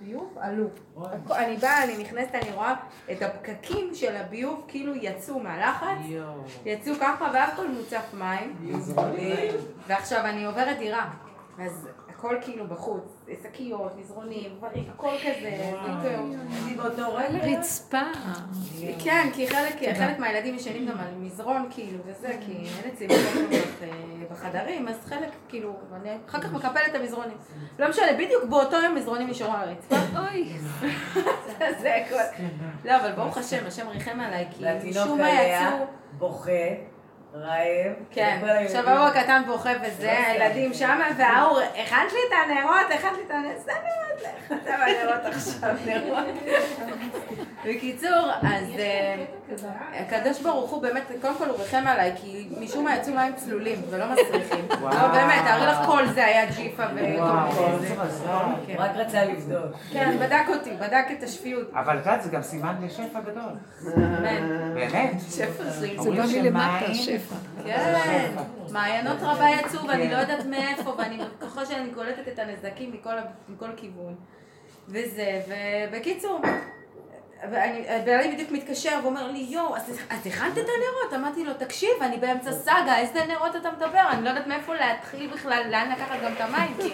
הביוב עלו. אני באה, אני נכנסת, אני רואה את הפקקים של הביוב כאילו יצאו מהלחץ, יצאו ככה והכל מוצף מים, ועכשיו אני עוברת דירה. אז הכל כאילו בחוץ, שקיות, מזרונים, דברים, הכל כזה, אני באותו רגע. רצפה. כן, כי חלק מהילדים ישנים גם על מזרון כאילו וזה, כי אין אצלי מזרון בחדרים, אז חלק כאילו, ואני אחר כך מקפלת את המזרונים. לא משנה, בדיוק באותו יום מזרונים נשארו על הרצפה. אוי. זה הכל. לא, אבל ברוך השם, השם ריחם עליי, כי משום מה יצאו... בוכה. רעב. כן, עכשיו ההוא הקטן בוכה וזה, הילדים שם, וההוא, הכנת לי את הנרות, הכנת לי את הנרות, זה בנרות עכשיו, נרות. בקיצור, אז אה, הקדוש ברוך הוא באמת, קודם כל הוא ריחם עליי, כי משום מה יצאו מים צלולים ולא מסריחים. לא, באמת, תארי לך כל זה היה ג'יפה וכל זה. רק רצה לבדוק. כן, בדק אותי, בדק את השפיות. אבל את יודעת, זה גם סימן לשפע גדול. באמת. שפע זה בא מלמטה, שפע. כן, מעיינות רבה יצאו ואני לא יודעת מאיפה, ואני ככל שאני קולטת את הנזקים מכל כיוון. וזה, ובקיצור, ובעלי בדיוק מתקשר ואומר לי, יואו, אז הכנת את הנרות? אמרתי לו, תקשיב, אני באמצע סאגה, איזה נרות אתה מדבר? אני לא יודעת מאיפה להתחיל בכלל, לאן לקחת גם את המים, כי...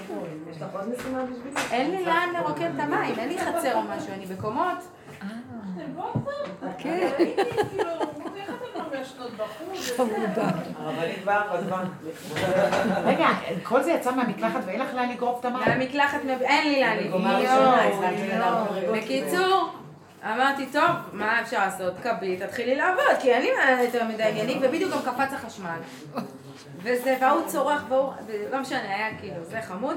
יש לך עוד משימה בשבילי? אין לי לאן לרוקן את המים, אין לי חצר או משהו, אני בקומות. אה, כן. רגע, כל זה יצא מהמקלחת ואין לך לאן לגרוף את המים? מהמקלחת, אין לי לאן לגרוף. בקיצור... אמרתי, טוב, מה אפשר לעשות? קבלי, תתחילי לעבוד, כי אין לי יותר מדי עניינים, ובדיוק גם קפץ החשמל. וזה, והוא צורח, והוא, לא משנה, היה כאילו, זה חמוד.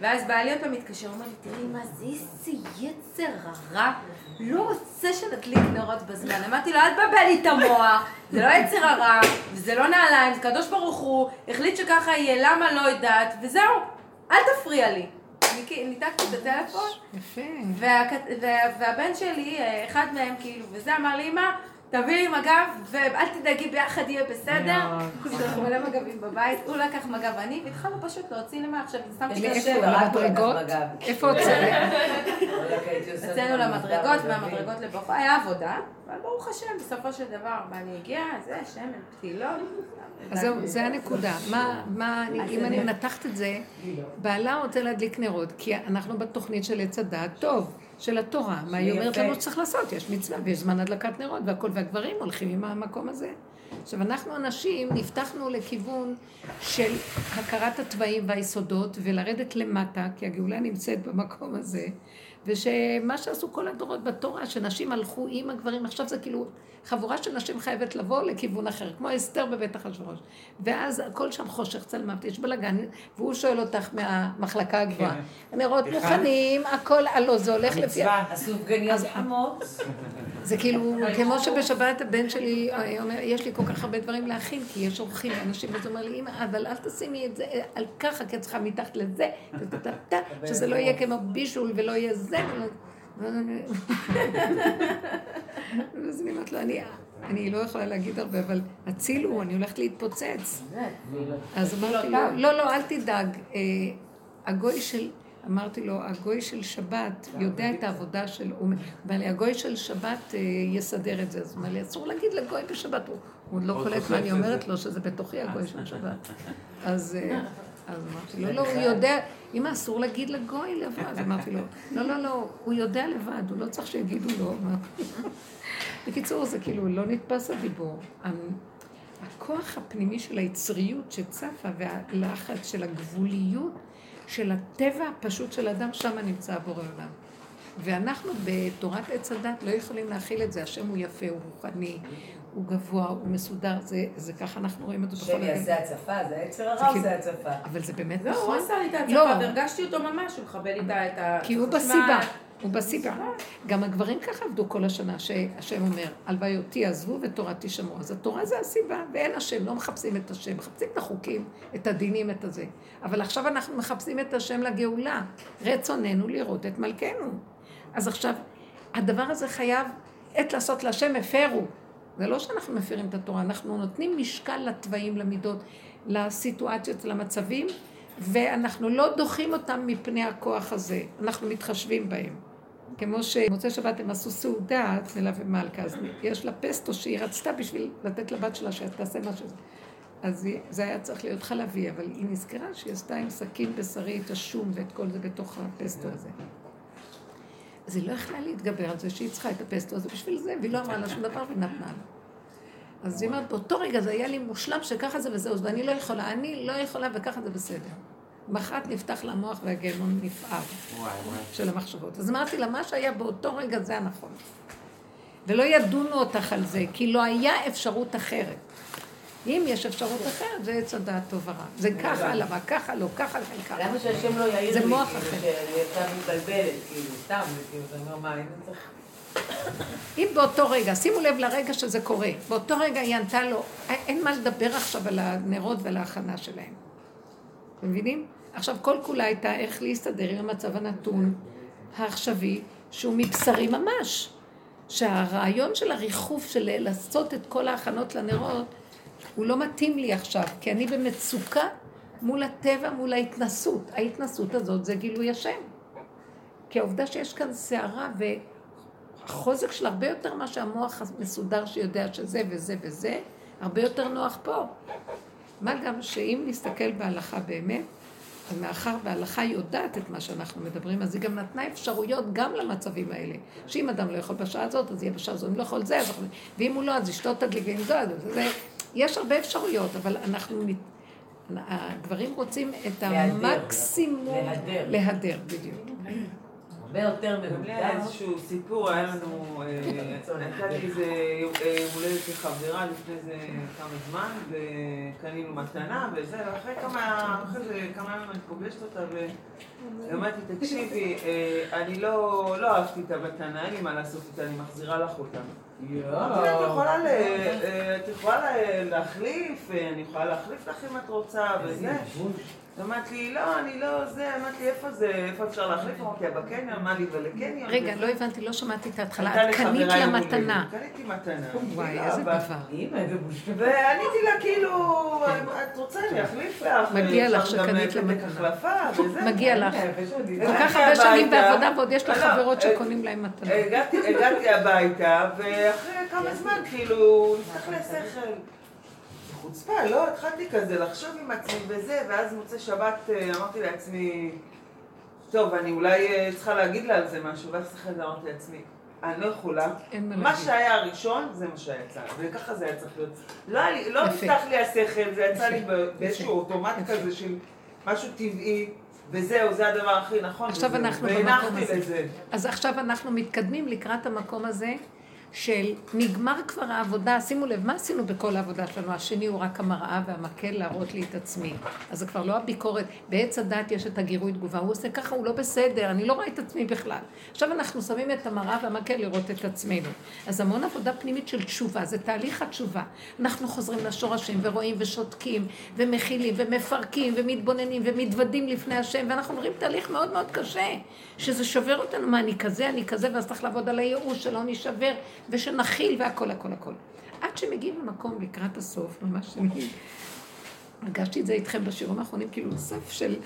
ואז בעלי עוד פעם מתקשר, הוא אומר לי, תראי מה זה, איזה יצר הרע, לא רוצה שנדליק נרות בזמן. אמרתי לו, אל תבלבל לי את המוח, זה לא יצר הרע, וזה לא נעליים, זה קדוש ברוך הוא, החליט שככה יהיה, למה לא יודעת, וזהו, אל תפריע לי. ניתקתי את הטלפון. והבן שלי, אחד מהם כאילו, וזה אמר לי, אמא, תביא לי מגב, ואל תדאגי, ביחד יהיה בסדר. יש לנו מלא מגבים בבית, הוא לקח מגב אני, והתחלנו פשוט להוציא למה עכשיו, שמתי לי איפה, למדרגות? איפה הוצאנו? הוצאנו למדרגות, והמדרגות לבחור, היה עבודה, אבל ברוך השם, בסופו של דבר, מה אני הגיע, זה, שמן, פתילות. אז זהו, זה הנקודה. מה, אם אני מנתחת את זה, בעלה רוצה להדליק נרות, כי אנחנו בתוכנית של עץ הדעת טוב. של התורה, מה היא אומרת לנו שצריך לעשות, יש מצווה ויש זמן הדלקת נרות והכל, והגברים הולכים עם המקום הזה. עכשיו, אנחנו הנשים נפתחנו לכיוון של הכרת התוואים והיסודות ולרדת למטה, כי הגאולה נמצאת במקום הזה, ושמה שעשו כל הדורות בתורה, שנשים הלכו עם הגברים, עכשיו זה כאילו חבורה של נשים חייבת לבוא לכיוון אחר, כמו אסתר בבית אחשורוש. ואז הכל שם חושך צלמות, יש בלאגן, והוא שואל אותך מהמחלקה הגבוהה. כן. נרות מוכנים, הכל, הלא, זה הולך לפי... הסופגניות חמות. זה כאילו, כמו שבשבת הבן שלי אומר, יש לי כל כך הרבה דברים להכין, כי יש אורחים, אנשים, וזה אומר לי, אמא, אבל אל תשימי את זה על ככה, כי את צריכה מתחת לזה, שזה לא יהיה כמו בישול ולא יהיה זה. אז אני אומרת לו, אני לא יכולה להגיד הרבה, אבל הצילו, אני הולכת להתפוצץ. אז אמרתי לו, לא, לא, אל תדאג. אה, הגוי של, אמרתי לו, הגוי של שבת יודע את העבודה של, הוא אומר לי, הגוי של שבת אה, יסדר את זה. אז הוא אומר לי, אסור להגיד לגוי בשבת. הוא עוד לא קולט מה אני אומרת לו, שזה בתוכי הגוי של שבת. אז... אז אמרתי לו, לא, הוא יודע, אמא, אסור להגיד לגוי לבד. אז אמרתי לו, לא, לא, לא, הוא יודע לבד, הוא לא צריך שיגידו לו. בקיצור, זה כאילו לא נתפס הדיבור. הכוח הפנימי של היצריות שצפה והלחץ של הגבוליות של הטבע הפשוט של אדם, שם נמצא בורא עולם. ואנחנו בתורת עץ הדת לא יכולים להכיל את זה. השם הוא יפה, הוא רוחני, הוא גבוה, הוא מסודר, זה, זה ככה אנחנו רואים את זה בכל הגן. זה הצפה, זה עצר הרע או זה הצפה? אבל זה באמת נכון. לא, הוא עשה לי את ההצפה, לא. והרגשתי אותו ממש, הוא מכבד איתה את ה... כי הוא בסיבה, הוא בסיבה. גם הגברים ככה עבדו כל השנה, שהשם אומר, הלוואי אותי עזבו ותורה תשמעו. אז התורה זה הסיבה, ואין השם, לא מחפשים את השם, מחפשים את החוקים, את הדינים, את הזה. אבל עכשיו אנחנו מחפשים את השם לגאולה. רצוננו לראות את מלכנו. אז עכשיו, הדבר הזה חייב עת לעשות להשם הפרו. זה לא שאנחנו מפרים את התורה, אנחנו נותנים משקל לתוואים, למידות, לסיטואציות, למצבים, ואנחנו לא דוחים אותם מפני הכוח הזה, אנחנו מתחשבים בהם. כמו שמוצאי שבת הם עשו סעודה, צמלה ומלכה, אז יש לה פסטו שהיא רצתה בשביל לתת לבת שלה שתעשה משהו. אז זה היה צריך להיות חלבי, אבל היא נזכרה שהיא עשתה עם סכין בשרי את השום ואת כל זה בתוך הפסטו הזה. אז היא לא יכלה להתגבר על זה שהיא צריכה את הפסטו הזה בשביל זה, והיא לא אמרה לה שום דבר ונתנה לה. אז היא אומרת, באותו רגע זה היה לי מושלם שככה זה וזהו, ואני לא יכולה, אני לא יכולה וככה זה בסדר. מחרת נפתח לה מוח והגיהנון נפער של המחשבות. אז אמרתי לה, מה שהיה באותו רגע זה הנכון. ולא ידונו אותך על זה, כי לא היה אפשרות אחרת. אם יש אפשרות אחרת, זה עץ הדעת טוב ורע. זה ככה, למה ככה, לא ככה, ככה. למה שהשם לא יעיר לי? זה מוח אחר. שאני הייתה מתבלבלת, כאילו, סתם, כאילו, אתה אומר, מה, היינו צריך... אם באותו רגע, שימו לב לרגע שזה קורה, באותו רגע היא ענתה לו, אין מה לדבר עכשיו על הנרות ועל ההכנה שלהם. אתם מבינים? עכשיו כל כולה הייתה איך להסתדר עם המצב הנתון העכשווי, שהוא מבשרי ממש. שהרעיון של הריחוף של לעשות את כל ההכנות לנרות, הוא לא מתאים לי עכשיו, כי אני במצוקה מול הטבע, מול ההתנסות. ההתנסות הזאת זה גילוי השם. כי העובדה שיש כאן סערה והחוזק של הרבה יותר מה שהמוח המסודר שיודע שזה וזה וזה, הרבה יותר נוח פה. מה גם שאם נסתכל בהלכה באמת, אז מאחר וההלכה יודעת את מה שאנחנו מדברים, אז היא גם נתנה אפשרויות גם למצבים האלה. שאם אדם לא יכול בשעה הזאת, אז יהיה בשעה הזאת, אם לא יכול זה, אז... ואם הוא לא, אז ישתות תדליק, ואם זו, אז זה... יש הרבה אפשרויות, אבל אנחנו... הגברים רוצים את המקסימום... להדר. להדר, בדיוק. הרבה יותר מבוגר. איזשהו סיפור, היה לנו, אה, הייתה לי איזה אה, יום הולדת של חברה לפני איזה כמה זמן, וקנינו מתנה וזה, ואחרי כמה, אחרי זה כמה ימים אני פוגשת אותה, והיא אומרת לי, תקשיבי, אה, אני לא לא אהבתי את המתנה, אין לי מה לעשות איתה, אני מחזירה לך אותה. את יכולה ל- אה, ל- להחליף, אה, אני יכולה להחליף לך אם את רוצה, וזה. אמרת לי, לא, אני לא זה, אמרת לי, איפה זה, איפה אפשר להחליף? אמרתי לה, בקניון, אמרה לי, ולקניון. רגע, לא הבנתי, לא שמעתי את ההתחלה. את קנית לה. מתנה. קניתי מתנה. וואי, איזה דבר. ועניתי לה, כאילו, את רוצה, אני אחליף לך. מגיע לך שקנית לה מתנה. מגיע לך. כל כך הרבה שנים. בעבודה, ועוד יש לך חברות אה, שקונים להם מתנה. הגעתי הגעתי הביתה, ואחרי כמה זמן, כאילו, נפתח לי השכל. חוצפה, לא? התחלתי כזה לחשוב עם עצמי וזה, ואז מוצאי שבת אה, אמרתי לעצמי, טוב, אני אולי אה, צריכה להגיד לה על זה משהו, ואז אחרי זה אמרתי לעצמי, אני לא יכולה. מה. שהיה הראשון, זה מה שיצא, וככה זה היה צריך להיות. לא, לא. נפתח לי השכל, זה יצא. לי באיזשהו אוטומט. כזה של משהו טבעי, וזהו, זה הדבר הכי נכון. עכשיו. אנחנו במקום הזה. לזה. אז עכשיו אנחנו מתקדמים לקראת המקום הזה של נגמר כבר העבודה, שימו לב, מה עשינו בכל העבודה שלנו? השני הוא רק המראה והמקל להראות לי את עצמי. אז זה כבר לא הביקורת. בעץ הדת יש את הגירוי תגובה, הוא עושה ככה, הוא לא בסדר, אני לא רואה את עצמי בכלל. עכשיו אנחנו שמים את המראה והמקל לראות את עצמנו. אז המון עבודה פנימית של תשובה, זה תהליך התשובה. אנחנו חוזרים לשורשים ורואים ושותקים ומכילים ומפרקים ומתבוננים ומתוודים לפני השם, ואנחנו אומרים תהליך מאוד מאוד קשה, שזה שובר אותנו, מה אני כזה, אני כזה, ואז צריך לעבוד על הייאוש שלא נשבר ושנכיל והכל הכל הכל. עד שמגיעים למקום לקראת הסוף, ממש אני הרגשתי את זה איתכם בשיעורים האחרונים, כאילו סף של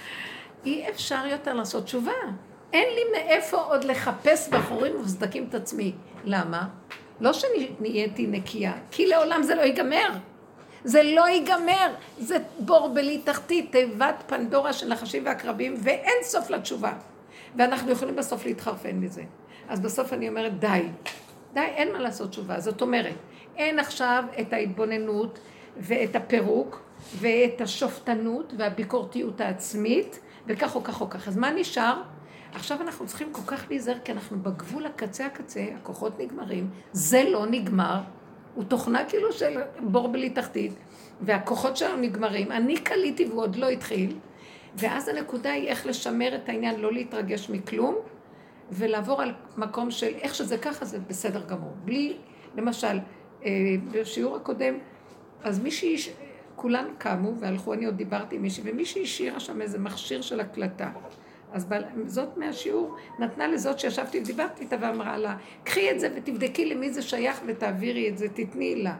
אי אפשר יותר לעשות תשובה. אין לי מאיפה עוד לחפש בחורים ובסדקים את עצמי. למה? לא שנהייתי נקייה, כי לעולם זה לא ייגמר. זה לא ייגמר. זה בור בלי תחתית, תיבת פנדורה של נחשים ועקרבים, ואין סוף לתשובה. ואנחנו יכולים בסוף להתחרפן מזה. אז בסוף אני אומרת, די. די, אין מה לעשות תשובה. זאת אומרת, אין עכשיו את ההתבוננות ואת הפירוק ואת השופטנות והביקורתיות העצמית, וכך או כך או כך. אז מה נשאר? עכשיו אנחנו צריכים כל כך להיזהר, כי אנחנו בגבול הקצה הקצה, הכוחות נגמרים, זה לא נגמר, הוא תוכנה כאילו של בור בלי תחתית, והכוחות שלנו נגמרים, אני קליתי והוא עוד לא התחיל, ואז הנקודה היא איך לשמר את העניין, לא להתרגש מכלום, ולעבור על מקום של איך שזה ככה זה בסדר גמור. בלי, למשל, אה, בשיעור הקודם, אז מישהי, כולן קמו והלכו, אני עוד דיברתי עם מישהי, ומישהי השאירה שם איזה מכשיר של הקלטה. אז זאת מהשיעור נתנה לזאת שישבתי ודיברתי איתה ואמרה לה, קחי את זה ותבדקי למי זה שייך ותעבירי את זה, תתני לה.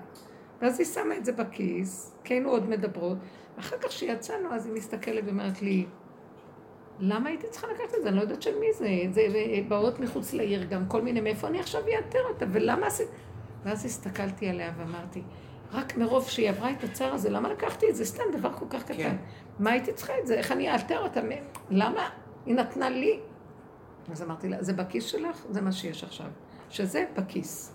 ואז היא שמה את זה בכיס, כי היינו עוד מדברות, ואחר כך כשיצאנו, אז היא מסתכלת ואומרת לי, למה הייתי צריכה לקחת את זה? אני לא יודעת של מי זה. זה באות מחוץ לעיר גם, כל מיני, מאיפה אני עכשיו אאתר אותה, ולמה עשית... ואז הסתכלתי עליה ואמרתי, רק מרוב שהיא עברה את הצער הזה, למה לקחתי את זה? סתם דבר כל כך קטן. כן. מה הייתי צריכה את זה? איך אני אאתר אותה? למה? היא נתנה לי. אז אמרתי לה, זה בכיס שלך? זה מה שיש עכשיו. שזה בכיס.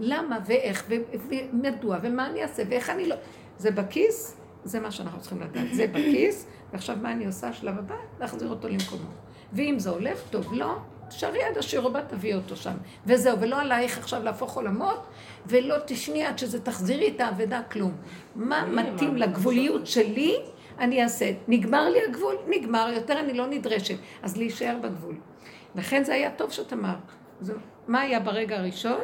למה ואיך ומדוע ומה אני אעשה ואיך אני לא... זה בכיס, זה מה שאנחנו צריכים לדעת. זה בכיס, ועכשיו מה אני עושה? שלב הבא, להחזיר אותו למקומו. ואם זה הולך, טוב, לא, תשארי עד אשר הבא תביאי אותו שם. וזהו, ולא עלייך עכשיו להפוך עולמות, ולא תשני עד שזה תחזירי את האבדה, כלום. מה מתאים לגבוליות שלי, אני אעשה. נגמר לי הגבול? נגמר, יותר אני לא נדרשת. אז להישאר בגבול. לכן זה היה טוב שאת אמרת. מה היה ברגע הראשון?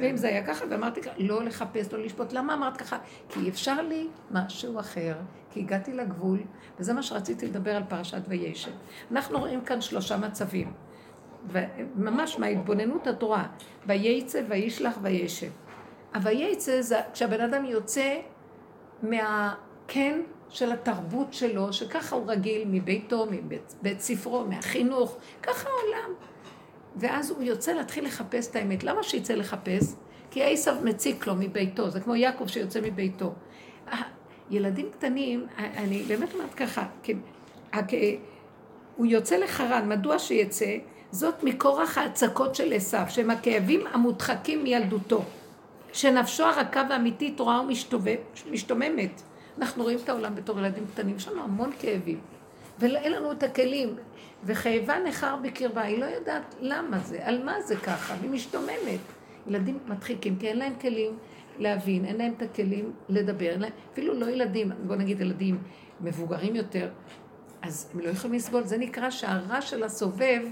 ואם זה היה ככה, ואמרתי ככה, לא לחפש, לא לשפוט. למה אמרת ככה? כי אפשר לי משהו אחר, כי הגעתי לגבול, וזה מה שרציתי לדבר על פרשת וישב. אנחנו רואים כאן שלושה מצבים, ממש מההתבוננות התורה, וייצא, וישלח, וישב. הווייצא זה כשהבן אדם יוצא מהכן של התרבות שלו, שככה הוא רגיל מביתו, מבית ספרו, מהחינוך, ככה העולם. ואז הוא יוצא להתחיל לחפש את האמת. למה שיצא לחפש? כי עשב מציק לו מביתו, זה כמו יעקב שיוצא מביתו. ילדים קטנים, אני באמת אומרת ככה, כי הוא יוצא לחרן, מדוע שיצא? זאת מכורח ההצקות של עשו, שהם הכאבים המודחקים מילדותו, שנפשו הרכה והאמיתית רואה ומשתוממת. אנחנו רואים את העולם בתור ילדים קטנים, יש לנו המון כאבים, ואין לנו את הכלים. וכאבה נחר בקרבה, היא לא יודעת למה זה, על מה זה ככה, והיא משתוממת. ילדים מדחיקים, כי אין להם כלים להבין, אין להם את הכלים לדבר, להם, אפילו לא ילדים, בוא נגיד ילדים מבוגרים יותר, אז הם לא יכולים לסבול. זה נקרא שהרע של הסובב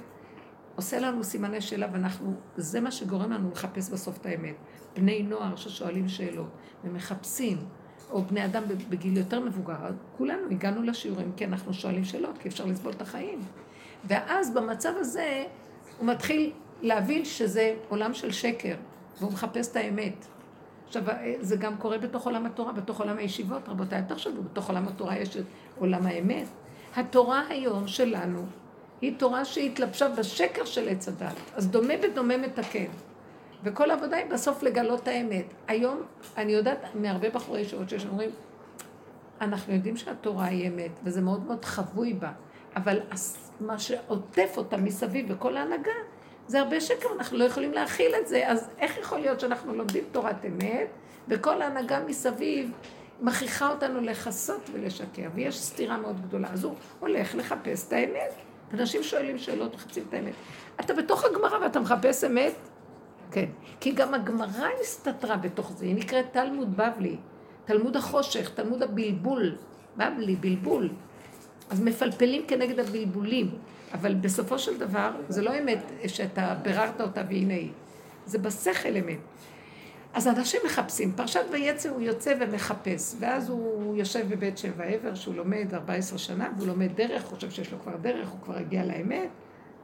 עושה לנו סימני שאלה, ואנחנו, זה מה שגורם לנו לחפש בסוף את האמת. בני נוער ששואלים שאלות ומחפשים, או בני אדם בגיל יותר מבוגר, כולנו הגענו לשיעורים כי אנחנו שואלים שאלות, כי אפשר לסבול את החיים. ואז במצב הזה הוא מתחיל להבין שזה עולם של שקר, והוא מחפש את האמת. עכשיו, זה גם קורה בתוך עולם התורה, בתוך עולם הישיבות, רבותיי, תחשבו, בתוך עולם התורה יש את עולם האמת. התורה היום שלנו היא תורה שהתלבשה בשקר של עץ הדת, אז דומה ודומה מתקן. וכל העבודה היא בסוף לגלות את האמת. היום, אני יודעת מהרבה בחורי ישיבות אומרים, אנחנו יודעים שהתורה היא אמת, וזה מאוד מאוד חבוי בה, אבל מה שעוטף אותה מסביב וכל ההנהגה, זה הרבה שקר, אנחנו לא יכולים להכיל את זה, אז איך יכול להיות שאנחנו לומדים תורת אמת, וכל ההנהגה מסביב מכריחה אותנו לכסות ולשקר, ויש סתירה מאוד גדולה. אז הוא הולך לחפש את האמת. אנשים שואלים שאלות, מחפשים את האמת. אתה בתוך הגמרא ואתה מחפש אמת? כן. כי גם הגמרא הסתתרה בתוך זה, היא נקראת תלמוד בבלי, תלמוד החושך, תלמוד הבלבול, בבלי, בלבול. אז מפלפלים כנגד הבלבולים, אבל בסופו של דבר זה לא אמת שאתה ביררת אותה והנה היא, זה בשכל אמת. אז אנשים מחפשים, פרשת ויצא הוא יוצא ומחפש, ואז הוא יושב בבית שבע עבר שהוא לומד 14 שנה, והוא לומד דרך, חושב שיש לו כבר דרך, הוא כבר הגיע לאמת,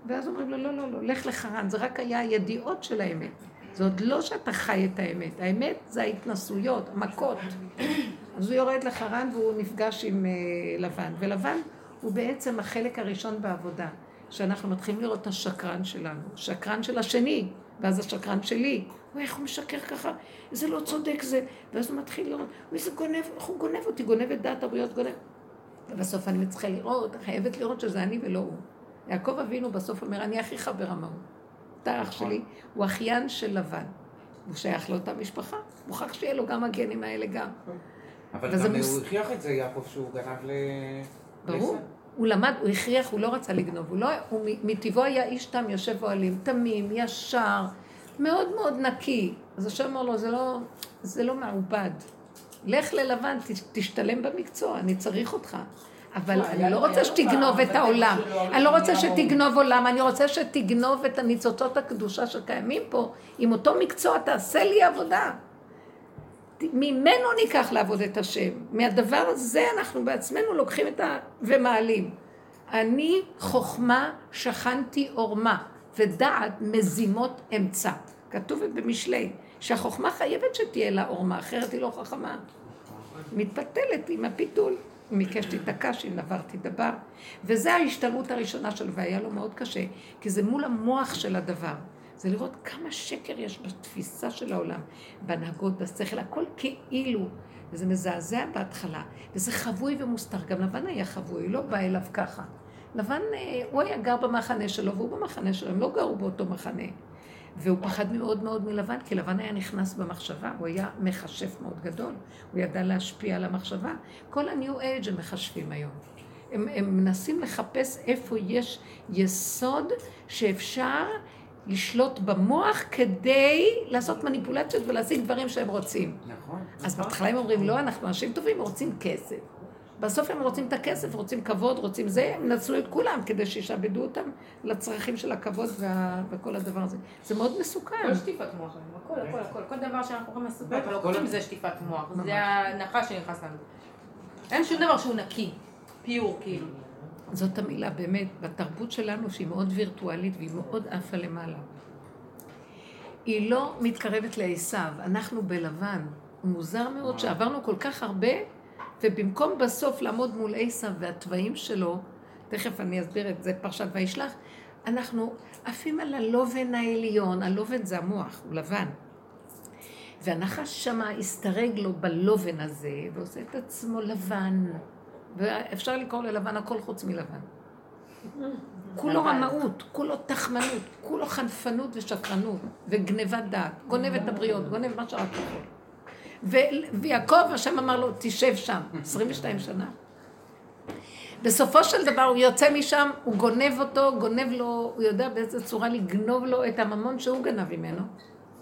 ואז אומרים לו, לא, לא, לא, לך לחרן, זה רק היה הידיעות של האמת. זה עוד לא שאתה חי את האמת, האמת זה ההתנסויות, המכות. אז הוא יורד לחרן והוא נפגש עם uh, לבן, ולבן הוא בעצם החלק הראשון בעבודה, שאנחנו מתחילים לראות את השקרן שלנו, שקרן של השני, ואז השקרן שלי. איך הוא משקר ככה, זה לא צודק זה. ואז הוא מתחיל לראות, אוי, זה גונב, איך הוא גונב אותי, גונב את דעת הבריות, גונב. ובסוף אני צריכה לראות, חייבת לראות שזה אני ולא הוא. יעקב אבינו בסוף אומר, אני אחיך ברמאות. אתה אח שלי, הוא אחיין של לבן. הוא שייך לאותה משפחה, מוכרח שיהיה לו גם הגנים האלה גם. אבל גם הוא הכריח את זה, יעקב, שהוא גנב ל... ברור. הוא למד, הוא הכריח, הוא לא רצה לגנוב, הוא, לא, הוא מטבעו היה איש תם יושב אוהלים, תמים, ישר, מאוד מאוד נקי. אז השם אמר לו, זה לא, זה לא מעובד. לך ללבן, תשתלם במקצוע, אני צריך אותך. אבל אני לא רוצה שתגנוב את העולם. אני לא רוצה שתגנוב עולם, אני רוצה שתגנוב את הניצוצות הקדושה שקיימים פה. עם אותו מקצוע תעשה לי עבודה. ממנו ניקח לעבוד את השם. מהדבר הזה אנחנו בעצמנו לוקחים את ה... ומעלים. אני חוכמה שכנתי עורמה, ודעת מזימות אמצע. כתוב במשלי, שהחוכמה חייבת שתהיה לה עורמה, אחרת היא לא חכמה. מתפתלת עם הפיתול. ביקש תיתקע, שנברתי דבר. וזו ההשתלמות הראשונה שלו, והיה לו מאוד קשה, כי זה מול המוח של הדבר. זה לראות כמה שקר יש בתפיסה של העולם, בהנהגות, בשכל, הכל כאילו. וזה מזעזע בהתחלה, וזה חבוי ומוסתר. גם לבן היה חבוי, לא בא אליו ככה. לבן, אה, הוא היה גר במחנה שלו, והוא במחנה שלו, הם לא גרו באותו מחנה. והוא פחד מאוד מאוד מלבן, כי לבן היה נכנס במחשבה, הוא היה מכשף מאוד גדול, הוא ידע להשפיע על המחשבה. כל ה-new age הם מכשפים היום. הם, הם מנסים לחפש איפה יש יסוד שאפשר לשלוט במוח כדי לעשות מניפולציות ולהשיג דברים שהם רוצים. נכון. אז בהתחלה הם אומרים, לא, אנחנו אנשים טובים, רוצים כסף. בסוף הם רוצים את הכסף, רוצים כבוד, רוצים זה, הם נצלו את כולם כדי שישעבדו אותם לצרכים של הכבוד וה... וכל הדבר הזה. זה מאוד מסוכן. כל שטיפת מוח, הכל, הכל, הכל, כל דבר שאנחנו יכולים לעשות, אבל לוקחים זה שטיפת מוח, זה ההנחה שנכנס לנו. אין שום דבר שהוא נקי, פיור, כאילו. זאת המילה, באמת, בתרבות שלנו, שהיא מאוד וירטואלית והיא מאוד עפה למעלה. היא לא מתקרבת לעשיו, אנחנו בלבן. מוזר מאוד שעברנו כל כך הרבה, ובמקום בסוף לעמוד מול עשיו והתוואים שלו, תכף אני אסביר את זה, פרשת וישלח, אנחנו עפים על הלובן העליון, הלובן זה המוח, הוא לבן. והנחש שמה הסתרג לו בלובן הזה, ועושה את עצמו לבן. ואפשר לקרוא ללבן הכל חוץ מלבן. כולו רמאות, כולו תחמנות, כולו חנפנות ושקרנות, וגנבת דעת, גונב את הבריות, גונב מה שרק יכול. ויעקב, השם אמר לו, תשב שם, 22 שנה. בסופו של דבר הוא יוצא משם, הוא גונב אותו, גונב לו, הוא יודע באיזה צורה לגנוב לו את הממון שהוא גנב ממנו.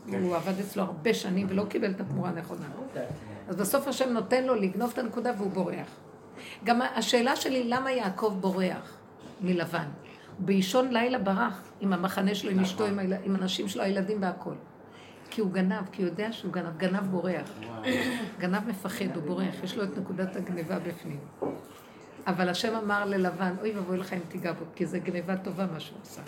הוא עבד אצלו הרבה שנים ולא קיבל את התמורה הנכונה. אז בסוף השם נותן לו לגנוב את הנקודה והוא בורח. גם השאלה שלי, למה יעקב בורח מלבן? באישון לילה ברח עם המחנה שלו, עם אשתו, עם, הנשים שלו, הילדים והכול. כי הוא גנב, כי הוא יודע שהוא גנב, גנב בורח. גנב מפחד, הוא בורח, יש לו את נקודת הגניבה בפנים. אבל השם אמר ללבן, אוי ואבוי לך אם תיגע בו, כי זה גניבה טובה מה שהוא עשה.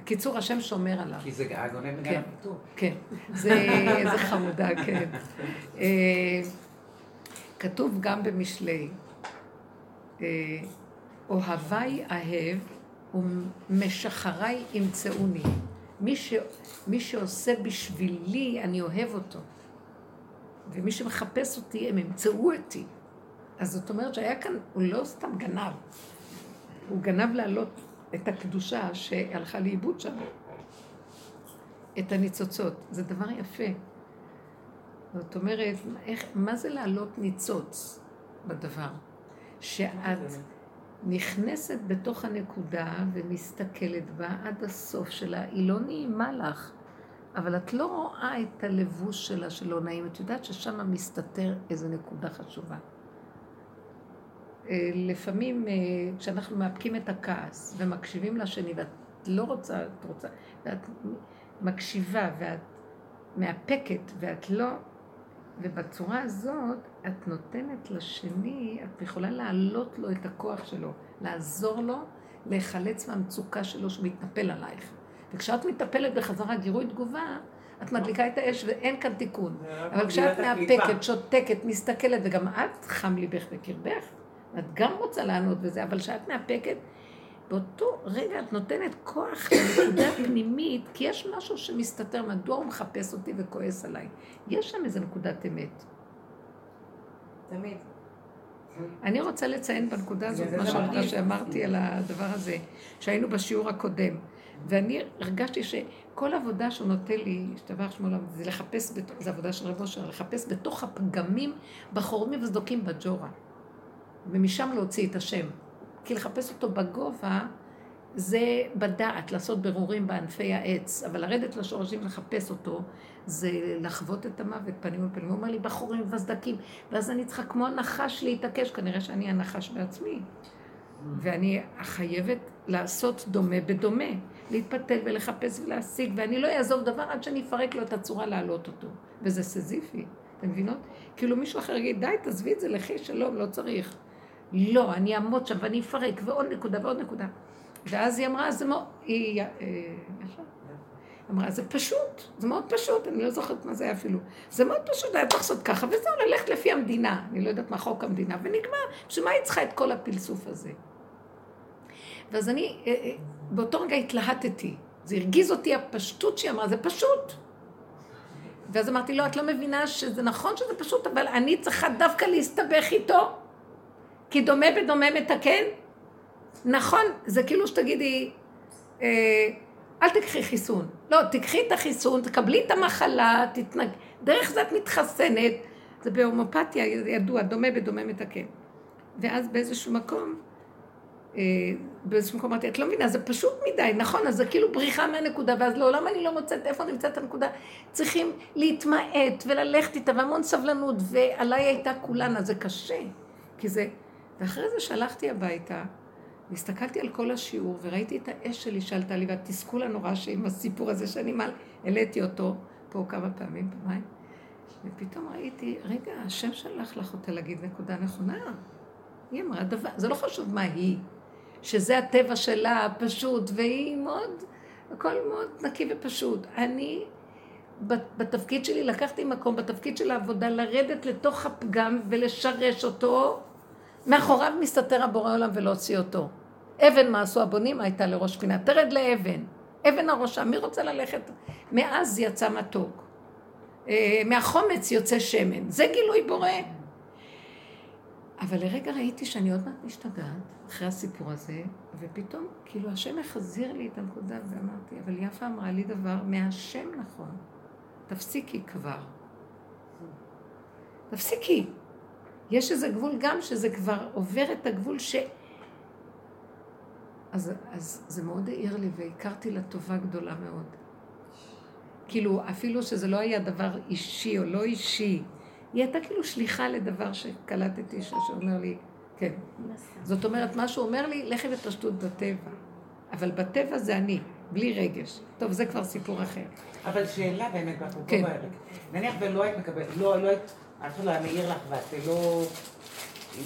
בקיצור, השם שומר עליו. כי זה הגונב כן, מגן הפיתוח. כן. זה, זה חמודה, כן. אה, כתוב גם במשלי, אוהביי אהב ומשחריי ימצאוני. מי, ש, מי שעושה בשבילי, אני אוהב אותו. ומי שמחפש אותי, הם ימצאו אותי. אז זאת אומרת שהיה כאן, הוא לא סתם גנב, הוא גנב להעלות את הקדושה שהלכה לאיבוד שם. את הניצוצות. זה דבר יפה. זאת אומרת, איך, מה זה להעלות ניצוץ בדבר? שאת נכנסת בתוך הנקודה ומסתכלת בה עד הסוף שלה, היא לא נעימה לך, אבל את לא רואה את הלבוש שלה שלא נעים, את יודעת ששם מסתתר איזו נקודה חשובה. אה, לפעמים אה, כשאנחנו מאפקים את הכעס ומקשיבים לשני ואת לא רוצה, את רוצה, ואת מקשיבה ואת מאפקת ואת לא, ובצורה הזאת את נותנת לשני, את יכולה להעלות לו את הכוח שלו, לעזור לו להיחלץ מהמצוקה שלו שמתנפל עלייך. וכשאת מטפלת בחזרה גירוי תגובה, את מדליקה את האש ואין כאן תיקון. אבל כשאת מאפקת, שותקת, מסתכלת, וגם את חם ליבך בקרבך, את גם רוצה לענות בזה, אבל כשאת מאפקת, באותו רגע את נותנת כוח לנקודה פנימית, כי יש משהו שמסתתר, מדוע הוא מחפש אותי וכועס עליי. יש שם איזו נקודת אמת. תמיד. אני רוצה לציין בנקודה הזאת מה שאמרת שאמרתי על הדבר הזה, שהיינו בשיעור הקודם, ואני הרגשתי שכל עבודה שהוא נותן לי, השתבח שמו לעם, זה לחפש, זה עבודה של רב אושר, לחפש בתוך הפגמים, בחורמים וסדוקים בג'ורה, ומשם להוציא את השם. כי לחפש אותו בגובה זה בדעת, לעשות ברורים בענפי העץ, אבל לרדת לשורשים לחפש אותו זה לחוות את המוות פנים אל פנים. הוא אומר לי, בחורים וסדקים, ואז אני צריכה כמו הנחש להתעקש, כנראה שאני הנחש בעצמי. ואני חייבת לעשות דומה בדומה, להתפתל ולחפש ולהשיג, ואני לא אעזוב דבר עד שאני אפרק לו את הצורה להעלות אותו. וזה סזיפי, אתם מבינות? כאילו מישהו אחר יגיד, די, תעזבי את זה, לכי שלום, לא צריך. לא, אני אעמוד שם ואני אפרק, ועוד נקודה ועוד נקודה. ואז היא אמרה, זה מאוד... היא... אה, אמרה, זה פשוט, זה מאוד פשוט, אני לא זוכרת מה זה היה אפילו. זה מאוד פשוט, היה צריך לעשות ככה, וזהו, ללכת לפי המדינה. אני לא יודעת מה חוק המדינה, ונגמר. בשביל מה היא צריכה את כל הפלסוף הזה? ואז אני, אה, אה, באותו רגע התלהטתי. זה הרגיז אותי הפשטות שהיא אמרה, זה פשוט. ואז אמרתי, לא, את לא מבינה שזה נכון שזה פשוט, אבל אני צריכה דווקא להסתבך איתו, כי דומה בדומה מתקן. נכון, זה כאילו שתגידי, אה, אל תקחי חיסון. לא, תקחי את החיסון, תקבלי את המחלה, תתנג... דרך זה את מתחסנת. זה בהומופתיה ידוע, דומה בדומה מתקן. ואז באיזשהו מקום, אה, באיזשהו מקום אמרתי, את לא מבינה, זה פשוט מדי, נכון, אז זה כאילו בריחה מהנקודה, ואז לעולם אני לא מוצאת איפה נמצאת הנקודה. צריכים להתמעט וללכת איתה, והמון סבלנות, ועליי הייתה כולנה, זה קשה. כי זה... ואחרי זה שהלכתי הביתה, והסתכלתי על כל השיעור, וראיתי את האש שלי שעלתה לי, והתסכול הנורא שעם הסיפור הזה שאני מעל, העליתי אותו פה כמה פעמים, פעמיים, ופתאום ראיתי, רגע, השם שלח לך אותה להגיד נקודה נכונה. היא אמרה דבר, זה לא חשוב מה היא, שזה הטבע שלה, פשוט, והיא מאוד, הכל מאוד נקי ופשוט. אני, בתפקיד שלי, לקחתי מקום, בתפקיד של העבודה, לרדת לתוך הפגם ולשרש אותו. מאחוריו מסתתר הבורא עולם ולהוציא אותו. אבן מה עשו הבונים הייתה לראש פינה. תרד לאבן. אבן הראשה, מי רוצה ללכת? מאז יצא מתוק. אה, מהחומץ יוצא שמן. זה גילוי בורא. אבל לרגע ראיתי שאני עוד מעט משתגעת, אחרי הסיפור הזה, ופתאום, כאילו, השם החזיר לי את הנקודה, ואמרתי, אבל יפה אמרה לי דבר מהשם נכון. תפסיקי כבר. תפסיקי. יש איזה גבול גם שזה כבר עובר את הגבול ש... אז, אז זה מאוד העיר לי, והכרתי לה טובה גדולה מאוד. כאילו, אפילו שזה לא היה דבר אישי או לא אישי, היא הייתה כאילו שליחה לדבר שקלטתי, שאומר לי, כן. זאת אומרת, מה שהוא אומר לי, לכי בפשטות בטבע. אבל בטבע זה אני, בלי רגש. טוב, זה כבר סיפור אחר. אבל שאלה באמת, כן. נניח ולא היית מקבלת, לא, לא היית, אף אחד לא היה מעיר לך ואת לא...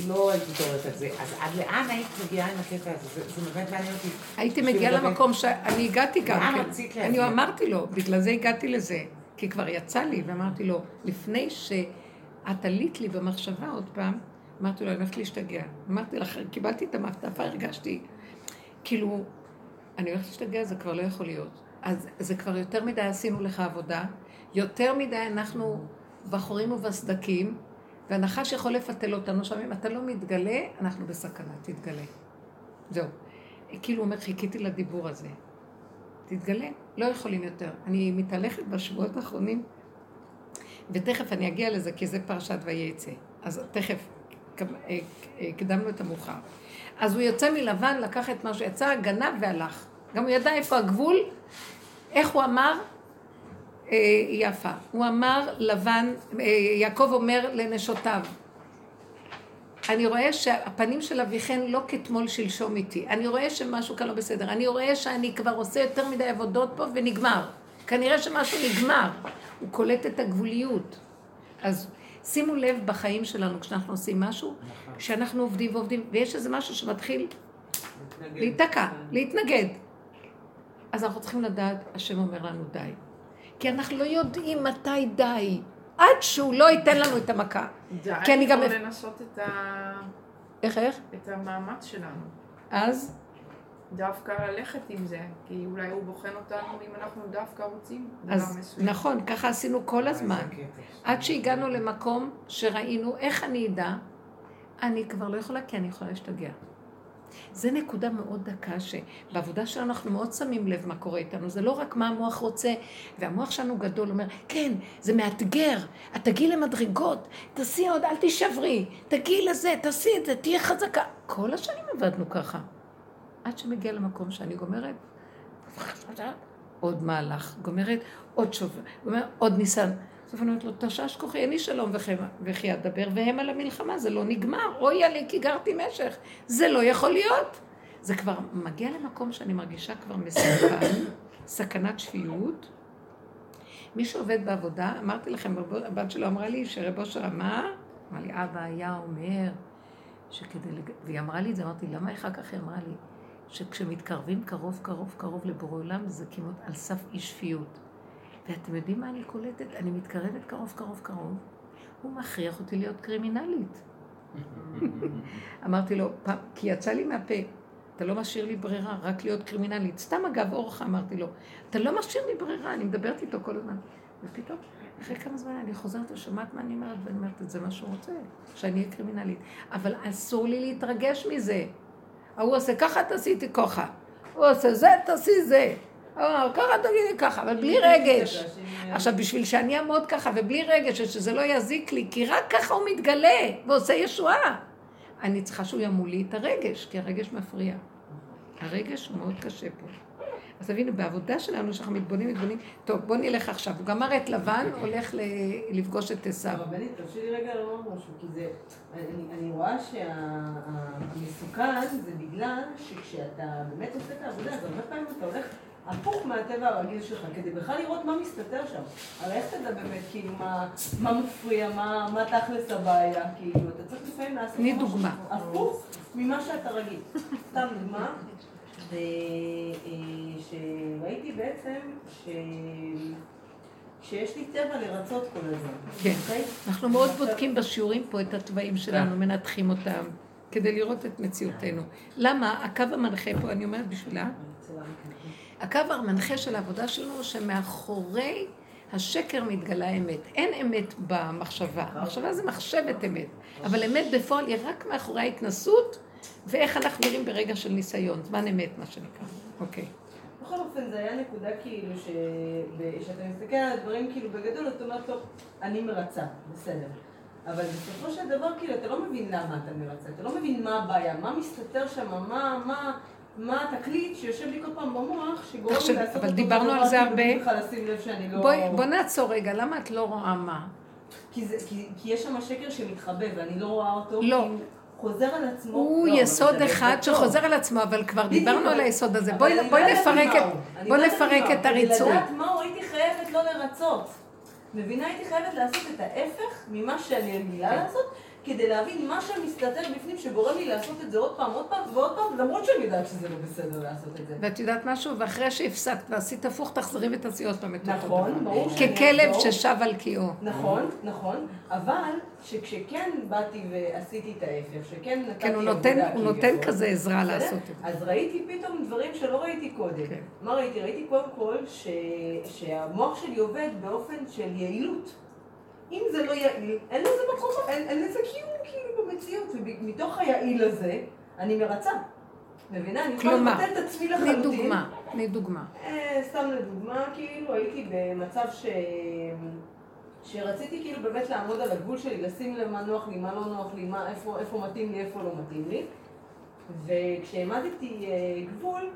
לא הייתי מתעוררת על זה, אז עד לאן היית מגיעה עם הקטע הזה? זה, באמת מעניין אותי. הייתי מגיעה למקום שאני הגעתי גם כן. לאן רצית להגיע? אני אמרתי לו, בגלל זה הגעתי לזה. כי כבר יצא לי, ואמרתי לו, לפני שאת עלית לי במחשבה עוד פעם, אמרתי לו, אני הולכת להשתגע. אמרתי לך, קיבלתי את המעטפה, הרגשתי, כאילו, אני הולכת להשתגע, זה כבר לא יכול להיות. אז זה כבר יותר מדי עשינו לך עבודה, יותר מדי אנחנו בחורים ובסדקים, והנחש יכול לפתל אותנו שם, אם אתה לא מתגלה, אנחנו בסכנה, תתגלה. זהו. כאילו הוא אומר, חיכיתי לדיבור הזה. תתגלה, לא יכולים יותר. אני מתהלכת בשבועות האחרונים, ותכף אני אגיע לזה, כי זה פרשת ויצא. אז תכף, אה, הקדמנו את המאוחר. אז הוא יוצא מלבן, לקח את מה שיצא, גנב והלך. גם הוא ידע איפה הגבול, איך הוא אמר? אה, יפה. הוא אמר לבן, אה, יעקב אומר לנשותיו, אני רואה שהפנים של אביכן לא כתמול שלשום איתי. אני רואה שמשהו כאן לא בסדר. אני רואה שאני כבר עושה יותר מדי עבודות פה ונגמר. כנראה שמשהו נגמר. הוא קולט את הגבוליות. אז שימו לב בחיים שלנו כשאנחנו עושים משהו, כשאנחנו עובדים ועובדים, ויש איזה משהו שמתחיל להיתקע, להתנגד. אז אנחנו צריכים לדעת, השם אומר לנו די. כי אנחנו לא יודעים מתי די, עד שהוא לא ייתן לנו את המכה. די, כי אני גם... לנסות את ה... איך, איך? את המאמץ שלנו. אז? דווקא ללכת עם זה, כי אולי הוא בוחן אותנו אם אנחנו דווקא רוצים אז מסוים. נכון, ככה עשינו כל הזמן. עד שהגענו למקום שראינו איך אני אדע, אני כבר לא יכולה, כי אני יכולה להשתגע. זה נקודה מאוד דקה שבעבודה שלנו אנחנו מאוד שמים לב מה קורה איתנו. זה לא רק מה המוח רוצה, והמוח שלנו גדול, אומר, כן, זה מאתגר, את תגיעי למדרגות, תעשי עוד, אל תישברי, תגיעי לזה, תעשי את זה, תהיה חזקה. כל השנים עבדנו ככה. עד שמגיע למקום שאני גומרת, עוד מהלך, גומרת עוד שובר, גומרת עוד ניסן. בסוף אני אומרת לו, תשש כוחי, אין לי שלום וכי אדבר, והם על המלחמה, זה לא נגמר, אוי עלי כי גרתי משך, זה לא יכול להיות. זה כבר מגיע למקום שאני מרגישה כבר מסוכן, סכנת שפיות. מי שעובד בעבודה, אמרתי לכם, הבת שלו אמרה לי שרב אושר אמר, אמר לי, אבא היה אומר, שכדי, לג... והיא אמרה לי את זה, אמרתי, למה אחר כך היא אמרה לי, שכשמתקרבים קרוב, קרוב, קרוב לבורא עולם, זה כמעט על סף אי שפיות. ואתם יודעים מה אני קולטת? אני מתקרבת קרוב, קרוב, קרוב. הוא מכריח אותי להיות קרימינלית. אמרתי לו, פעם, כי יצא לי מהפה, אתה לא משאיר לי ברירה, רק להיות קרימינלית. סתם אגב, אורך אמרתי לו, אתה לא משאיר לי ברירה, אני מדברת איתו כל הזמן. ופתאום, אחרי כמה זמן אני חוזרת ושומעת מה אני אומרת, ואני אומרת, זה מה שהוא רוצה, שאני אהיה קרימינלית. אבל אסור לי להתרגש מזה. ההוא עושה ככה, תעשי ככה. הוא עושה זה, תעשי זה. ככה תגידי ככה, אבל בלי רגש. עכשיו, בשביל שאני אעמוד ככה ובלי רגש, ושזה לא יזיק לי, כי רק ככה הוא מתגלה ועושה ישועה. אני צריכה שהוא ימול לי את הרגש, כי הרגש מפריע. הרגש הוא מאוד קשה פה. אז תבינו, בעבודה שלנו, שאנחנו מתבונים, מתבונים, טוב, בוא נלך עכשיו. הוא גמר את לבן, הולך לפגוש את עשיו. רבנית, תרשי לי רגע לומר משהו, כי זה, אני רואה שהמסוכן זה בגלל שכשאתה באמת עושה את העבודה, אז הרבה פעמים אתה הולך הפוך מהטבע הרגיל שלך, כדי בכלל לראות מה מסתתר שם. הרי איך תדע באמת, כאילו, מה, מה מפריע, מה, מה תכלס הבעיה, כאילו, אתה צריך לפעמים לעשות תני דוגמה. הפוך ממה שאתה רגיל. סתם דוגמה, אה, שראיתי בעצם ש... שיש לי טבע לרצות כל הזמן. כן. אוקיי? אנחנו מאוד בודקים בשיעורים פה את התוואים שלנו, כן. מנתחים אותם, כדי לראות את מציאותנו. למה? הקו המנחה פה, אני אומרת בשבילה, הקו המנחה של העבודה שלנו, שמאחורי השקר מתגלה אמת. אין אמת במחשבה. מחשבה זה מחשבת אמת. אבל אמת בפועל היא רק מאחורי ההתנסות, ואיך אנחנו נראים ברגע של ניסיון. זמן אמת, מה שנקרא. אוקיי. בכל אופן, זה היה נקודה כאילו, שאתה מסתכל על הדברים כאילו בגדול, אתה אומר, טוב, אני מרצה, בסדר. אבל בסופו של דבר, כאילו, אתה לא מבין למה אתה מרצה, אתה לא מבין מה הבעיה, מה מסתתר שם, מה, מה, מה התקליט שיושב לי כל פעם במוח, שגורם לי לעשות אותו אבל דיברנו על זה הרבה. לא- בואי, בוא נעצור רגע, למה את לא רואה מה? כי, זה, כי, כי יש שם שקר שמתחבא ואני לא רואה אותו. לא. חוזר על עצמו. הוא לא, יסוד אחד שחוזר על עצמו, אבל כבר דיברנו על היסוד הזה. בואי נפרק את, בואי נפרק את הריצוי. לדעת מהו הייתי חייבת לא לרצות. מבינה, הייתי חייבת לעשות את ההפך ממה שאני רגילה לעשות. כדי להבין מה שמסתתר בפנים שגורם לי לעשות את זה עוד פעם, עוד פעם ועוד פעם, למרות שאני יודעת שזה לא בסדר לעשות את זה. ואת יודעת משהו? ואחרי שהפסקת ועשית הפוך, תחזרי ותעשי עוד פעם את אותו דבר. נכון, ברור שאני ככלב ששב על קיאו. נכון, נכון, אבל שכשכן באתי ועשיתי את ההפך, שכן נתתי כן, הוא נותן, הוא נותן כזה עזרה לעשות את זה. אז ראיתי פתאום דברים שלא ראיתי קודם. כן. מה ראיתי? ראיתי קודם כל שהמוח שלי עובד באופן של יעילות. אם זה לא יעיל, אין לזה מקום, אין, אין לזה קיום כאילו במציאות, ומתוך היעיל הזה, אני מרצה. מבינה? אני יכולה לבטל את עצמי לחלוטין. תני דוגמה, תני דוגמה. אה, סתם לדוגמה, כאילו הייתי במצב ש... שרציתי כאילו באמת לעמוד על הגבול שלי, לשים לב מה נוח לי, מה לא נוח לי, מה, איפה, איפה מתאים לי, איפה לא מתאים לי. וכשהעמדתי אה, גבול,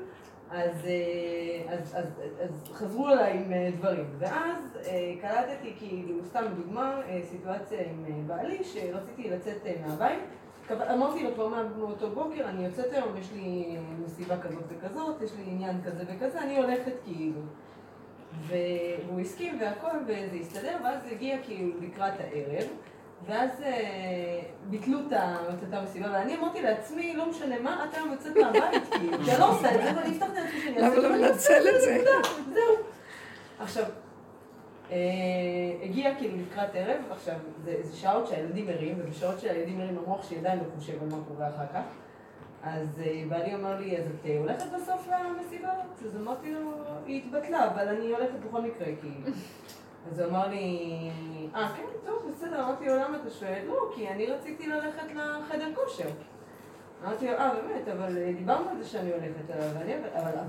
אז, אה, אז, אז, אז חזרו אליי עם אה, דברים. ואז אה, קלטתי, כאילו, סתם דוגמה, סיטואציה עם בעלי, שרציתי לצאת מהבית. אמרתי לו כבר מאותו בוקר, אני יוצאת היום, יש לי מסיבה כזאת וכזאת, יש לי עניין כזה וכזה, אני הולכת כאילו. והוא הסכים והכל, וזה הסתדר, ואז הגיע כאילו לקראת הערב. ואז אה, ביטלו את אותה מסיבה, ואני אמרתי לעצמי, לא משנה מה, את היום יוצאת מהבית, כי אני לא עושה את זה, ואני אפתח את עצמי שאני אעשה את זה. למה לא לנצל את זה? זהו. עכשיו, אה, הגיע כאילו לקראת ערב, עכשיו, זה שעות שהילדים ערים, ובשעות שהילדים ערים המוח שלי עדיין לא חושב על מה קורה אחר כך. אז אה, בעלי אמר לי, אז את הולכת בסוף למסיבה? אז אמרתי לו, היא התבטלה, אבל אני הולכת בכל מקרה, כאילו. אז הוא אמר לי, אה, כן, טוב, בסדר, אמרתי לו, למה אתה שואל? לא, כי אני רציתי ללכת לחדר כושר. אמרתי לו, אה, באמת, אבל אה, דיברנו על זה שאני הולכת אליו,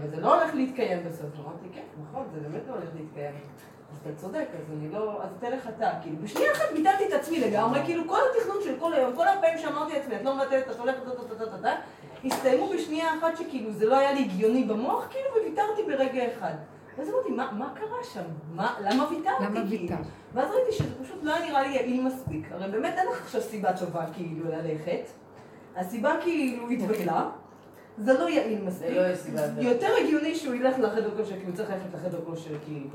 אבל זה לא הולך להתקיים בסוף. אמרתי, כן, נכון, זה באמת לא הולך להתקיים. אז אתה צודק, אז אני לא, אז תלך אתה, כאילו, בשנייה אחת ביטלתי את עצמי לגמרי, כאילו, כל התכנון של כל היום, כל הפעמים שאמרתי לעצמי, את לא מבטלת, את הולכת, הסתיימו בשנייה אחת שכאילו זה לא היה לי הגיוני במוח, כאילו, וויתרתי ברגע אחד. ואז אמרתי, מה, מה קרה שם? מה, למה ויתרתי? למה ויתרת? ואז ראיתי שזה פשוט לא נראה לי יעיל מספיק. הרי באמת אין לך עכשיו סיבה טובה כאילו ללכת. הסיבה כאילו התבטלה. זה לא יעיל מספיק. זה לא סיבה. יותר הגיוני שהוא ילך לחדר כושר, כי הוא צריך ללכת לחדר כושר, כאילו.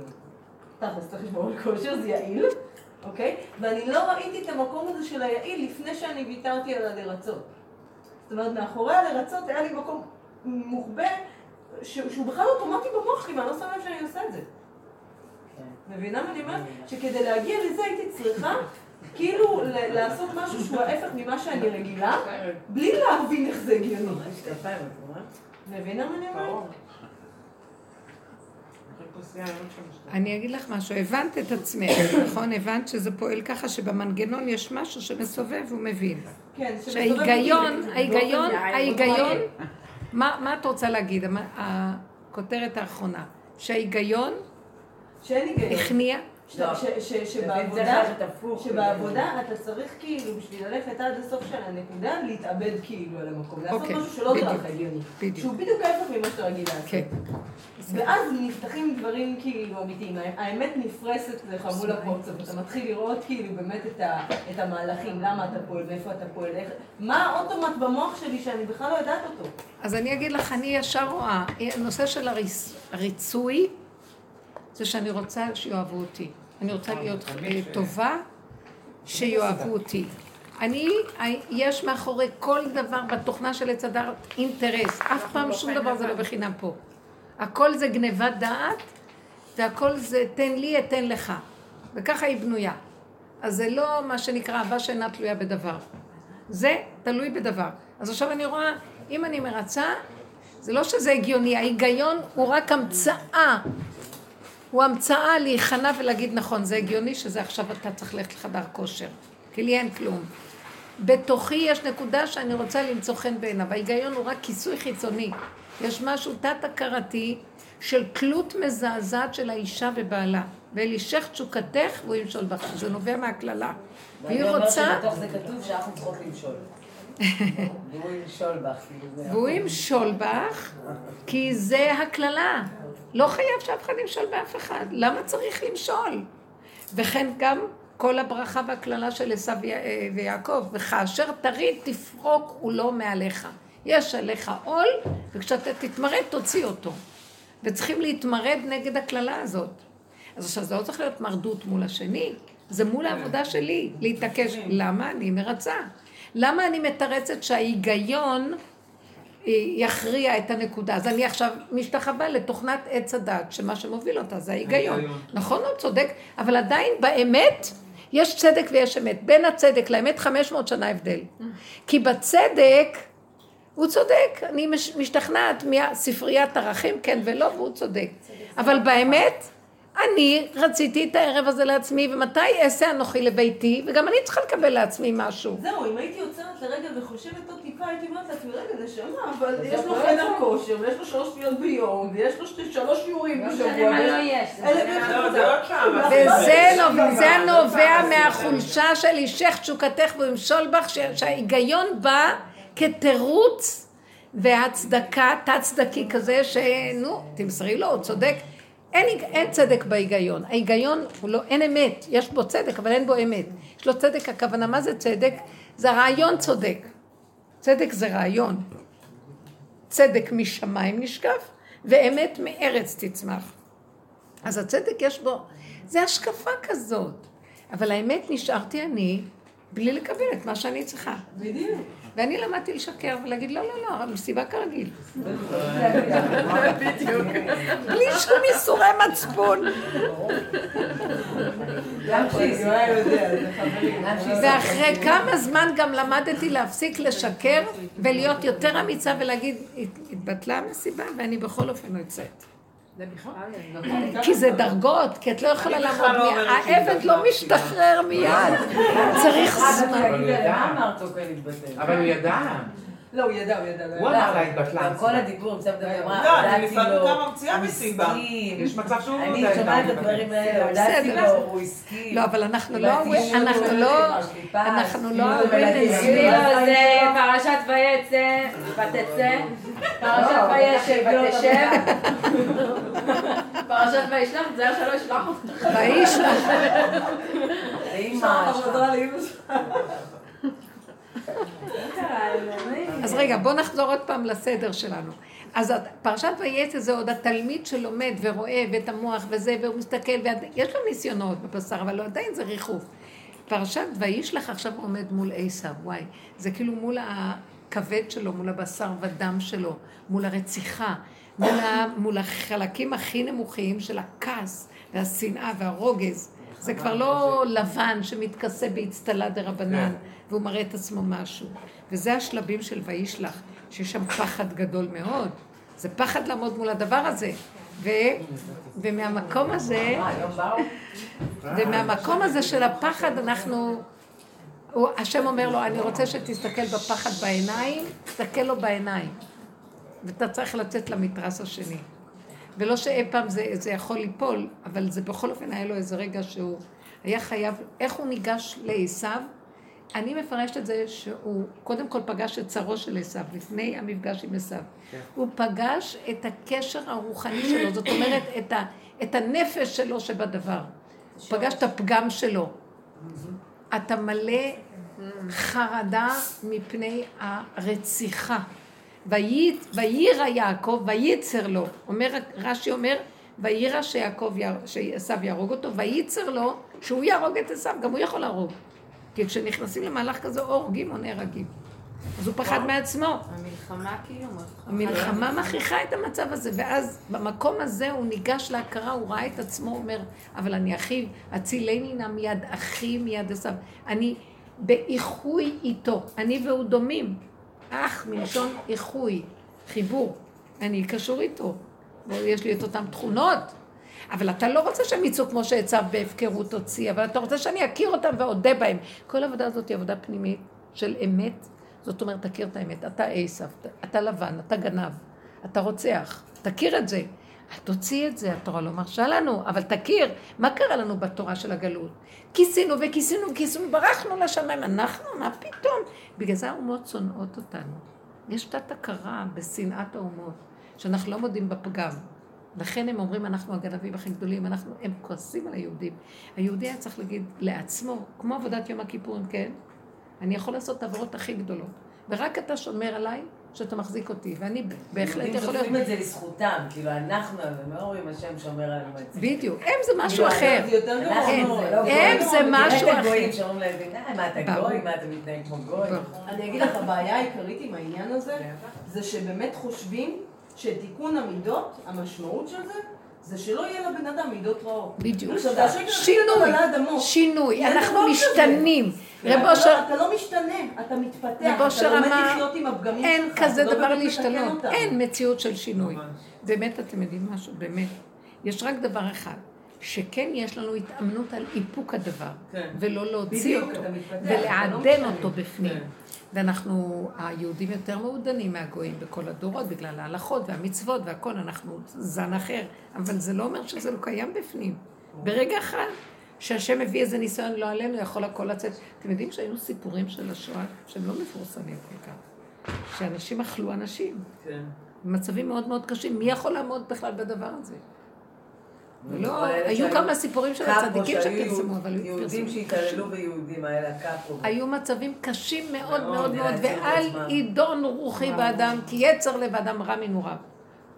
תכלס, צריך לשמור על כושר, זה יעיל, אוקיי? ואני לא ראיתי את המקום הזה של היעיל לפני שאני ויתרתי על הלרצות. זאת אומרת, מאחורי הלרצות היה לי מקום מוחבא, שהוא בכלל אוטומטי במוח שלי, ואני לא שמה לב שאני עושה את זה. מבינה מה אני אומרת? שכדי להגיע לזה הייתי צריכה כאילו לעשות משהו שהוא ההפך ממה שאני רגילה, בלי להבין איך זה הגיוני. משקפיים, את רואה? מבינה מה אני אומרת? אני אגיד לך משהו, הבנת את עצמך, נכון? הבנת שזה פועל ככה שבמנגנון יש משהו שמסובב והוא מבין. כן, שמסתובב שההיגיון. ההיגיון, ההיגיון, מה מה את רוצה להגיד? הכותרת האחרונה, שההיגיון שאין היגיון. הכניע, שבעבודה, הפוך. שבעבודה אתה צריך כאילו, בשביל ללכת עד הסוף של הנקודה, להתאבד כאילו על המקום. לעשות אוקיי, משהו שלא נראה לך הגיוני. שהוא בדיוק ההפך ממה שאתה רגיל לעשות. כן. ואז נפתחים דברים כאילו אמיתיים. האמת נפרסת לך מול הפרצוף, אתה מתחיל לראות כאילו באמת את, המהלכים, למה אתה פועל, מאיפה אתה פועל, מה האוטומט במוח שלי שאני בכלל לא יודעת אותו. אז אני אגיד לך, אני ישר רואה, הנושא של הריצ- הריצוי, זה שאני רוצה שיאהבו אותי. אני רוצה להיות אה, טובה, שיאהבו אותי. אני, יש מאחורי כל דבר בתוכנה של עץ הדת אינטרס. אף פעם שום דבר זה לא בחינם פה. הכל זה גניבת דעת, והכל זה תן לי, אתן לך. וככה היא בנויה. אז זה לא מה שנקרא אהבה שאינה תלויה בדבר. זה תלוי בדבר. אז עכשיו אני רואה, אם אני מרצה, זה לא שזה הגיוני, ההיגיון הוא רק המצאה. הוא המצאה להיכנע ולהגיד נכון, זה הגיוני שזה עכשיו אתה צריך ללכת לחדר כושר. כי לי אין כלום. בתוכי יש נקודה שאני רוצה למצוא חן בעיניו. ההיגיון הוא רק כיסוי חיצוני. יש משהו תת-הכרתי של תלות מזעזעת של האישה ובעלה. ואלישך תשוקתך והוא ימשול בך. זה נובע מהקללה. והיא ואני אומרת רוצה... שבתוך זה כתוב שאנחנו צריכות למשול. והוא ימשול בך, כאילו. והוא ימשול בך, כי זה הקללה. לא חייב שאף אחד ימשול באף אחד. למה צריך למשול? וכן גם כל הברכה והקללה של עשו ו- ויעקב, וכאשר תריד תפרוק הוא לא מעליך. יש עליך עול, וכשאתה תתמרד תוציא אותו. וצריכים להתמרד נגד הקללה הזאת. אז עכשיו זה לא צריך להיות מרדות מול השני, זה מול העבודה שלי, להתעקש. למה אני מרצה? למה אני מתרצת שההיגיון אה, יכריע את הנקודה? אז אני עכשיו משתחווה לתוכנת עץ הדת, שמה שמוביל אותה זה ההיגיון. נכון, הוא צודק, אבל עדיין באמת יש צדק ויש אמת. בין הצדק לאמת 500 שנה הבדל. כי בצדק הוא צודק, אני מש- משתכנעת מספריית ערכים, כן ולא, והוא צודק. אבל באמת, אני רציתי את הערב הזה לעצמי, ומתי אעשה אנוכי לביתי, וגם אני צריכה לקבל לעצמי משהו. זהו, אם הייתי עוצרת לרגע וחושבת עוד טיפה, הייתי אומרת לעצמי, רגע, נשמה, אבל יש לו חדר כושר, ויש לו שלוש שניות ביום, ויש לו שתי- שלוש שיעורים לא בשבוע. לא יש. זה לא, זה פעם. וזה נובע, זה מהחולשה של אישך תשוקתך וימשול בך, שההיגיון בא כתירוץ והצדקה, תת-צדקי כזה, שנו, תמסרי לו, הוא צודק. אין, אין צדק בהיגיון. ההיגיון לא, אין אמת. יש בו צדק, אבל אין בו אמת. יש לו צדק, הכוונה, מה זה צדק? זה הרעיון צודק. צדק זה רעיון. צדק משמיים נשקף, ואמת מארץ תצמח. אז הצדק יש בו, זה השקפה כזאת. אבל האמת נשארתי אני בלי לקבל את מה שאני צריכה. בדיוק. ואני למדתי לשקר ולהגיד לא, לא, לא, המסיבה כרגיל. בלי שום ייסורי מצפון. ואחרי כמה זמן גם למדתי להפסיק לשקר ולהיות יותר אמיצה ולהגיד, "הת- התבטלה המסיבה ואני בכל אופן יוצאת. זה בכלל, כי זה דרגות, כי את לא יכולה לעמוד, לא העבד לא שהתבטלה משתחרר מיד, צריך זמן. אבל הוא ידע. אבל הוא ידע. לא, הוא ידע, הוא ידע. לא הוא ידע. אמר לה התבטלה. כל הדיבור, בסדר, היא אמרה, לא, אני לפעמים גם ממציאה מסיבה. יש מצב שהוא לא אני שומעת את. הדברים האלה, הודעתי. לו, הוא הסכים. לא, אבל אנחנו לא, קיבלתי אנחנו לא, אנחנו לא זה. בשבילו זה פרשת ויצא, ותצא, פרשת וישב ותשב, פרשת וישלח, זה היה שלא ישלח אותך. לאמא עכשיו שלך. אז רגע, בואו נחזור עוד פעם לסדר שלנו. אז פרשת ויצא זה עוד התלמיד שלומד ורואה ואת המוח וזה, והוא מסתכל, ויש לו ניסיונות בבשר, אבל עדיין זה ריחוף. פרשת וישלח עכשיו עומד מול עשיו, וואי, זה כאילו מול הכבד שלו, מול הבשר ודם שלו, מול הרציחה, מול, מול החלקים הכי נמוכים של הכעס והשנאה והרוגז. זה כבר לא לבן שמתכסה באצטלה דה רבנן, והוא מראה את עצמו משהו. וזה השלבים של וישלח, שיש שם פחד גדול מאוד. זה פחד לעמוד מול הדבר הזה. ו, ומהמקום הזה, ומהמקום הזה של הפחד אנחנו, הוא, השם אומר לו, אני רוצה שתסתכל בפחד בעיניים, תסתכל לו בעיניים. ואתה צריך לצאת למתרס השני. ולא שאי פעם זה, זה יכול ליפול, אבל זה בכל אופן היה לו איזה רגע שהוא היה חייב, איך הוא ניגש לעשו? אני מפרשת את זה שהוא קודם כל פגש את שרו של עשו, לפני המפגש עם עשו. כן. הוא פגש את הקשר הרוחני שלו, זאת אומרת, את, ה, את הנפש שלו שבדבר. הוא פגש את הפגם שלו. אתה מלא חרדה מפני הרציחה. ויירא יעקב, וייצר לו. אומר, רש"י אומר, ויירא שיעקב, שעשו יהרוג אותו, וייצר לו שהוא יהרוג את עשו, גם הוא יכול להרוג. כי כשנכנסים למהלך כזה, או הורגים או נהרגים. אז הוא פחד מעצמו. המלחמה כאילו... המלחמה מכריחה את המצב הזה, ואז במקום הזה הוא ניגש להכרה, הוא ראה את עצמו, הוא אומר, אבל אני אחיו, הצילני נא מיד אחי מיד עשיו. אני באיחוי איתו, אני והוא דומים. אח מלשון איחוי, חיבור. אני קשור איתו. יש לי את אותן תכונות. אבל אתה לא רוצה שהם יצאו כמו שעצב בהפקרות הוציא, אבל אתה רוצה שאני אכיר אותם ואודה בהם. כל העבודה הזאת היא עבודה פנימית של אמת. זאת אומרת, תכיר את האמת. אתה עשב, אתה לבן, אתה גנב, אתה רוצח. תכיר את זה. תוציא את זה, התורה לא מרשה לנו, אבל תכיר, מה קרה לנו בתורה של הגלות? כיסינו וכיסינו וכיסינו, ברחנו לשמיים, אנחנו, מה פתאום? בגלל זה האומות שונאות אותנו. יש תת הכרה בשנאת האומות, שאנחנו לא מודים בפגם. לכן הם אומרים, אנחנו הגנבים הכי גדולים, אנחנו, הם כועסים על היהודים. היהודי היה צריך להגיד לעצמו, כמו עבודת יום הכיפורים, כן? אני יכול לעשות את העברות הכי גדולות. ורק אתה שומר עליי, שאתה מחזיק אותי, ואני בהחלט יכול להיות... יהודים זוכרים את זה לזכותם, כאילו אנחנו, הם לא אומרים השם שומר עלינו את בדיוק, הם זה משהו אחר. הם זה משהו אחר. גויים שאומרים להם, מה אתה גוי, מה אתה מתנהג כמו גוי. אני אגיד לך, הבעיה העיקרית עם העניין הזה, זה שבאמת חושבים שתיקון המידות, המשמעות של זה, זה שלא יהיה לבן אדם מידות רעות. בדיוק. שינוי, שינוי, אנחנו משתנים. רב אושר... אתה לא משתנה, אתה מתפתח, אתה לומד לחיות עם הפגמים שלך. אין כזה לא דבר להשתנות, אין מציאות של שינוי. באמת, אתם יודעים משהו, באמת. יש רק דבר אחד, שכן יש לנו התאמנות על איפוק הדבר, כן. ולא להוציא אותו, ולעדן לא אותו בפנים. ואנחנו, היהודים יותר מעודנים מהגויים בכל הדורות, בגלל ההלכות והמצוות והכל, אנחנו זן אחר, אבל זה לא אומר שזה לא קיים בפנים. ברגע אחד שהשם מביא איזה ניסיון לא עלינו, יכול הכל לצאת. אתם יודעים שהיו סיפורים של השואה שהם לא מפורסמים כל כך, שאנשים אכלו אנשים. כן. במצבים מאוד מאוד קשים. מי יכול לעמוד בכלל בדבר הזה? לא, היו כמה סיפורים של הצדיקים שפרסמו, אבל היו יהודים שהתעללו ביהודים, האלה קאפו. היו מצבים קשים מאוד מאוד מאוד, ואל ידון רוחי באדם, כי יצר לב האדם רע מנוריו.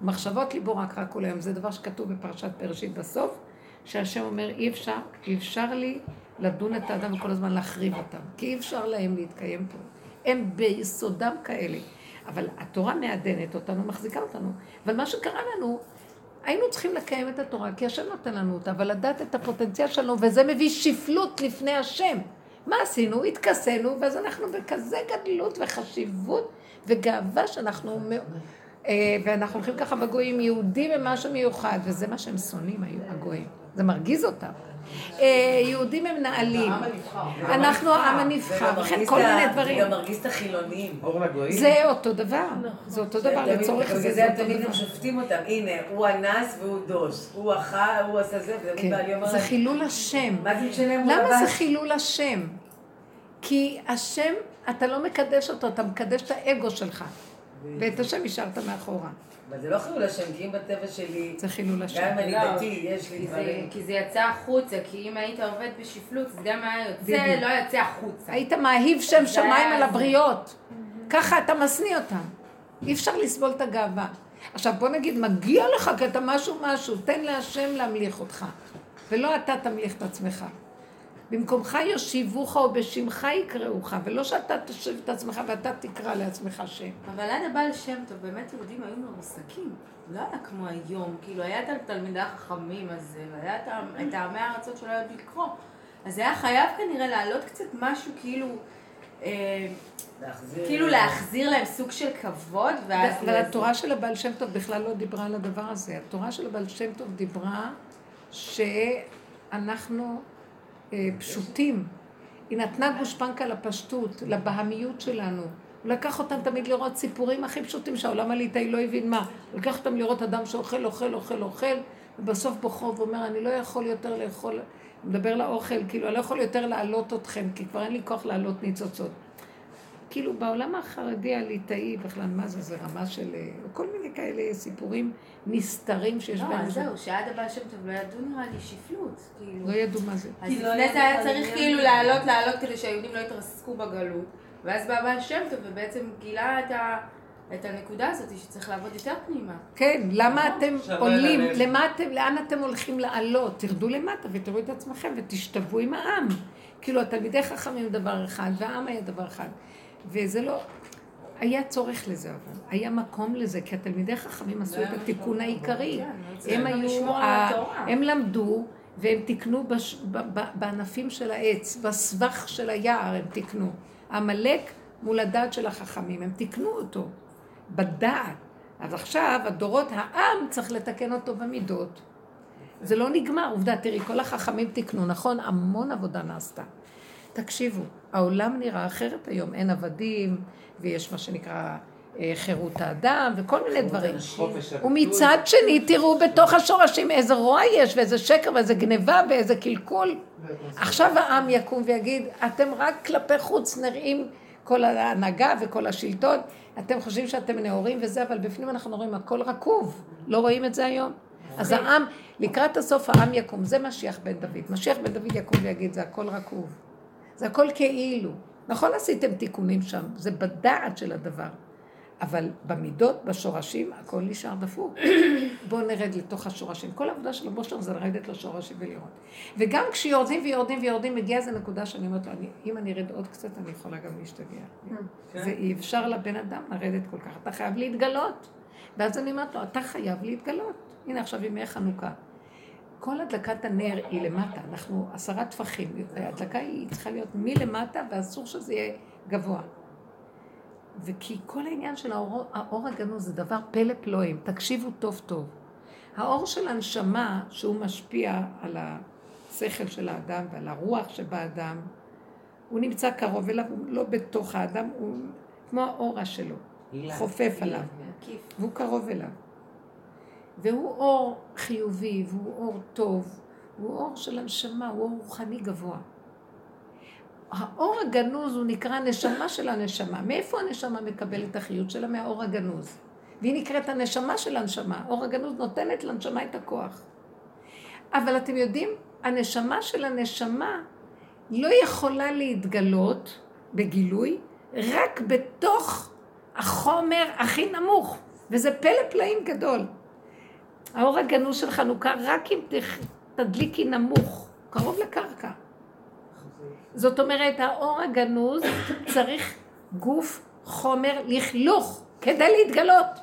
מחשבות ליבו רק רק כל היום, זה דבר שכתוב בפרשת בראשית בסוף, שהשם אומר, אי אפשר, אי אפשר לי לדון את האדם וכל הזמן להחריב אותם, כי אי אפשר להם להתקיים פה. הם ביסודם כאלה. אבל התורה מעדנת אותנו, מחזיקה אותנו. אבל מה שקרה לנו, היינו צריכים לקיים את התורה, כי השם נותן לנו אותה, אבל לדעת את הפוטנציאל שלנו, וזה מביא שפלות לפני השם. מה עשינו? התכסינו, ואז אנחנו בכזה גדלות וחשיבות וגאווה שאנחנו... אה, ואנחנו הולכים ככה בגויים, יהודים הם משהו מיוחד, וזה מה שהם שונאים, הגויים. זה מרגיז אותם. אה, יהודים הם נעלים. אנחנו העם הנבחר, וכן כל מיני דברים. זה גם מרגיז את החילונים. זה אותו דבר. זה אותו דבר לצורך זה. זה תמיד הם שופטים אותם. הנה, הוא אנס והוא דוס. הוא אכל, הוא עשה זה, וזה בעלי אומר... זה חילול השם. מה זה משנה למה זה חילול השם? כי השם, אתה לא מקדש אותו, אתה מקדש את האגו שלך. ואת השם השארת מאחורה. אבל זה לא חילול השם, כי אם בטבע שלי... זה חילול השם. גם אם אני דתי, יש לי דברים. כי זה יצא החוצה, כי אם היית עובד בשפלות, זה גם היה יוצא, לא יוצא החוצה. היית מאהיב שם שמיים על הבריות. ככה אתה משניא אותם. אי אפשר לסבול את הגאווה. עכשיו בוא נגיד, מגיע לך כי אתה משהו משהו, תן להשם להמליך אותך. ולא אתה תמליך את עצמך. במקומך יושיבוך או בשמך יקראוך, ולא שאתה תשב את עצמך ואתה תקרא לעצמך שם. אבל עד הבעל שם טוב, באמת יהודים היו מרוסקים. לא היה כמו היום, כאילו היה את התלמידי החכמים הזה, והיה את את העמי הארצות שלא יודעים לקרוא. אז היה חייב כנראה להעלות קצת משהו כאילו, אה, להחזיר... כאילו להחזיר להם סוג של כבוד, ואז... אבל התורה של הבעל שם טוב בכלל לא דיברה על הדבר הזה. התורה של הבעל שם טוב דיברה שאנחנו פשוטים. היא נתנה גושפנקה לפשטות, לבהמיות שלנו. הוא לקח אותם תמיד לראות סיפורים הכי פשוטים שהעולם הליטאי לא הבין מה. הוא לקח אותם לראות אדם שאוכל, אוכל, אוכל, אוכל, ובסוף בוחר ואומר, אני לא יכול יותר לאכול, מדבר לאוכל, כאילו, אני לא יכול יותר להעלות אתכם, כי כבר אין לי כוח להעלות ניצוצות. כאילו, בעולם החרדי הליטאי בכלל, מה זה, זה רמה של... אה, כל מיני כאלה סיפורים נסתרים שיש לא, בהם. אז זהו, שעד הבעל שם טוב לא ידעו נראה לי שפלות, כאילו. לא ידעו מה זה. אז לא לפני זה היה צריך כאילו. לעלות, לעלות כדי שהיהודים לא יתרסקו בגלות. ואז בא הבעל שם טוב ובעצם גילה את, ה, את הנקודה הזאת שצריך לעבוד יותר פנימה. כן, למה אתם שווה עולים. למה אתם, לאן אתם הולכים לעלות? תרדו למטה ותראו את עצמכם ותשתוו עם העם. כאילו, התלמידי חכמים דבר אחד, והעם היה דבר אחד. וזה לא... היה צורך לזה אבל, היה מקום לזה, כי התלמידי חכמים עשו את התיקון העיקרי. כן, הם היו. הם למדו והם תיקנו בענפים של העץ, בסבך של היער הם תיקנו. עמלק מול הדעת של החכמים, הם תיקנו אותו בדעת. אז עכשיו הדורות, העם צריך לתקן אותו במידות. זה לא נגמר, עובדה, תראי, כל החכמים תיקנו, נכון? המון עבודה נעשתה. תקשיבו, העולם נראה אחרת היום, אין עבדים, ויש מה שנקרא אה, חירות האדם, וכל מיני דברים. ומצד שני, תראו בתוך השורשים איזה רוע יש, ואיזה שקר, ואיזה גניבה, ואיזה קלקול. עכשיו העם יקום ויגיד, אתם רק כלפי חוץ נראים כל ההנהגה וכל השלטון, אתם חושבים שאתם נאורים וזה, אבל בפנים אנחנו רואים הכל רקוב. לא רואים את זה היום? אז העם, לקראת הסוף העם יקום, זה משיח בן דוד. משיח בן דוד יקום ויגיד, זה הכל רקוב. זה הכל כאילו. נכון עשיתם תיקונים שם, זה בדעת של הדבר. אבל במידות, בשורשים, הכל נשאר דפוק. בואו נרד לתוך השורשים. כל העבודה של המושר זה לרדת לשורשים ולראות. וגם כשיורדים ויורדים ויורדים, מגיעה איזו נקודה שאני אומרת לו, אני, אם אני ארד עוד קצת, אני יכולה גם להשתגע. כן. זה אי אפשר לבן אדם לרדת כל כך, אתה חייב להתגלות. ואז אני אומרת לו, אתה חייב להתגלות. הנה עכשיו ימי חנוכה. כל הדלקת הנר היא למטה, אנחנו עשרה טפחים. ההדלקה היא צריכה להיות מלמטה, ואסור שזה יהיה גבוה. וכי כל העניין של האור, האור הגנוז זה דבר פלא פלואים, תקשיבו טוב טוב. האור של הנשמה, שהוא משפיע על השכל של האדם ועל הרוח שבאדם, הוא נמצא קרוב אליו, הוא לא בתוך האדם, הוא כמו האורה שלו, אילן. חופף עליו, מקיף. והוא קרוב אליו. והוא אור חיובי, והוא אור טוב, הוא אור של הנשמה, הוא אור רוחני גבוה. האור הגנוז הוא נקרא נשמה של הנשמה. מאיפה הנשמה מקבלת את החיות שלה? מהאור הגנוז. והיא נקראת הנשמה של הנשמה. אור הגנוז נותנת לנשמה את הכוח. אבל אתם יודעים, הנשמה של הנשמה לא יכולה להתגלות בגילוי רק בתוך החומר הכי נמוך, וזה פלא פלאים גדול. האור הגנוז של חנוכה, רק אם תדליקי נמוך, קרוב לקרקע. זאת אומרת, האור הגנוז צריך גוף, חומר, לכלוך, כדי להתגלות.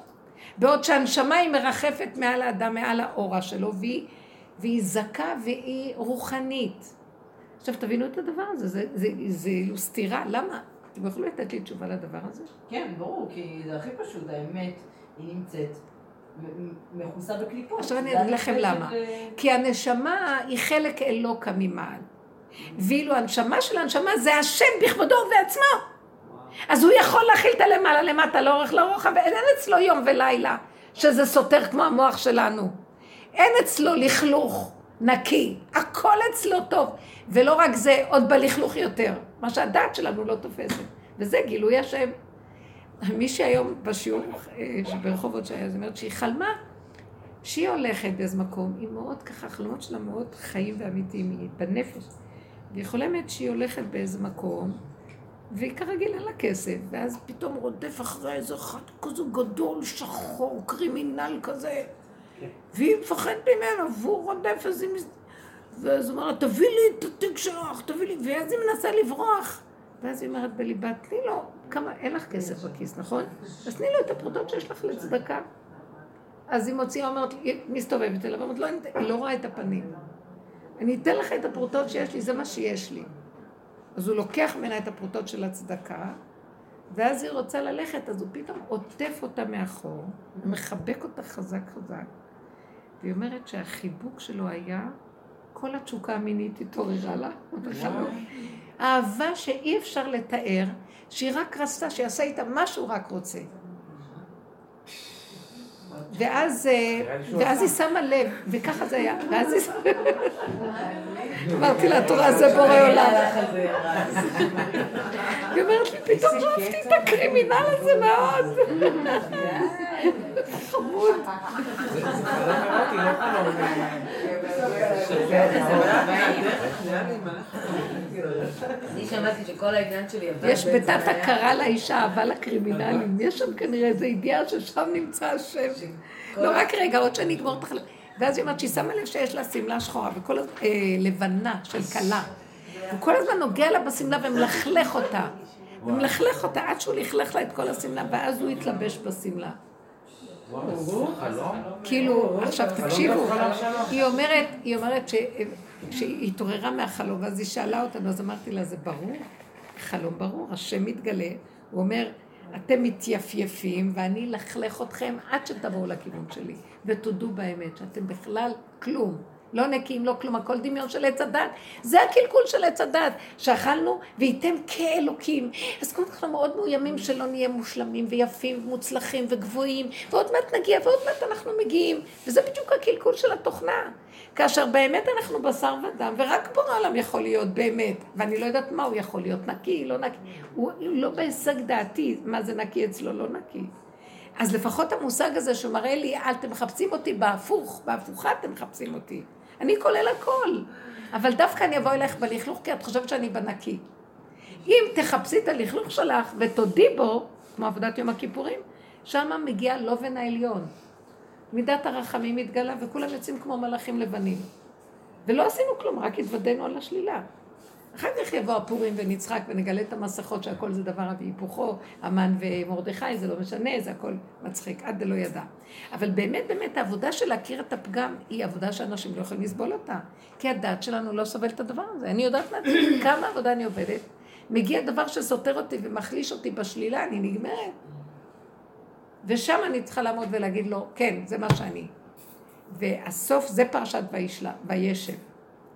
בעוד שהנשמה היא מרחפת מעל האדם, מעל האורה שלו, והיא, והיא זכה והיא רוחנית. עכשיו תבינו את הדבר הזה, זה, זה, זה, זה סתירה, למה? אתם יכולים לתת לי תשובה לדבר הזה? כן, ברור, כי זה הכי פשוט, האמת, היא נמצאת מכוסה בקליפות. עכשיו אני אגיד לכם למה. אה, כי הנשמה היא חלק אלוקה ממעל. ואילו הנשמה של הנשמה זה השם בכבודו ובעצמו. אז הוא יכול להכיל את הלמעלה למטה, לאורך לרוחב, ואין אצלו יום ולילה, שזה סותר כמו המוח שלנו. אין אצלו לכלוך נקי, הכל אצלו טוב. ולא רק זה, עוד בלכלוך יותר, מה שהדעת שלנו לא תופסת. וזה גילוי השם. מישהי היום בשיעור אה, ברחובות שהיה, זאת אומרת שהיא חלמה שהיא הולכת באיזה מקום, היא מאוד ככה, החלומות שלה מאוד חיים ואמיתיים, היא בנפש. והיא חולמת שהיא הולכת באיזה מקום, והיא כרגיל אין לה כסף, ואז פתאום רודף אחרי איזה אחד כזה גדול, שחור, קרימינל כזה, והיא מפחדת ממנו, והוא רודף אז היא... ואז לה, תביא לי את התיק שלך, תביא לי, ואז היא מנסה לברוח. ואז היא אומרת בליבה, תני לו, כמה, אין לך כסף בכיס, נכון? אז תני לו את הפרוטות שיש לך לצדקה. אז היא מוציאה, אומרת, היא מסתובבת אליו, אומרת, לא, היא לא רואה את הפנים. אני אתן לך את הפרוטות שיש לי, זה מה שיש לי. אז הוא לוקח ממנה את הפרוטות של הצדקה, ואז היא רוצה ללכת, אז הוא פתאום עוטף אותה מאחור, ומחבק אותה חזק חזק. והיא אומרת שהחיבוק שלו היה, כל התשוקה המינית התעוררה לה. אהבה שאי אפשר לתאר, שהיא רק רצתה שיעשה איתה מה שהוא רק רוצה. ואז, אה, ואז היא שמה לב, וככה זה היה, ואז היא שמה... אמרתי לה, תורה זה בורא עולם. היא אומרת לי, פתאום אהבתי את הקרימינל הזה מאוד. חמוד. אני שמעתי שכל העניין שלי... יש בתת הכרה לאישה אהבה לקרימינלים, יש שם כנראה איזו ידיעה ששם נמצא השם. לא, רק רגע, עוד שאני אגמור את החלק. ואז היא אומרת שהיא שמה לב שיש לה שמלה שחורה, וכל הזמן, אה, לבנה של כלה. הוא כל הזמן נוגע לה בשמלה ומלכלך אותה. ומלכלך אותה עד שהוא לכלך לה את כל השמלה, ואז הוא התלבש בשמלה. כאילו, עכשיו תקשיבו, היא אומרת, היא אומרת שהיא התעוררה מהחלום, ואז היא שאלה אותנו, אז אמרתי לה, זה ברור? חלום ברור, השם מתגלה, הוא אומר, אתם מתייפייפים ואני אלכלך אתכם עד שתבואו לכיוון שלי, ותודו באמת שאתם בכלל כלום. לא נקיים, לא כלום, הכל דמיון של עץ הדת. זה הקלקול של עץ הדת, שאכלנו והייתם כאלוקים. אז קודם כל אנחנו מאוד מאוימים שלא נהיה מושלמים ויפים ומוצלחים וגבוהים, ועוד מעט נגיע ועוד מעט אנחנו מגיעים. וזה בדיוק הקלקול של התוכנה. כאשר באמת אנחנו בשר ודם, ורק בורא העולם יכול להיות באמת, ואני לא יודעת מה הוא יכול להיות, נקי, לא נקי. הוא לא בהישג דעתי, מה זה נקי אצלו, לא נקי. אז לפחות המושג הזה שמראה לי, אל אתם מחפשים אותי בהפוך, בהפוכה אתם מחפשים אותי. אני כולל הכל. אבל דווקא אני אבוא אלייך בלכלוך, כי את חושבת שאני בנקי. אם תחפשי את הלכלוך שלך ותודי בו, כמו עבודת יום הכיפורים, שמה מגיע לובן העליון. מידת הרחמים מתגלה וכולם יוצאים כמו מלאכים לבנים. ולא עשינו כלום, רק התוודענו על השלילה. אחר כך יבוא הפורים ונצחק ונגלה את המסכות שהכל זה דבר והיפוכו, המן ומרדכי, זה לא משנה, זה הכל מצחיק, עד דלא ידע. אבל באמת באמת העבודה של להכיר את הפגם היא עבודה שאנשים לא יכולים לסבול אותה. כי הדת שלנו לא סובלת את הדבר הזה. אני יודעת מעצמי כמה עבודה אני עובדת. מגיע דבר שסותר אותי ומחליש אותי בשלילה, אני נגמרת. ושם אני צריכה לעמוד ולהגיד לו, כן, זה מה שאני. והסוף זה פרשת וישב.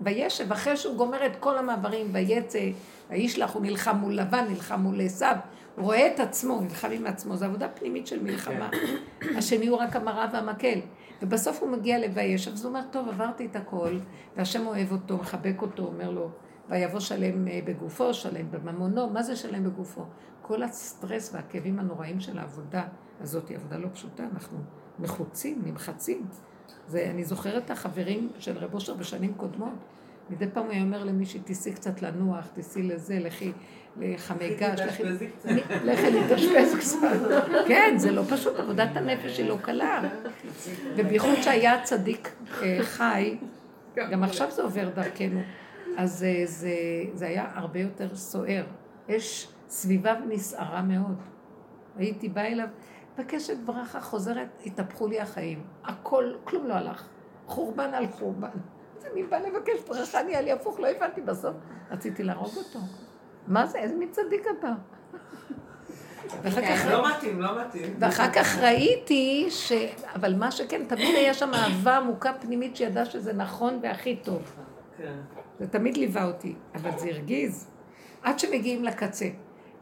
וישב, אחרי שהוא גומר את כל המעברים, ויצא, וישלח, הוא נלחם מול לבן, נלחם מול עשיו, הוא רואה את עצמו, נלחם עם עצמו, זו עבודה פנימית של מלחמה. השני הוא רק המראה והמקל. ובסוף הוא מגיע לוישב, אז הוא אומר, טוב, עברתי את הכל, והשם אוהב אותו, מחבק אותו, אומר לו, ויבוא שלם אה, בגופו, שלם בממונו, מה זה שלם בגופו? כל הסטרס והכאבים הנוראים של העבודה הזאת היא עבודה לא פשוטה, אנחנו מחוצים, נמחצים. זה, אני זוכרת את החברים של רב אושר בשנים קודמות. מדי פעם הוא היה אומר למישהי, תיסעי קצת לנוח, תיסעי לזה, לכי לחמי גש, לכי להתאשפז קצת. כן, זה לא פשוט, עבודת הנפש היא לא קלה. ובייחוד שהיה צדיק אה, חי, גם עכשיו זה עובר דרכנו, אז אה, זה, זה היה הרבה יותר סוער. אש סביבה נסערה מאוד. הייתי באה אליו, מבקשת ברכה חוזרת, התהפכו לי החיים. הכל, כלום לא הלך. חורבן על חורבן. אז אני באה לבקש ברכה, נהיה לי הפוך, לא הבנתי בסוף. רציתי להרוג אותו. מה זה, איזה מין צדיק אתה? כך... לא מתאים, לא מתאים. ואחר כך ראיתי ש... אבל מה שכן, תמיד היה שם אהבה עמוקה פנימית שידעה שזה נכון והכי טוב. כן. זה תמיד ליווה אותי, אבל זה הרגיז. עד שמגיעים לקצה.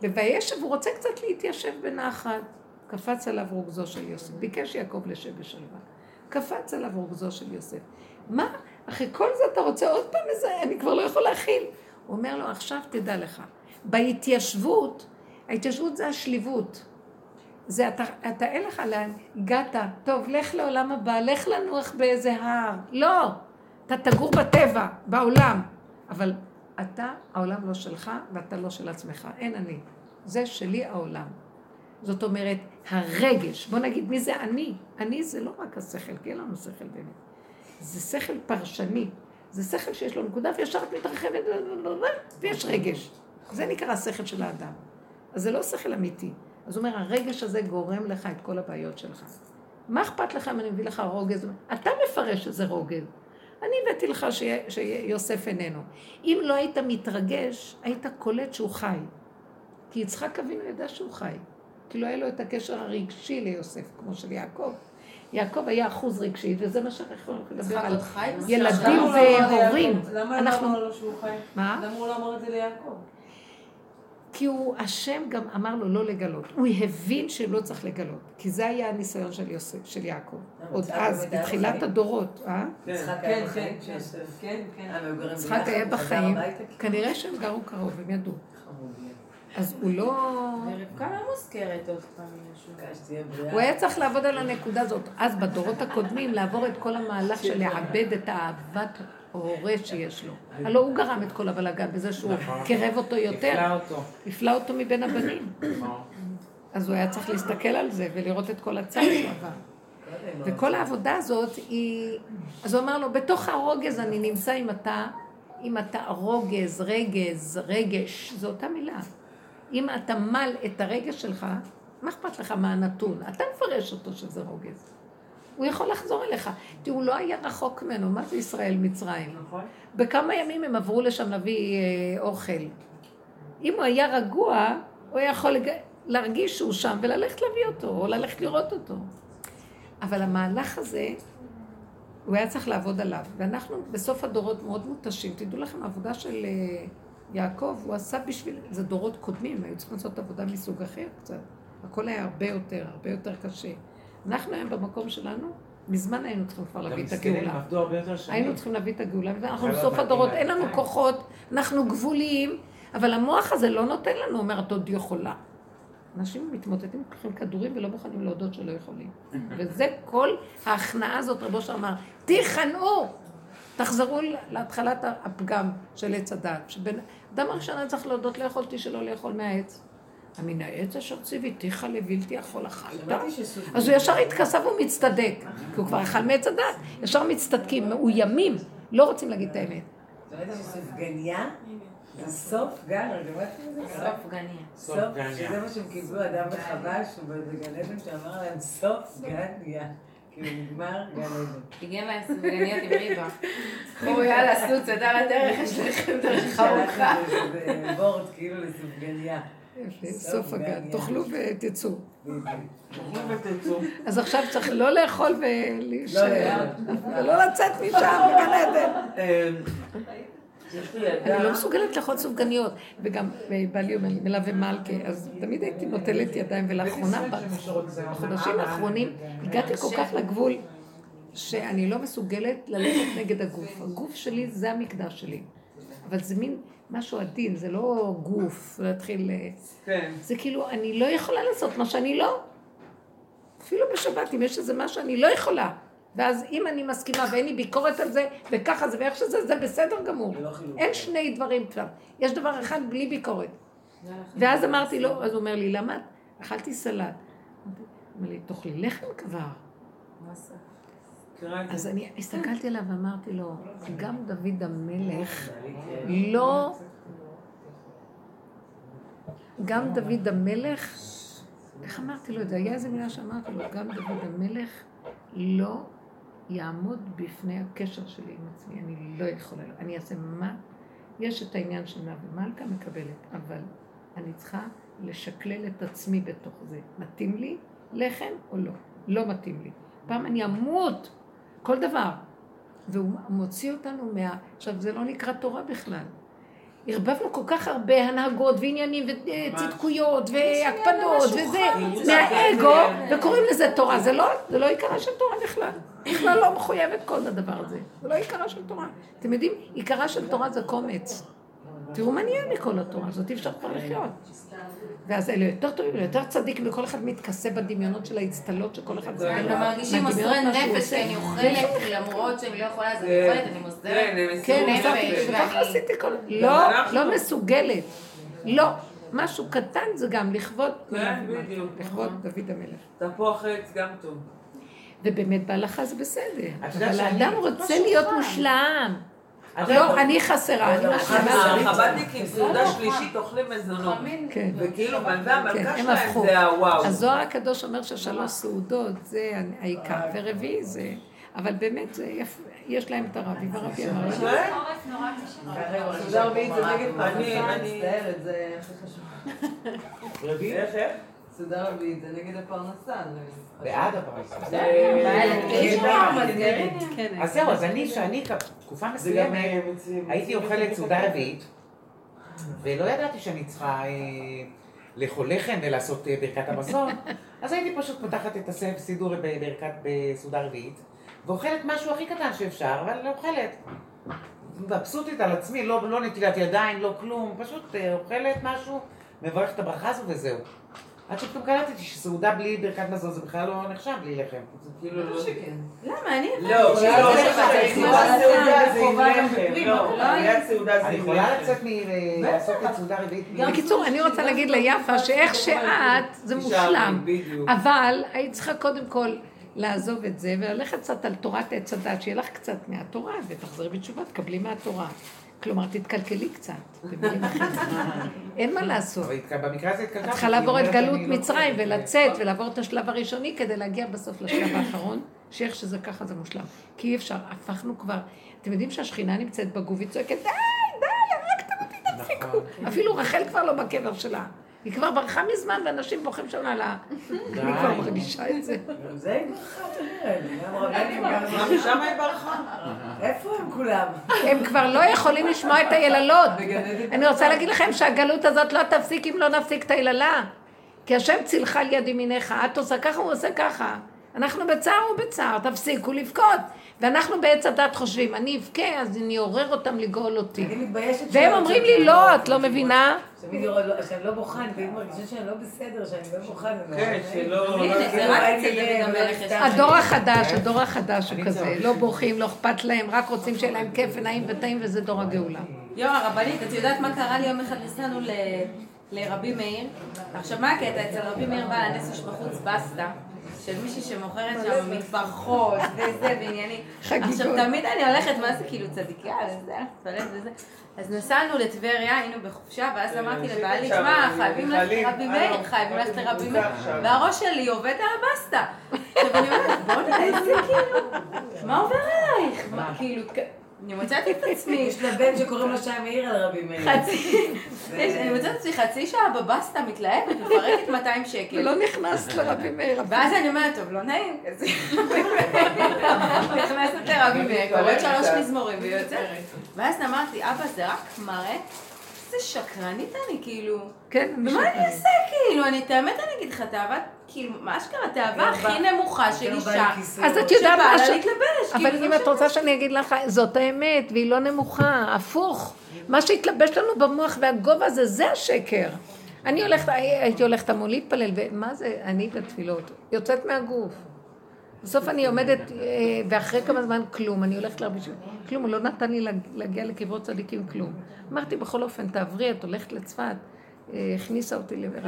ובישב הוא רוצה קצת להתיישב בנחת. קפץ עליו רוגזו של יוסף. ביקש יעקב לשב בשלווה. קפץ עליו רוגזו של יוסף. מה, אחרי כל זה אתה רוצה עוד פעם איזה, אני כבר לא יכול להכיל. הוא אומר לו, עכשיו תדע לך, בהתיישבות, ההתיישבות זה השליבות. זה אתה, אתה אין לך לאן, הגעת, טוב, לך לעולם הבא, לך לנוח באיזה הר. לא, אתה תגור בטבע, בעולם. אבל אתה, העולם לא שלך ואתה לא של עצמך, אין אני. זה שלי העולם. זאת אומרת, הרגש, בוא נגיד מי זה אני? אני זה לא רק השכל, כי אין לנו שכל באמת. זה שכל פרשני, זה שכל שיש לו נקודה וישר את מתרחבת, ויש רגש. זה נקרא השכל של האדם. אז זה לא שכל אמיתי. אז הוא אומר, הרגש הזה גורם לך את כל הבעיות שלך. מה אכפת לך אם אני מביא לך רוגז? אתה מפרש שזה רוגז. אני הבאתי לך שיוסף איננו. אם לא היית מתרגש, היית קולט שהוא חי. כי יצחק אבינו ידע שהוא חי. כי לא היה לו את הקשר הרגשי ליוסף, כמו של יעקב. יעקב היה אחוז רגשי, וזה מה שאנחנו יכולים לדבר על ילדים והורים. למה הוא אמר לו שהוא חי? מה? למה הוא לא אמר את זה ליעקב? כי הוא, השם גם אמר לו לא לגלות. הוא הבין שלא צריך לגלות. כי זה היה הניסיון של יוסף, של יעקב. עוד אז, בתחילת הדורות, אה? כן, כן? כן, כן, כן. והיו גרים יצחק? היה בחיים? כנראה שהם גרו קרוב, הם ידעו. אז הוא לא... ורבקה לא מוזכרת עוד פעם. הוא היה צריך לעבוד על הנקודה הזאת. אז בדורות הקודמים, לעבור את כל המהלך של לעבד את האהבת ההורה שיש לו. הלוא הוא גרם את כל הבלאגן בזה שהוא קירב אותו יותר. הפלא אותו. הפלא אותו מבין הבנים. אז הוא היה צריך להסתכל על זה ולראות את כל הצד שהוא עבר. וכל העבודה הזאת היא... אז הוא אמר לו, בתוך הרוגז אני נמצא אם אתה, אם אתה רוגז, רגז, רגש, זו אותה מילה. אם אתה מל את הרגש שלך, מה אכפת לך מה הנתון? אתה מפרש אותו שזה רוגז. הוא יכול לחזור אליך. תראו, הוא לא היה רחוק ממנו, מה זה ישראל מצרים? נכון. בכמה ימים הם עברו לשם להביא אה, אוכל. אם הוא היה רגוע, הוא היה יכול לג... להרגיש שהוא שם וללכת להביא אותו, או ללכת לראות אותו. אבל המהלך הזה, הוא היה צריך לעבוד עליו. ואנחנו בסוף הדורות מאוד מותשים. תדעו לכם, העבודה של אה, יעקב, הוא עשה בשביל... זה דורות קודמים, היו צריכים לעשות עבודה מסוג אחר קצת. הכל היה הרבה יותר, הרבה יותר קשה. אנחנו היום במקום שלנו, מזמן היינו צריכים כבר להביא את הגאולה. היינו צריכים להביא את הגאולה, ואנחנו בסוף הדורות, אין לנו להם. כוחות, אנחנו גבוליים, אבל המוח הזה לא נותן לנו, אומרת עוד יכולה. אנשים מתמוטטים, לוקחים כדורים ולא מוכנים להודות שלא יכולים. וזה כל ההכנעה הזאת, רבו אושר אמר, תיכנעו! תחזרו להתחלת הפגם של עץ הדת. אדם הראשון היה צריך להודות לא יכולתי שלא לאכול מהעץ. מן העץ אשר ציוויתיך לבלתי יכול אכלת. אז הוא ישר התכסה והוא מצטדק, כי הוא כבר אכל מעץ הדת. ישר מצטדקים, מאוימים, לא רוצים להגיד את האמת. שמעתי שסופגניה זה סוף גן, גניה. סוף, גניה. שזה מה שהם קיבלו אדם וחווה, שהוא בגן עדן, שאמר להם סוף גניה. נגמר גן עדן. פיגן להם סופגניות עם ריבה. או יאללה, סוץ, ידע לדרך, יש לכם דרך ארוכה. איזה בורד כאילו לסופגניה. סוף הגן, תאכלו ותצאו. תאכלו ותצאו. אז עכשיו צריך לא לאכול לא ולהישאר, לאכול. ולא לצאת משם בגן עדן. אני לא מסוגלת לאכול סופגניות, וגם אה, בעלי אומר לי, מלווה מלכה, אז תמיד הייתי נוטלת ידיים, ולאחרונה, בחודשים האחרונים, הגעתי כל כך לגבול, שאני לא מסוגלת ללכת נגד הגוף. הגוף שלי זה המקדש שלי. אבל זה מין משהו עדין, זה לא גוף, להתחיל... אה, כן. זה כאילו, אני לא יכולה לעשות מה שאני לא. אפילו בשבת, אם יש איזה משהו, אני לא יכולה. ואז אם אני מסכימה ואין לי ביקורת על זה, וככה זה ואיך שזה, זה בסדר גמור. חילוק. אין שני דברים כבר. יש דבר אחד בלי ביקורת. ואז אמרתי לו, אז הוא אומר לי, למה? אכלתי סלט. אומר לי, תאכלי לחם כבר. אז? אני הסתכלתי עליו ואמרתי לו, גם דוד המלך לא... גם דוד המלך, איך אמרתי לו את זה? היה איזה מילה שאמרתי לו, גם דוד המלך לא יעמוד בפני הקשר שלי עם עצמי, אני לא יכולה, אני אעשה מה? יש את העניין של מה ומלכה מקבלת, אבל אני צריכה לשקלל את עצמי בתוך זה. מתאים לי לחם או לא? לא מתאים לי. פעם אני אמות, כל דבר. והוא מוציא אותנו מה... עכשיו, זה לא נקרא תורה בכלל. ערבבנו כל כך הרבה הנהגות ועניינים וצדקויות והקפדות וזה, מהאגו, וקוראים לזה תורה. זה לא, זה לא עיקרה של תורה בכלל. בכלל לא מחויבת כל הדבר הזה. זה לא עיקרה של תורה. אתם יודעים, עיקרה של תורה זה קומץ. תראו מה נהיה מכל התורה הזאת, אי אפשר כבר לחיות. ואז אלה יותר טובים, אלה יותר צדיקים, וכל אחד מתכסה בדמיונות של האצטלות שכל אחד זה הם מרגישים מוסרי נפש, כי אני אוכלת, למרות שאני לא יכולה, אז אני אוכלת, אני מוסרת. כן, כן, נפש, ואני- וככה עשיתי כל... לא, אנחנו. לא מסוגלת. לא. משהו קטן זה גם לכבוד, כן, בדיוק. לכבוד דוד המלך. תפוח עץ גם טוב. ובאמת בהלכה זה בסדר. אבל האדם רוצה להיות מושלם. לא, אני חסרה. החב"דניקים, סעודה שלישית אוכלים מזונות. כן. וכאילו, מלווה כן, המלכה הם שלהם. זה הוואו. הזוהר הקדוש אומר ששלוש סעודות זה העיקר, ורביעי זה... אבל באמת, יש להם את הרבי, והרבי אמר להם, כן? סעודה רביעית זה נגד אני- פרנסה, אני- מצטערת, סעודה רביעית זה נגד הפרנסה. זה- בעד הפרנסה. אז זהו, אז אני, שאני תקופה מסוימת, אה, הייתי אוכלת סעודה רביעית, ולא ידעתי שאני צריכה אה, לאכול לחם ולעשות אה, ברכת המזון, אז הייתי פשוט פותחת את הסף סידור בברכת בסעודה רביעית, ואוכלת משהו הכי קטן שאפשר, אבל אוכלת. מבסוטית על עצמי, לא, לא נטילת ידיים, לא כלום, פשוט אוכלת משהו, מברכת את הברכה הזו וזהו. עד שפתאום קלטתי שסעודה בלי ברכת מזון זה בכלל לא נחשב בלי לחם. זה כאילו לא... למה? אני לא, לא, לא, לא, לא אני יכולה. לצאת מלעשות את סעודה רביעית. בקיצור, אני רוצה להגיד ליפה שאיך שאת, זה מושלם. אבל היית צריכה קודם כל לעזוב את זה וללכת קצת על תורת עץ הדת, שיהיה לך קצת מהתורה, ותחזרי בתשובה, תקבלי מהתורה. כלומר, תתקלקלי קצת, במילים אחרות. אין מה לעשות. במקרה הזה התקלקלתי. את צריכה לעבור את גלות לא מצרים. ולצאת ולעבור את השלב הראשוני כדי להגיע בסוף לשלב האחרון, שאיך שזה ככה זה מושלם. כי אי אפשר, הפכנו כבר, אתם יודעים שהשכינה נמצאת בגוף, היא צועקת, די, די, הרגתם אותי, תפסיקו. נכון. אפילו רחל כבר לא בקבר שלה. היא כבר ברחה מזמן, ואנשים בוכים שם על ה... אני כבר מרגישה את זה. זה היא ברחה. מה, משם היא ברחה? איפה הם כולם? הם כבר לא יכולים לשמוע את היללות. אני רוצה להגיד לכם שהגלות הזאת לא תפסיק אם לא נפסיק את היללה. כי השם צילך על יד ימינך, את עושה ככה, הוא עושה ככה. אנחנו בצער ובצער, תפסיקו לבכות. ואנחנו בעץ הדת חושבים, אני אבכה, אז אני אעורר אותם לגאול אותי. אני מתביישת והם שאני אומרים לי, לא, את לא מבינה? יורד, לא- שאני לא בוכה, אני מרגישה שאני לא בסדר, שאני לא בוכה. כן. שלא... הדור החדש, הדור החדש הוא כזה. לא בוכים, לא אכפת להם, רק רוצים שיהיה להם כיף ונעים וטעים, וזה דור הגאולה. יואו, הרבנית, את יודעת מה קרה לי יום אחד? נסענו ל- לרבי מאיר. עכשיו, מה הקטע? אצל רבי מאיר בעל הנס יש בחוץ בסטה. של מישהי שמוכרת שם מטבחות וזה ועניינים. חגיגות. עכשיו, תמיד אני הולכת, מה זה כאילו צדיקה וזה. אז נסענו לטבריה, היינו בחופשה, ואז אמרתי לבעלי, שמע, חייבים ללכת. לרבי מאיר, אה, חייבים ללכת לרבי מאיר. והראש שלי עובד על הבסטה. עכשיו, אני אומרת, בוא'נה, איזה כאילו, מה עובר עלייך? מה, כאילו, אני מצאתי את עצמי. יש לה בן שקוראים לו שי מאיר על רבי מאיר. חצי, יש- אני מוצאת עצמי חצי שעה בבסטה מתלהבת, מפרקת 200 שקל. ולא נכנס לרבי מאיר. ואז אני אומרת, טוב, לא נעים. נכנסת לרבי מאיר, קוראת שלוש מזמורים ויוצאת. ואז אמרתי, אבא, זה רק מראה איזה שקרנית אני, כאילו. כן, אני ומה אני שקרנית. אעשה, כאילו? אני, את האמת אני אגיד לך, תאווה, כאילו, מה אשכרה, התאווה הכי נמוכה של אישה. אז את יודעת מה ש... להתלבש, אבל כאילו, אם זה את רוצה שאני אגיד לך, זאת האמת, והיא לא נמוכה, הפוך. מה שהתלבש לנו במוח והגובה הזה, זה השקר. אני הולכת, הייתי הולכת המון להתפלל, ומה זה, אני בתפילות, יוצאת מהגוף. בסוף אני עומדת, אה, ואחרי כמה זמן כלום, אני הולכת להרבה שנים, כלום, הוא לא נתן לי להג- להגיע לקברות צדיקים, כלום. אמרתי, בכל אופן, תעברי, את הולכת לצפת, אה, הכניסה אותי לרבי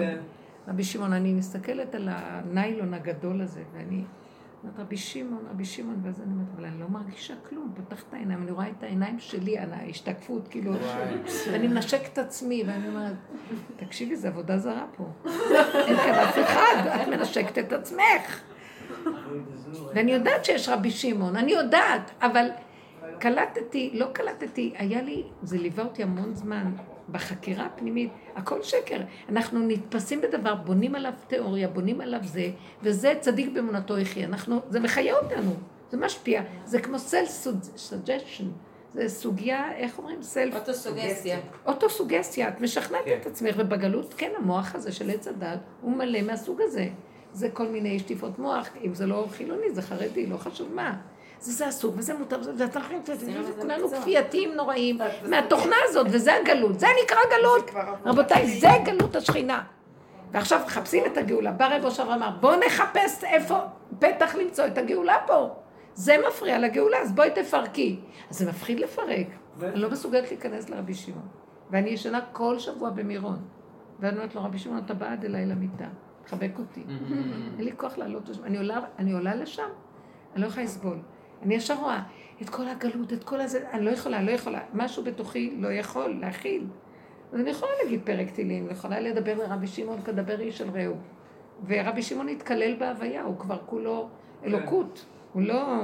כן. שמעון, אני מסתכלת על הניילון הגדול הזה, ואני אומרת, רבי שמעון, רבי שמעון, ואז אני אומרת, אבל אני לא מרגישה כלום, פותחת את העיניים, אני רואה את העיניים שלי, ההשתקפות, כאילו, ואני מנשקת את עצמי, ואני אומרת, תקשיבי, זה עבודה זרה פה. אין כאן אף אחד, את מנשקת את עצמך. ואני יודעת שיש רבי שמעון, אני יודעת, אבל קלטתי, לא קלטתי, היה לי, זה ליווה אותי המון זמן, בחקירה הפנימית, הכל שקר. אנחנו נתפסים בדבר, בונים עליו תיאוריה, בונים עליו זה, וזה צדיק באמונתו יחיה. אנחנו, זה מחיה אותנו, זה משפיע. זה כמו self suggestion, זה סוגיה, איך אומרים? סלף, אוטוסוגסטיה. אוטוסוגסטיה, את משכנעת כן. את עצמך, ובגלות, כן, המוח הזה של עץ הדת, הוא מלא מהסוג הזה. זה כל מיני שטיפות מוח, אם זה לא חילוני, זה חרדי, לא חשוב מה. זה זה אסור, וזה מותר, וזה- ואנחנו כולנו כפייתיים נוראים מהתוכנה הזאת, וזה הגלות, זה נקרא גלות. רבותיי, זה גלות השכינה. ועכשיו מחפשים את הגאולה. בא רב אושר ואמר, בואו נחפש איפה פתח למצוא את הגאולה פה. זה מפריע לגאולה, אז בואי תפרקי. אז זה מפחיד לפרק. אני לא מסוגלת להיכנס לרבי שמעון. ואני ישנה כל שבוע במירון. ואני אומרת לו, רבי שמעון, אתה בא עד אליי למיטה, תחבק אותי. אין לי כוח לעלות לשם. אני עולה, אני עולה לשם, אני לא יכולה לסבול. אני ישר רואה את כל הגלות, את כל הזה, אני לא יכולה, לא יכולה. משהו בתוכי לא יכול להכיל. אז אני יכולה להגיד פרק תהילים, יכולה לדבר לרבי שמעון כדבר איש של רעהו. ורבי שמעון התקלל בהוויה, הוא כבר כולו אלוקות. הוא לא...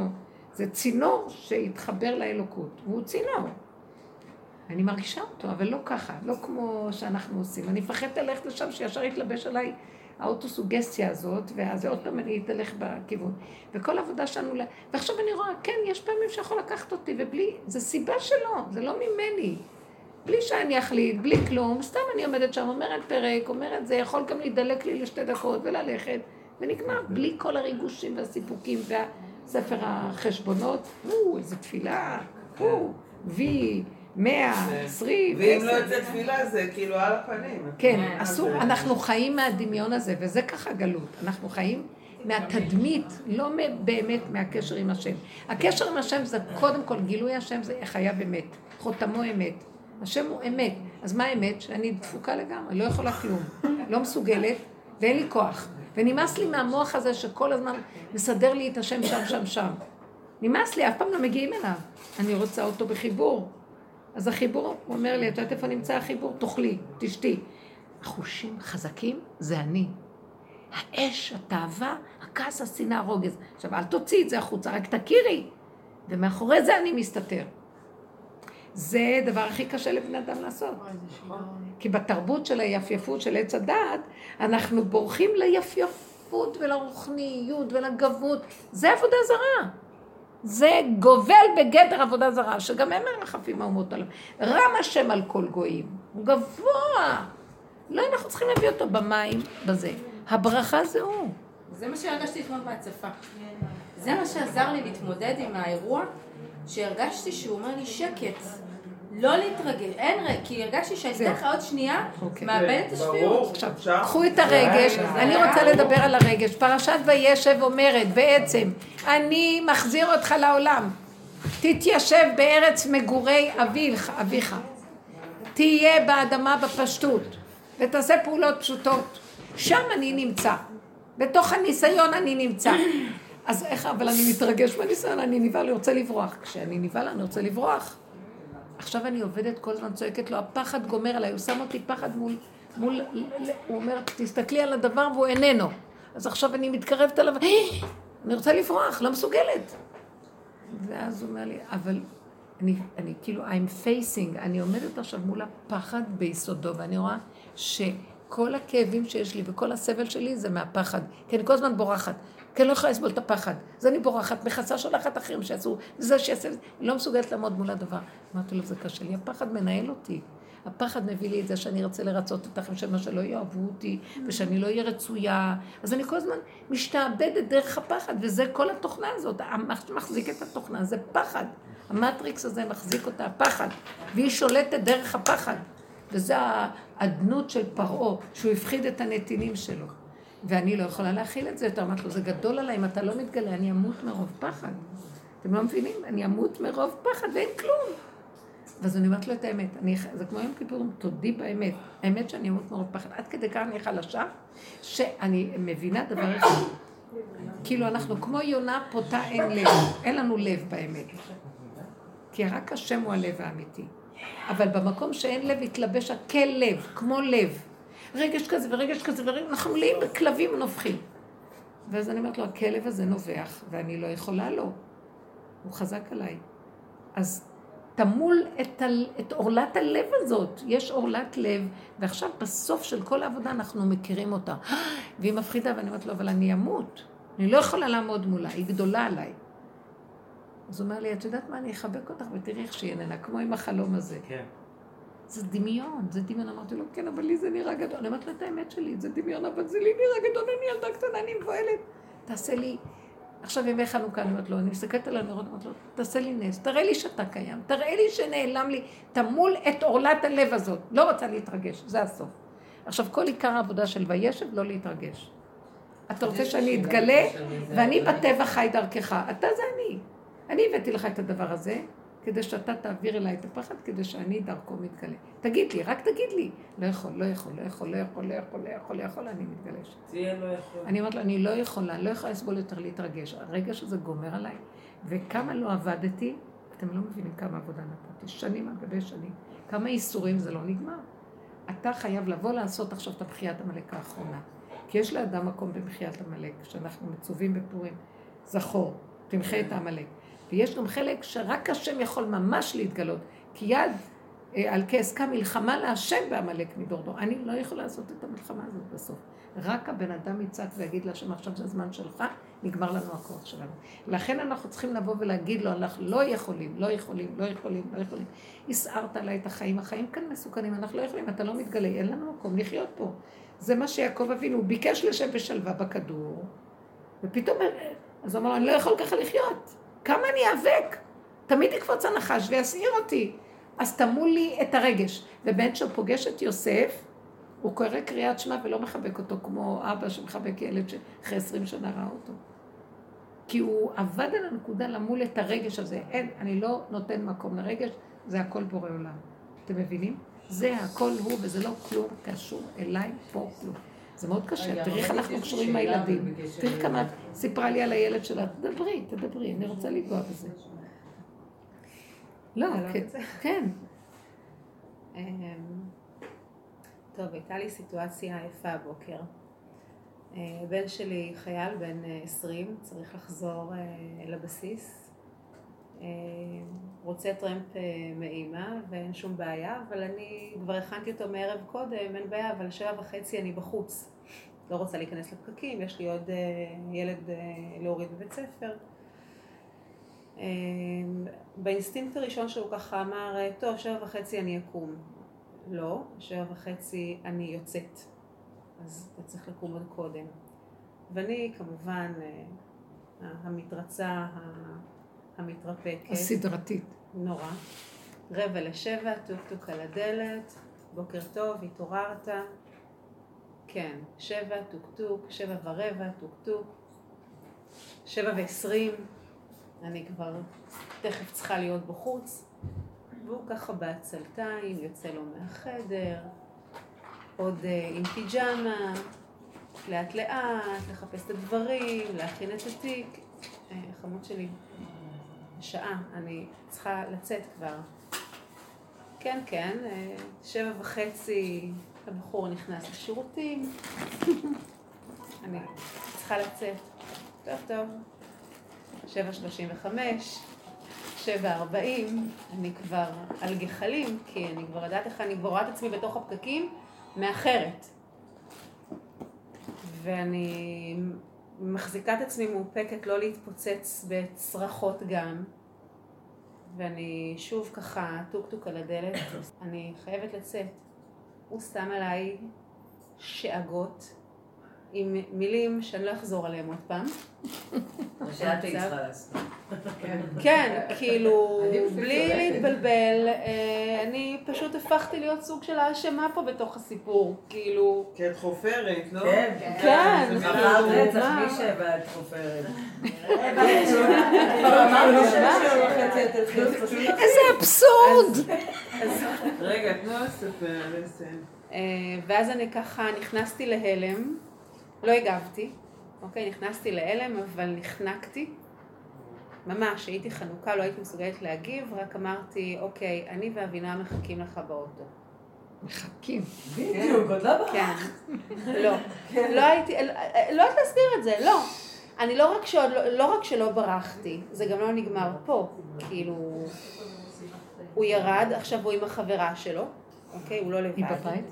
זה צינור שהתחבר לאלוקות, והוא צינור. אני מרגישה אותו, אבל לא ככה, לא כמו שאנחנו עושים. אני מפחדת ללכת לשם שישר יתלבש עליי האוטוסוגסטיה הזאת, ואז עוד פעם אני אתהלך בכיוון. וכל העבודה שלנו, ועכשיו אני רואה, כן, יש פעמים שיכול לקחת אותי, ובלי, זה סיבה שלו, זה לא ממני. בלי שאני אחליט, בלי כלום, סתם אני עומדת שם, אומרת פרק, אומרת זה, יכול גם להידלק לי לשתי דקות וללכת, ונגמר, בלי כל הריגושים והסיפוקים והספר החשבונות, או, איזה תפילה, או, וי, מאה, עשרים, ואם לא יוצא תפילה זה כאילו על הפנים. כן, אסור, אנחנו חיים מהדמיון הזה, וזה ככה גלות. אנחנו חיים מהתדמית, לא באמת מהקשר עם השם. הקשר עם השם זה קודם כל גילוי השם זה חייב אמת, חותמו אמת. השם הוא אמת. אז מה האמת? שאני דפוקה לגמרי, לא יכולה כלום. לא מסוגלת, ואין לי כוח. ונמאס לי מהמוח הזה שכל הזמן מסדר לי את השם שם, שם, שם. נמאס לי, אף פעם לא מגיעים אליו. אני רוצה אותו בחיבור. אז החיבור, הוא אומר לי, את יודעת איפה נמצא החיבור? תאכלי, תשתי. החושים חזקים זה אני. האש, התאווה, הכעס, השנאה, הרוגז. עכשיו, אל תוציאי את זה החוצה, רק תכירי. ומאחורי זה אני מסתתר. זה הדבר הכי קשה לבני אדם לעשות. כי בתרבות של היפייפות של עץ הדעת, אנחנו בורחים ליפייפות ולרוחניות ולגבות. זה עבודה זרה. זה גובל בגדר עבודה זרה, שגם הם מרחפים האומות עליו. רם השם על כל גויים, הוא גבוה. לא, אנחנו צריכים להביא אותו במים, בזה. הברכה זה הוא. זה מה שהרגשתי אתמול בהצפה. זה מה שעזר לי להתמודד עם האירוע, שהרגשתי שהוא אומר לי שקט. לא להתרגש, אין רגע, כי הרגשתי שהייתה לך עוד שנייה, אוקיי. מאבד את השפיות. עכשיו, קחו את הרגש, אני רוצה לדבר על הרגש. פרשת וישב אומרת בעצם, אני מחזיר אותך לעולם. תתיישב בארץ מגורי אביך, אביך. תהיה באדמה בפשטות, ותעשה פעולות פשוטות. שם אני נמצא. בתוך הניסיון אני נמצא. אז איך, אבל אני מתרגש מהניסיון, אני נבהל, אני רוצה לברוח. כשאני נבהל, אני רוצה לברוח. עכשיו אני עובדת, כל הזמן צועקת לו, הפחד גומר עליי, הוא שם אותי פחד מול, מול, הוא אומר, תסתכלי על הדבר והוא איננו. אז עכשיו אני מתקרבת אליו, אני רוצה לברוח, לא מסוגלת. ואז הוא אומר לי, אבל אני, אני כאילו, I'm facing, אני עומדת עכשיו מול הפחד ביסודו, ואני רואה שכל הכאבים שיש לי וכל הסבל שלי זה מהפחד, כי אני כל הזמן בורחת. כי אני לא יכולה לסבול את הפחד. אז אני בורחת, מכסה שולחת אחרים שיעשו, וזה שיעשה, לא מסוגלת לעמוד מול הדבר. אמרתי לו, זה קשה לי, הפחד מנהל אותי. הפחד מביא לי את זה שאני ארצה לרצות אותך ושמה שלא יאהבו אותי, ושאני לא אהיה רצויה. אז אני כל הזמן משתעבדת דרך הפחד, וזה כל התוכנה הזאת. מה שמחזיק את התוכנה זה פחד. המטריקס הזה מחזיק אותה, הפחד. והיא שולטת דרך הפחד. וזה האדנות של פרעה, שהוא הפחיד את הנתינים שלו. ואני לא יכולה להכיל את זה יותר. אמרתי לו, זה גדול עליי, אם אתה לא מתגלה, אני אמות מרוב פחד. אתם לא מבינים? אני אמות מרוב פחד ואין כלום. ואז אני אומרת לו את האמת, אני, זה כמו יום כיפור, תודי באמת. האמת שאני אמות מרוב פחד. עד כדי כך אני חלשה, שאני מבינה דבר אחד. כאילו אנחנו כמו יונה פותה אין לב, אין לנו לב באמת. כי רק השם הוא הלב האמיתי. אבל במקום שאין לב, התלבש הכל לב, כמו לב. רגש כזה ורגש כזה, ורגש, אנחנו מלאים בכלבים נובחים. ואז אני אומרת לו, הכלב הזה נובח, ואני לא יכולה לו. הוא חזק עליי. אז תמול את, ה... את עורלת הלב הזאת. יש עורלת לב, ועכשיו בסוף של כל העבודה אנחנו מכירים אותה. והיא מפחידה, ואני אומרת לו, אבל אני אמות. אני לא יכולה לעמוד מולה, היא גדולה עליי. אז הוא אומר לי, את יודעת מה, אני אחבק אותך ותראי איך שהיא איננה, כמו עם החלום הזה. כן. זה דמיון, זה דמיון. אמרתי לו, כן, אבל לי זה נראה גדול. אני אומרת לו את האמת שלי, זה דמיון, אבל זה לי נראה גדול, אני ילדה קטנה, אני מבוהלת. תעשה לי... עכשיו ימי חנוכה, אני אומרת לו, אני מסתכלת על הנרות, אומרת לו, תעשה לי נס, תראה לי שאתה קיים, תראה לי שנעלם לי, תמול את עורלת הלב הזאת. לא רוצה להתרגש, זה הסוף. עכשיו, כל עיקר העבודה של וישב, לא להתרגש. אתה רוצה שאני אתגלה, ואני בטבע חי דרכך. אתה זה אני. אני הבאתי לך את הדבר הזה, כדי שאתה תעביר אליי את הפחד, כדי שאני דרכו מתגלה. תגיד לי, רק תגיד לי. לא יכול, לא יכול, לא יכול, לא יכול, לא יכול, לא יכול, לא יכול, אני מתגלשת. תהיה לא יכול. אני אומרת לו, אני לא יכולה, אני לא יכולה לסבול יותר להתרגש. הרגע שזה גומר עליי, וכמה לא עבדתי, אתם לא מבינים כמה עבודה נתתי, שנים על גבי שנים. כמה ייסורים זה לא נגמר. אתה חייב לבוא לעשות עכשיו את הבחיית עמלק האחרונה. כי יש לאדם מקום במחיית עמלק, שאנחנו מצווים בפורים. זכור, תמחה את העמלק. ויש גם חלק שרק השם יכול ממש להתגלות, כי יד אה, על כעסקה מלחמה להשם בעמלק מדור דור. אני לא יכולה לעשות את המלחמה הזאת בסוף. רק הבן אדם יצעק ויגיד להשם עכשיו זה הזמן שלך, נגמר לנו הכוח שלנו. לכן אנחנו צריכים לבוא ולהגיד לו, אנחנו לא יכולים, לא יכולים, לא יכולים, לא יכולים. הסערת עליי את החיים, החיים כאן מסוכנים, אנחנו לא יכולים, אתה לא מתגלה, אין לנו מקום לחיות פה. זה מה שיעקב אבינו, הוא ביקש לשב בשלווה בכדור, ופתאום, אז הוא אמר, אני לא יכול ככה לחיות. כמה אני איאבק? תמיד יקפוץ הנחש ויסעיר אותי. אז תמו לי את הרגש. ובן שהוא פוגש את יוסף, הוא קורא קריאת שמע ולא מחבק אותו כמו אבא שמחבק ילד שאחרי עשרים שנה ראה אותו. כי הוא עבד על הנקודה למול את הרגש הזה. אין, אני לא נותן מקום לרגש, זה הכל בורא עולם. אתם מבינים? זה הכל הוא וזה לא כלום קשור אליי פה כלום. זה מאוד קשה, תראי איך אנחנו קשורים עם הילדים. תראי כמה סיפרה לי על הילד שלה, תדברי, תדברי, אני רוצה לגוע בזה. לא, כן, כן. אמ, טוב, הייתה לי סיטואציה יפה הבוקר. אה, בן שלי חייל בן 20, צריך לחזור אה, לבסיס. רוצה טרמפ מאימא ואין שום בעיה, אבל אני כבר הכנתי אותו מערב קודם, אין בעיה, אבל שבע וחצי אני בחוץ. לא רוצה להיכנס לפקקים, יש לי עוד ילד להוריד בבית ספר. באינסטינקט הראשון שהוא ככה אמר, טוב, שבע וחצי אני אקום. לא, שבע וחצי אני יוצאת. אז אתה צריך לקום עוד קודם. ואני כמובן המתרצה, המתרפקת. הסדרתית. נורא. רבע לשבע, טוק טוק על הדלת, בוקר טוב, התעוררת. כן, שבע, טוק טוק, שבע ורבע, טוק טוק. שבע ועשרים, אני כבר תכף צריכה להיות בחוץ. והוא ככה בעצלתיים, יוצא לו מהחדר, עוד uh, עם פיג'מה, לאט לאט, לחפש את הדברים, להכין את התיק. Uh, חמוד שלי, שעה, אני צריכה לצאת כבר. כן, כן, uh, שבע וחצי הבחור נכנס לשירותים, אני צריכה לצאת. טוב, טוב. שבע שלושים וחמש, שבע ארבעים, אני כבר על גחלים, כי אני כבר יודעת איך אני כבר רואה את עצמי בתוך הפקקים מאחרת. ואני מחזיקה את עצמי מאופקת לא להתפוצץ בצרחות גם. ואני שוב ככה טוק טוק על הדלת, אני חייבת לצאת. הוא שם עליי שאגות עם מילים שאני לא אחזור עליהן עוד פעם. שאת היית צריכה לעשות. כן, כאילו, בלי להתבלבל, אה, אני פשוט הפכתי להיות סוג של האשמה פה בתוך הסיפור, כאילו... כי את חופרת, לא? כן, כן, מחר כאילו, רצח? מי שבע את חופרת. איזה אבסורד! רגע, תנו לספר, לסיים. אה, ואז אני ככה נכנסתי להלם, לא הגבתי, אוקיי, נכנסתי להלם, אבל נחנקתי. ממש, הייתי חנוכה, לא הייתי מסוגלת להגיב, רק אמרתי, אוקיי, אני ואבינם מחכים לך באוטו. מחכים. בדיוק, עוד לא כן. לא. לא הייתי, לא יודעת להסביר את זה, לא. אני לא רק, שעוד, לא, לא רק שלא ברחתי, זה גם לא נגמר פה. כאילו, הוא ירד, עכשיו הוא עם החברה שלו, אוקיי? הוא לא לבד. היא בבית?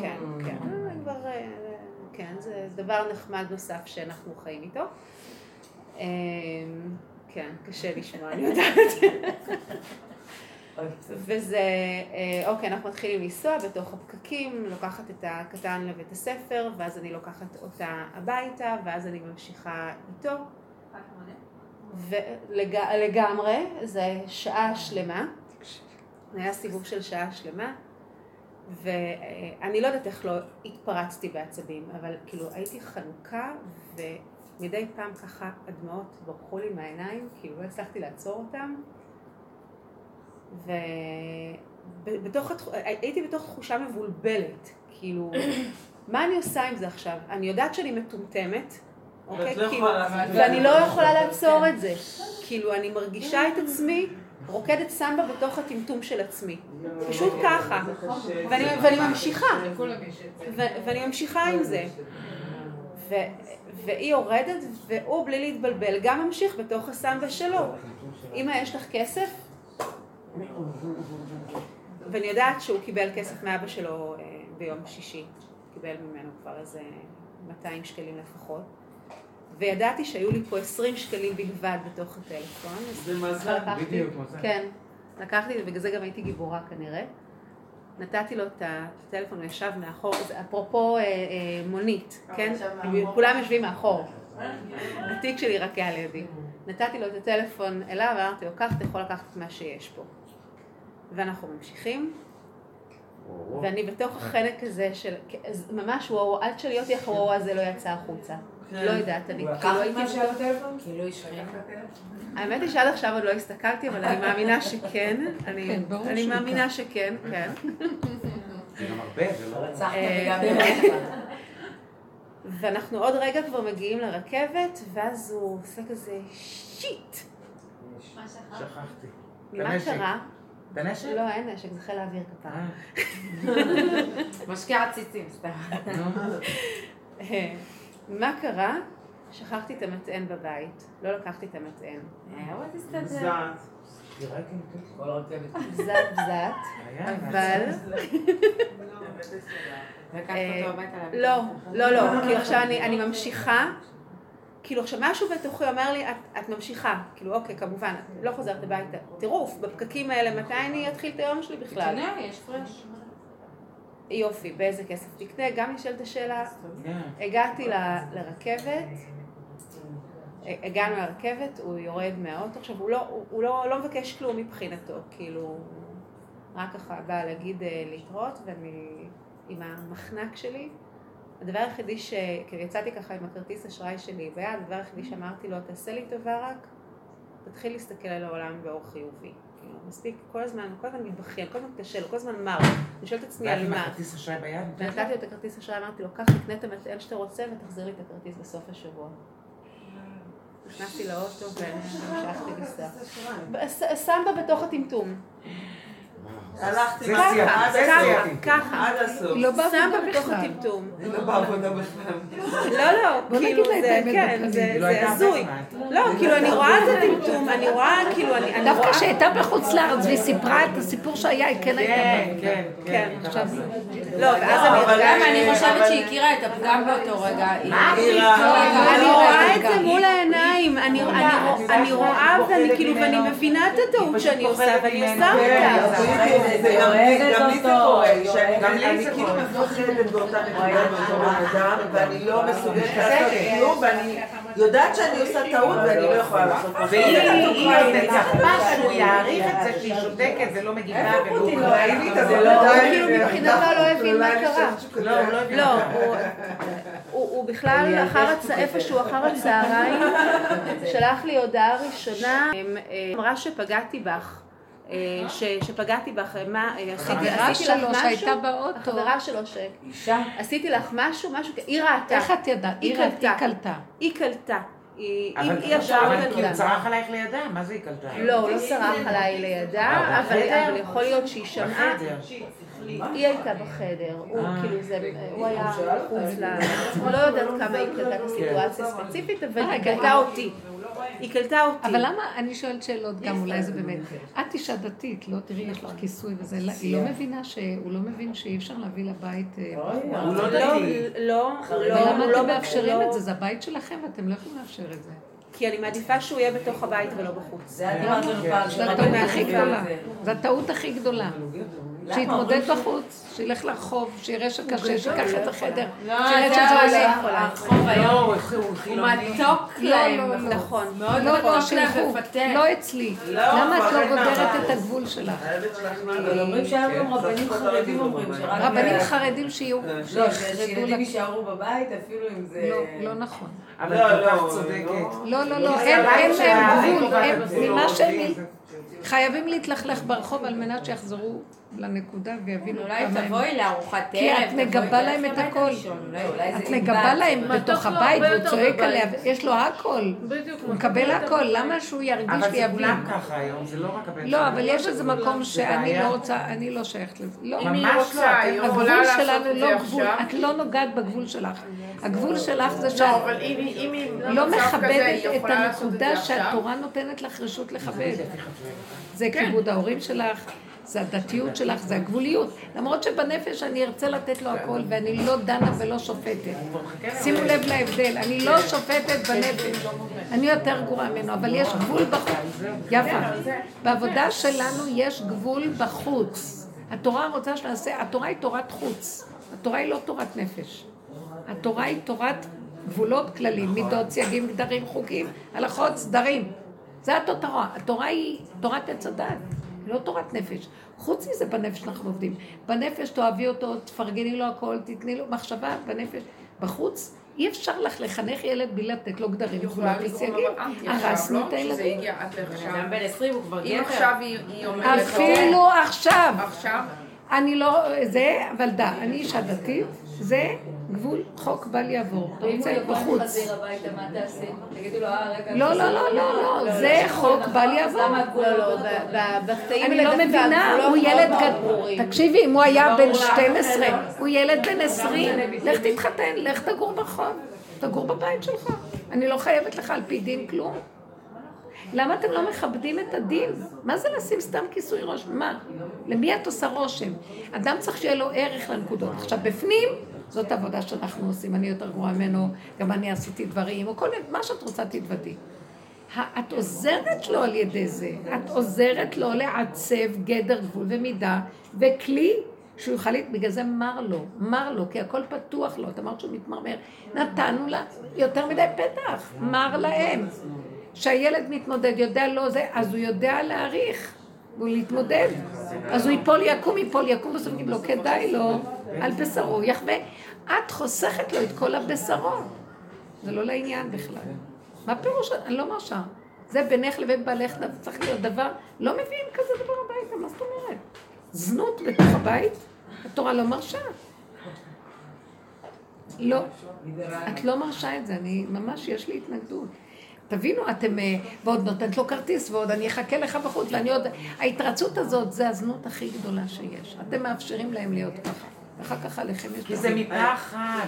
כן, כן. אה, כבר, אה, כן, זה דבר נחמד נוסף שאנחנו חיים איתו. אה, כן, קשה לשמוע, אני יודעת. וזה, אה, אוקיי, אנחנו מתחילים לנסוע בתוך הפקקים, לוקחת את הקטן לבית הספר, ואז אני לוקחת אותה הביתה, ואז אני ממשיכה איתו. ולגמרי, זה שעה שלמה. היה סיבוב של שעה שלמה. ואני לא יודעת איך לא התפרצתי בעצבים, אבל כאילו הייתי חנוכה ומדי פעם ככה הדמעות ברחו לי מהעיניים, כאילו לא הצלחתי לעצור אותם. ובתוך. הייתי בתוך תחושה מבולבלת, כאילו, מה אני עושה עם זה עכשיו? אני יודעת שאני מטומטמת, אוקיי? לא כאילו. ואני לא יכולה לעצור את זה. כאילו, אני מרגישה את עצמי רוקדת סמבה בתוך הטמטום של עצמי. פשוט ככה. ואני, ואני ממשיכה. ו, ואני ממשיכה עם זה. ו, והיא יורדת, והוא בלי להתבלבל גם ממשיך בתוך הסמבה שלו. אמא, יש לך כסף? ואני יודעת שהוא קיבל כסף מאבא שלו אה, ביום שישי. קיבל ממנו כבר איזה 200 שקלים לפחות. וידעתי שהיו לי פה 20 שקלים בלבד בתוך הטלפון. זה מזל, לקחתי- בדיוק, מזל. כן. לקחתי, ובגלל זה גם הייתי גיבורה כנראה. נתתי לו את הטלפון, הוא ישב מאחור, אפרופו אה, אה, מונית, כן? כולם יושבים מאחור. התיק שלי רק היה לידי. נתתי לו את הטלפון אליו, ואמרתי לו, קח, אתה יכול לקחת את מה שיש פה. ואנחנו ממשיכים, ואני בתוך החלק הזה של, ממש וואו, עד שלהיות איך וואו הזה לא יצא החוצה. לא יודעת, אני הוא לקח כאילו את הייתי... מה שהיה בטלפון? כאילו השחירה. האמת היא שעד עכשיו עוד לא הסתכלתי, אבל אני מאמינה שכן. אני, כן, ברור אני שהוא מאמינה שכן, כן. זה גם הרבה, זה לא... רצחת אה, ואנחנו עוד רגע כבר מגיעים לרכבת, ואז הוא עושה כזה שיט. שכחתי. מה. קרה? בנשק? לא, אין נשק, זה חיל האוויר כפרה. אה, משקיע עציצים, סתם. אה, מה קרה? שכחתי את המטען בבית. לא לקחתי את המטען. אבל תסתדר. הרכבת. זת בזת, היה, אבל... לקחת אה, לא, אותו. לא, לא, כאילו עכשיו אני, אני ממשיכה, כאילו עכשיו משהו בתוכי אומר לי, את, את ממשיכה, כאילו אוקיי, כמובן, לא חוזרת הביתה, טירוף, בפקקים האלה, מתי אני אתחיל את היום שלי בכלל? תקנה, יש פרש. יופי, באיזה כסף תקנה, גם נשאלת השאלה, כן. הגעתי לרכבת, הגענו לרכבת, הוא יורד מהאוטו, עכשיו הוא לא, הוא, הוא לא, לא מבקש כלום מבחינתו, כאילו, רק ככה בא להגיד אה, להתראות, ואני עם המחנק שלי. הדבר היחידי ש... כאילו יצאתי ככה עם הכרטיס אשראי שלי ביד, הדבר היחידי שאמרתי לו, תעשה לי טובה רק, תתחיל להסתכל על העולם באור חיובי. כאילו, מספיק כל הזמן, כל הזמן מתבכיין, כל הזמן קשה לו, כל הזמן מר. אני שואלת את עצמי על מה. הכרטיס אשראי ביד? ונתתי לו את הכרטיס אשראי, אמרתי לו, קח, תקנה את המטען שאתה רוצה ותחזיר לי את הכרטיס בסוף השבוע. נכנסתי לאוטו והמשכתי לנסוע. ס- סמבה בתוך הטמטום. הלכתי זה ככה. ככה. עד הסוף. לא בעבודה בתוך בכלל. הטמטום. היא לא בעבודה בכלל. לא, לא, כאילו זה, כן. זה לא הזוי. בזמן. לא, כאילו אני רואה את הטמטום, אני רואה, כאילו, אני רואה... דווקא כשהייתה בחוץ לארץ והיא סיפרה את הסיפור שהיה, היא כן הייתה כן, בעבודה. כן, כן, כן. עכשיו, לא, ואז אני... אבל גם אני אה, חושבת שהיא הכירה את הפגם באותו רגע. אני לא, רואה את זה מול העיניים, אני אני רוא- אני רואה ואני כאילו, ואני מבינה את הטעות שאני עושה ואני עושה כן, אותה. גם לי- זה קורה, שאני כאילו. מפחדת באותה נקודה באותו אדם, ואני לא מסוגלת לעשות כלום, ואני יודעת שאני עושה טעות ואני לא יכולה לעשות כלום. והיא מצפה שהוא יעריך את זה שהיא שותקת ולא מגיבה ולא... אוקראינית, הוא לא- כאילו מבחינתו לא הבין מה קרה. לא, הוא לא. לא, בכלל. איפשהו אחר הצהריים שלח לי הודעה ראשונה, אמ, אה, אמרה שפגעתי בך. אה, ש- שפגעתי בך, מה, אה, עשיתי חברה שלו משהו? שהייתה באוטו. החברה שלו ש... אישה. עשיתי לך משהו, משהו, היא ראתה, איך את ידעת? היא ראתה, קלטה. היא קלטה. היא קלטה, היא אבל היא ישר אבל כי הוא קלטה. צרח עלייך לידה, מה זה היא קלטה? לא, הוא לא צרח עליי לידה, אבל יכול להיות שהיא שמעה, בחדר. היא הייתה בחדר, הוא אה. כאילו זה, הוא היה מחוץ ל... אני לא יודעת כמה היא קלטה את הסיטואציה הספציפית, אבל היא קלטה אותי. היא קלטה אותי. אבל למה, אני שואלת שאלות גם, אולי זה באמת, את אישה דתית, לא תראי, יש לך כיסוי וזה, לא- היא לא מבינה שהוא לא מבין שאי אפשר להביא לבית... אה, בחורה. הוא לא לא, דתי. לא, לא, ולמה הוא לא אתם מאפשרים לא- את זה? זה הבית שלכם ואתם לא יכולים לאפשר את זה. כי אני מעדיפה שהוא יהיה בתוך הבית ולא בחוץ. זה הטעות הכי גדולה. זה. הטעות הכי גדולה. שיתמודד בחוץ, שילך לרחוב, שיראה שקשה, שיקח את החדר. לא, שיראה זה שזה עולה. הרחוב היום לא, הוא הוא. מתוק לא, להם. לא, לא. נכון. מאוד לא, מתוק להם. ופתח. לא אצלי. למה את לא גודרת. את הגבול שלך? לא אומרים שהיום גם רבנים חרדים אומרים שרק... רבנים חרדים שיהיו, לא, שילדים יישארו בבית אפילו אם זה... לא, נכון. אבל לא, כל לא, כך לא. צודקת. לא, לא, לא, אין להם גבול, ממה שהם חייבים להתלכלך ברחוב על מנת שיחזרו לנקודה ויבינו אולי כמה הם... תבואי לארוחת ערב. כי את תבואי, מגבה להם את הכל. אולי- אולי את. מגבה להם בתוך הבית, יותר צועק. עליה, יש לו הכל. בדיוק. הוא מקבל הכל, למה שהוא ירגיש אבל זה ויבין? כולם ככה היום, זה לא רק הבן לא. אבל יש איזה מקום שאני. לא רוצה, אני לא שייכת לזה. לא. ממש לא, הגבול שלנו לא גבול. את לא נוגעת בגבול שלך. הגבול שלך זה שאת לא, היא לא מכבדת את הנקודה. שהתורה נותנת לך רשות לכבד. זה כיבוד ההורים שלך, זה הדתיות שלך, זה הגבוליות. למרות שבנפש אני ארצה לתת לו הכל, ואני לא דנה ולא שופטת. שימו לב להבדל, אני לא שופטת בנפש. אני יותר גרועה ממנו, אבל יש גבול בחוץ. יפה. בעבודה שלנו יש גבול בחוץ. התורה רוצה שנעשה, התורה היא תורת חוץ. התורה היא לא תורת נפש. התורה היא תורת גבולות כללים, מידות, סייגים, גדרים, חוקים, הלכות, סדרים. זה התורה. התורה היא תורת עץ הדת, לא תורת נפש. חוץ מזה בנפש אנחנו עובדים. בנפש תאהבי אותו, תפרגני לו הכל, תתני לו מחשבה בנפש. בחוץ אי אפשר לך לחנך ילד בלי לתת לו גדרים, אנטי עכשיו, הרסנו לא? את שזה הילדים. הגיע עד לעכשיו. אדם בן 20 הוא כבר אם גבר. עכשיו היא היא אומרת... אפילו עכשיו. עכשיו? אני לא, זה, אבל דע, אני אישה דתית, זה גבול חוק בל יעבור. אתה ואם הוא רוצה יבוא עם בחוץ. חזיר הביתה, מה תעשי? תגידו לו, אה, רגע... לא, לא, לא, לא, לא, זה חוק בל יעבור. לא, לא לא, אני לא מבינה, הוא ילד גדול. תקשיבי, אם הוא היה בן ברור לך, 12, לא. הוא ילד בן 20, לך תתחתן, לך תגור ברחוב, תגור בבית שלך. אני לא חייבת לך על פי דין כלום. למה אתם לא מכבדים את הדין? מה זה לשים סתם כיסוי ראש? מה? למי את עושה רושם? אדם צריך שיהיה לו ערך לנקודות. עכשיו, בפנים, זאת עבודה שאנחנו עושים. אני יותר גרועה ממנו, גם אני עשיתי דברים, או כל מיני, מה שאת רוצה תתוודי. את עוזרת לו על ידי זה, את עוזרת לו לעצב גדר גבול ומידה וכלי שהוא יוכל, בגלל זה מר לו, מר לו, כי הכל פתוח לו, את אמרת שהוא מתמרמר, נתנו לה יותר מדי פתח, מר להם. שהילד מתמודד, יודע לא זה, אז הוא יודע להעריך ולהתמודד. אז הוא ייפול יקום, ייפול יקום, בסוף יגיד לו, כדאי לו, על בשרו יחווה. את חוסכת לו את כל הבשרו. זה לא לעניין בכלל. מה פירוש? אני לא מרשה. זה בינך לבין בעלך צריך להיות דבר, לא מביאים כזה דבר הביתה, מה זאת אומרת? זנות בתוך הבית, התורה לא מרשה. לא, את לא מרשה את זה, אני, ממש יש לי התנגדות. תבינו, אתם, אה, ועוד נותנת לו כרטיס, ועוד אני אחכה לך בחוץ, ואני עוד... ההתרצות הזאת זה הזנות הכי גדולה שיש. אתם מאפשרים להם להיות ככה. ואחר כך עליכם יש... כי זה מפחד.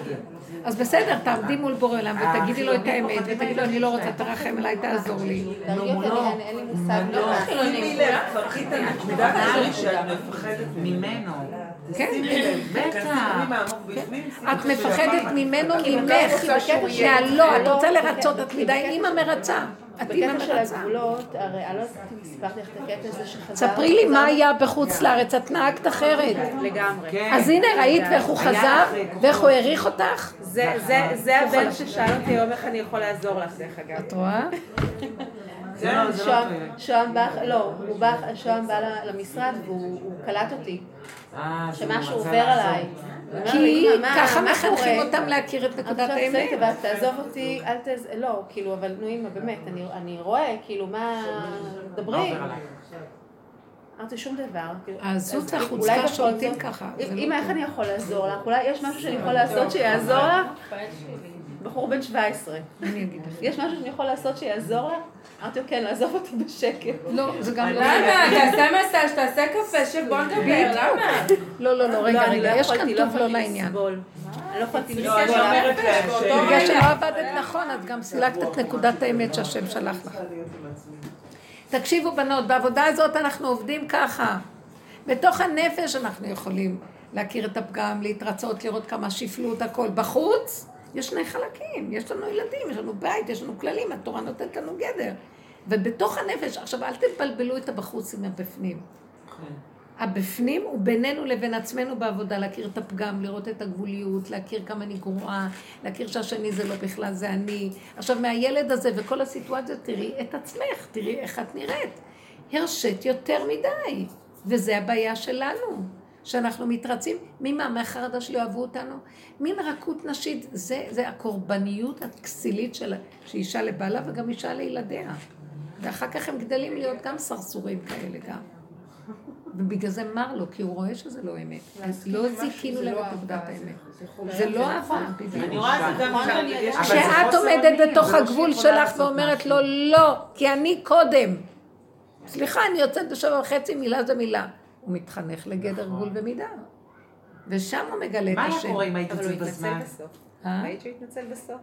אז בסדר, תעמדי מול בורא עולם אה, ותגידי לו את האמת, ותגידי לו, אני לא רוצה, תרחם עליי, תעזור לי. תרגיע אותי, אני- אין לי מושג. לא. שימי לב, תפתחי את הנקודה הזאת שאת מפחדת ממנו. כן, לב, בטח. בפנים, שימי את מפחדת. ממנו, ממך. רוצה מהלא, את לא, רוצה בקטע- לרצות, את מדי אימא מרצה. את אימא בקטע של מרצה. הגבולות, הרי אני לא יודעת אם סיפרתי לך את הקטע הזה שחזר. ספרי לי מה היה בחוץ לארץ, את נהגת אחרת. לגמרי. כן. אז הנה, ראית ואיך הוא חזר, ואיך הוא העריך אותך? זה- זה- זה הבן ששאל אותי היום איך אני יכול לעזור לך, דרך אגב. את רואה? שוהם- בא, למשרד והוא הוא קלט אותי, שמשהו רצה עובר. עליי. הוא אומר כי לי, "אמא, מה- ככה מחנכים קורה?" אותם להכיר את נקודת האמת. אבל תעזוב אותי, אל תז... לא, כאילו, אבל נו אמא, באמת, אני, אני רואה, כאילו, מה... דברי. עליי? אמרתי שום דבר. העזות אז והחוצפה שולטים ככה, זה לא אמא, איך אני יכול לעזור לך? אולי יש משהו שאני יכול לעשות שיעזור לך? בחור בן 17. אני אגיד לך. יש משהו שאני יכול לעשות שיעזור לך? אמרתי לו, כן, לעזוב אותי בשקט. לא, זה גם לא... למה? תעשה מסאז', תעשה קפה, שבוא נדבר, למה? לא, לא, לא, רגע, אני לא רגע, יש כאן לא טוב לא לעניין. לא יכולתי לא, אני לסבול. ש... בגלל שלא עבדת נכון, את גם סילקת את נקודת האמת שהשם שלח לך. תקשיבו בנות, בעבודה הזאת אנחנו עובדים ככה. בתוך הנפש אנחנו יכולים להכיר את הפגם, להתרצות, לראות כמה שפלות, הכל. בחוץ יש שני חלקים, יש לנו ילדים, יש לנו בית, יש לנו כללים, התורה נותנת לנו גדר. ובתוך הנפש, עכשיו אל תבלבלו את הבחוץ עם הבפנים. הבפנים הוא בינינו לבין עצמנו בעבודה, להכיר את הפגם, לראות את הגבוליות, להכיר כמה אני גרועה, להכיר שהשני זה לא בכלל, זה אני. עכשיו, מהילד הזה וכל הסיטואציות, תראי את עצמך, תראי איך את נראית. הרשית יותר מדי, וזה הבעיה שלנו, שאנחנו מתרצים. ממה? מהחרדה שלא אוהבו אותנו? מין רכות נשית, זה, זה הקורבניות הכסילית של שאישה לבעלה וגם אישה לילדיה. ואחר כך הם גדלים להיות גם סרסורים כאלה גם. ובגלל זה מר לו, כי הוא רואה שזה לא אמת. אז לא זיכינו להם את עבודת האמת. זה לא אהבה, בדיוק. אני רואה את זה גם כשאת עומדת בתוך לא הגבול שלך ואומרת. לו, לא, כי אני קודם. סליחה, אני יוצאת בשבע וחצי, מילה זה מילה. הוא מתחנך לגדר גבול ומידה. ושם הוא מגלה את מה היה השם. קורה אם היית אבל הוא יוצאת התנצל בזמן? בסוף. אה? ראית שהוא התנצל בסוף?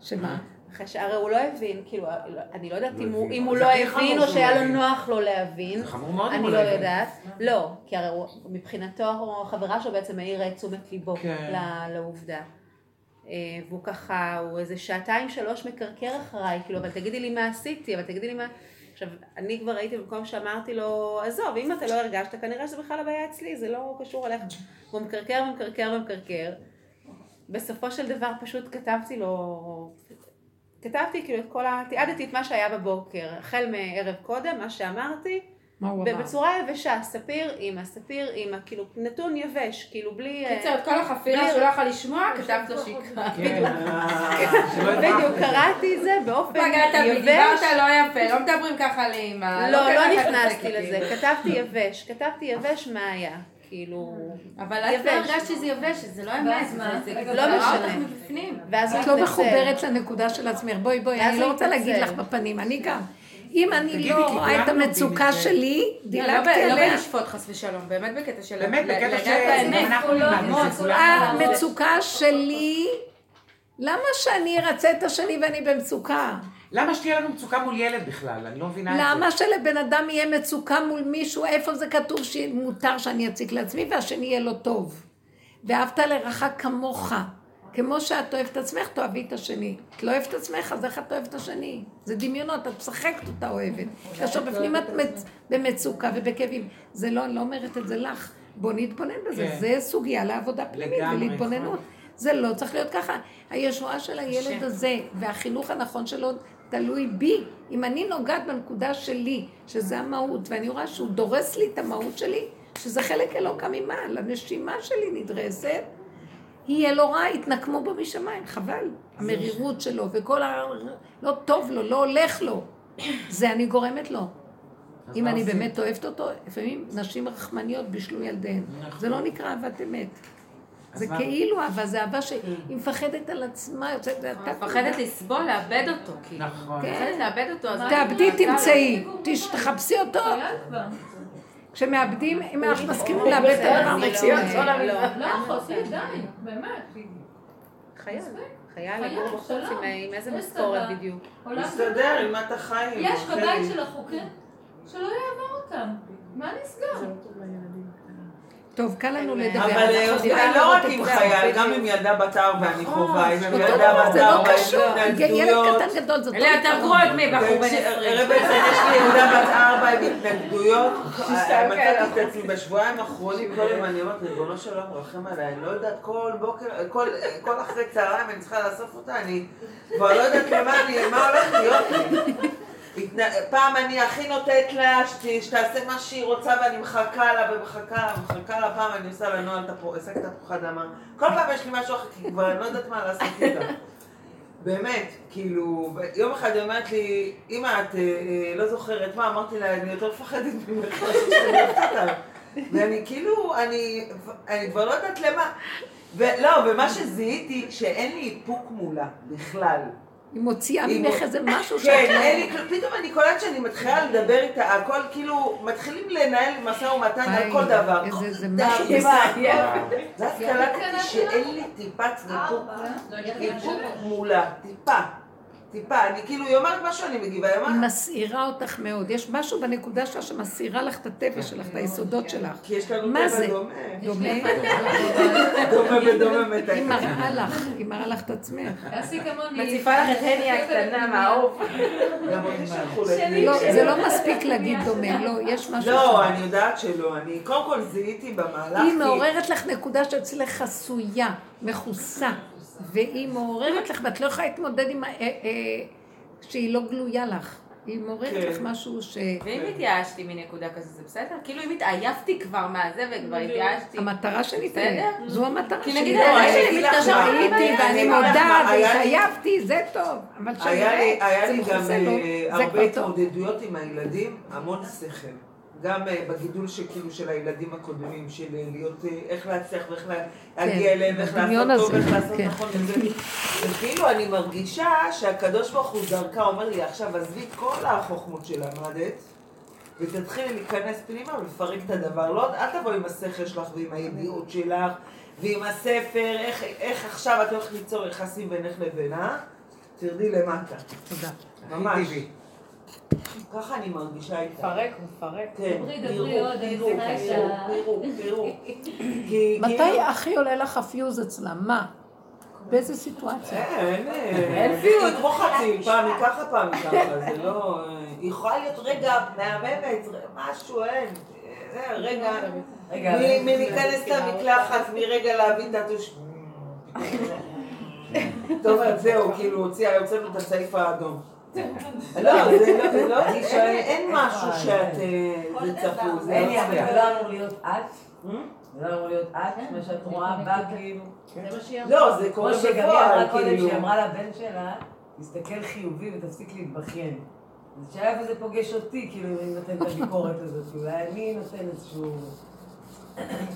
שמה? אחרי. הרי הוא לא הבין, כאילו, אני לא יודעת לא אם הוא- הבין. אם הוא לא הבין או שהיה לא לו. נוח לו להבין. זה חמור מאוד אני לא לא. יודעת. לא, כי הרי הוא- מבחינתו החברה שלו בעצם העירה את תשומת ליבו כן. ל- לעובדה. אה, והוא ככה, הוא איזה שעתיים שלוש מקרקר אחריי, כאילו, אבל תגידי לי מה עשיתי, אבל תגידי לי מה... עכשיו, אני כבר הייתי במקום שאמרתי לו, עזוב, אם אתה לא הרגשת, כנראה שזה בכלל הבעיה אצלי, זה לא קשור אליך. והוא מקרקר ומקרקר ומקרקר. בסופו של דבר פשוט כתבתי לו, כתבתי כאילו את כל ה... תיעדתי את מה שהיה בבוקר, החל מערב קודם, מה שאמרתי, מה הוא אמר? ובצורה יבשה, ספיר אימא, ספיר אימא, כאילו נתון יבש, כאילו בלי... אה, קיצר, את כל החפירה שהוא לא יכול לשמוע, כתבת לו שיקרא. כן. שלא יברח. בדיוק, קראתי את זה באופן פגעת בי, יבש. דיברת לא יפה, לא מדברים ככה לאמא. לא, לא נכנסתי. לזה, כתבתי יבש, כתבתי יבש מה היה, כאילו... אבל את לא יבש. הרגשת שזה יבש, שזה לא אמת? זה לא לא משנה. ואז את לא. מחוברת לנקודה של עצמך. בואי, בואי, אני לא רוצה להגיד. לך בפנים, אני גם. אם אני לא רואה את המצוקה. שלי, לא, דילגתי לא עליה. בלשפוט חס ושלום, באמת בקטע של... באמת, בקטע לגעת ש- באמת. גם אנחנו כולנו, נלמד. המצוקה שלי, למה שאני ארצה את השני ואני במצוקה? למה שתהיה לנו מצוקה מול ילד בכלל? אני לא מבינה את זה. למה שלבן אדם יהיה מצוקה מול מישהו? איפה זה כתוב שמותר שאני אציק לעצמי והשני יהיה לו טוב? ואהבת לרעך כמוך. כמו שאת אוהבת את עצמך, תאהבי את השני. את לא אוהבת את עצמך, אז איך את אוהבת את השני? זה דמיונות, את משחקת אותה אוהבת. כאשר בפנים את מצ- במצוקה ובכאבים. זה לא, אני לא אומרת את זה לך. בוא נתבונן בזה. כן. זה סוגיה לעבודה פנימית לגמרי, ולהתבוננות. נכון. זה לא צריך להיות ככה. הישועה של הילד הזה והחינוך הנכון שלו תלוי בי. אם אני נוגעת בנקודה שלי, שזה המהות, ואני רואה שהוא דורס לי את המהות שלי, שזה חלק אלוקא ממעל, הנשימה שלי נדרסת, יהיה לו רע, יתנקמו בו משמיים, חבל. המרירות שלו וכל ה... לא טוב לו, לא הולך לו. זה אני גורמת לו. אם אני? באמת אוהבת אותו, לפעמים נשים רחמניות בישלו ילדיהן. זה לא נקרא אהבת אמת. זה? כאילו אהבה, זה אהבה שהיא מפחדת על עצמה, יוצאת... מפחדת לסבול, לאבד אותו, כאילו. נכון. כן. מפחדת לאבד אותו, אז... תאבדי, תמצאי, תחפשי אותו. כשמאבדים, אם אנחנו מסכימים לאבד את הדבר, אני לא-. לא, לא, מצב. די, באמת. חייל, חייל לגור בחוץ. עם- איזה משכורת. בדיוק. מסתדר עם מה אתה חי. יש. בבית של החוקר שלא יעבור אותם. מה נסגר? טוב, קל לנו לדבר. אבל אה, אולי לא רק את עם זה. חייל, גם עם ילדה בת ארבע אני חווה, עם ילדה בת זה לא ארבע, יש קשור. ילד התנגדויות. קטן גדול, זאת אלה יותר גרועות מבחור בן וכש- 20. הרי בעצם יש לי ילדה בת ארבע עם התנגדויות, מצאתי את עצמי בשבועיים האחרונים, כל יום אני אומרת, ריבונו של עולם, רחם עליי, אני לא יודעת, כל בוקר, כל- כל אחרי צהריים אני צריכה לאסוף אותה, אני כבר לא יודעת למה אני, מה הולך להיות לי. פעם אני הכי נותנת לה שת- שתעשה מה שהיא רוצה ואני מחכה לה ומחכה לה ומחכה לה, פעם אני עושה לה נוהל תפוח, עושה תפוח אדמה. כל פעם יש לי משהו אחר, כי כבר אני לא יודעת מה לעשות איתה. באמת, כאילו, יום אחד היא אומרת לי, אמא, את אה, אה, לא זוכרת מה, אמרתי לה, אני יותר מפחדת ממך. ואני כאילו, אני כבר לא יודעת למה. ולא, ומה שזיהיתי, שאין לי איפוק מולה בכלל. היא מוציאה ממך איזה משהו כן, שאת לא... אין לי, כלום. פתאום אני קולטת שאני מתחילה לדבר איתה, הכל כאילו, מתחילים לנהל משא ומתן על כל דבר. איזה- כל זה דבר. משהו ואז קלטתי שאין לי טיפת איפוק, איפוק מולה, טיפה, טיפה, אני כאילו, היא אומרת משהו, אני מגיבה, היא היא אומרת, מסעירה אותך מאוד. יש משהו בנקודה שלה שמסעירה לך את הטבע שלך, את היסודות שלך. כי יש לנו מה טבע זה? דומה, דומה? דומה ודומה היא מתקן. מראה לך, היא מראה לך את עצמך. תעשי כמוני. מציפה לך את הני הקטנה מהעוף. לא, זה לא מספיק להגיד דומה, לא, יש משהו לא. אני יודעת שלא, אני קודם כל זיהיתי במהלך, היא מעוררת לך נקודה שאצלך חסויה, מכוסה, והיא מעוררת לך, ואת לא יכולה להתמודד עם ה... אה, אה, שהיא לא גלויה לך. היא מעוררת כן. לך משהו ש... ואם התייאשתי מנקודה כזו, זה בסדר? כאילו אם התעייפתי כבר מהזה וכבר התייאשתי. המטרה שלי בסדר. תהיה, זו המטרה כי שלי. נגיד, לא, אני שלי אגיד מתקשר אני ואני מודה והתעייפתי, זה טוב. אבל שאני היה זה לי גם אה, הרבה. התמודדויות עם הילדים, המון שכל. גם אה, בגידול של כאילו של הילדים הקודמים, של להיות, אה, איך להצליח ואיך לה- להגיע אליהם, ואיך הדמיון לעשות טוב, ואיך לעשות כן. נכון וזה. וכאילו אני מרגישה שהקדוש ברוך הוא דרכה אומר לי, עכשיו עזבי את כל החוכמות שלמדת, ותתחילי להיכנס פנימה ולפרק את הדבר. לא, אל תבואי עם השכל שלך ועם הידיעות שלך, ועם הספר, איך, איך עכשיו את הולכת ליצור יחסים בינך לבינה, תרדי למטה. תודה. ממש. ככה אני מרגישה איתה. מפרק, מפרק. כן, תראו, תראו, תראו. תראו, מתי כאילו- הכי עולה לך הפיוז אצלם? מה? באיזה סיטואציה? אין, אין פיוט. כמו חצי, פעם ככה, פעם ככה, זה לא... היא יכולה להיות רגע מהממת, משהו, אין. רגע, רגע, מלהיכנס למקלחת, מרגע להביא את הטוש... טוב, אז זהו, כאילו, הוציאה, הוצאנו את הסעיף האדום. לא, זה לא, זה לא, אני שואלת, אין משהו שאת... אה, זה צפוי, זה לא אבל צפוי. זה לא אמור להיות את? Hmm? זה לא אמור להיות את, מה שאת רואה בה כאילו... זה מה שהיא אמרה. לא, זה כמו קורה שגבי בפועל, אמרה קודם, כאילו. שהיא אמרה לבן שלה, תסתכל חיובי ותפסיק להתבכיין. אז שאלה איפה זה פוגש אותי, כאילו, אם אני נותנת את הביקורת הזאת, אולי אני נותן איזשהו...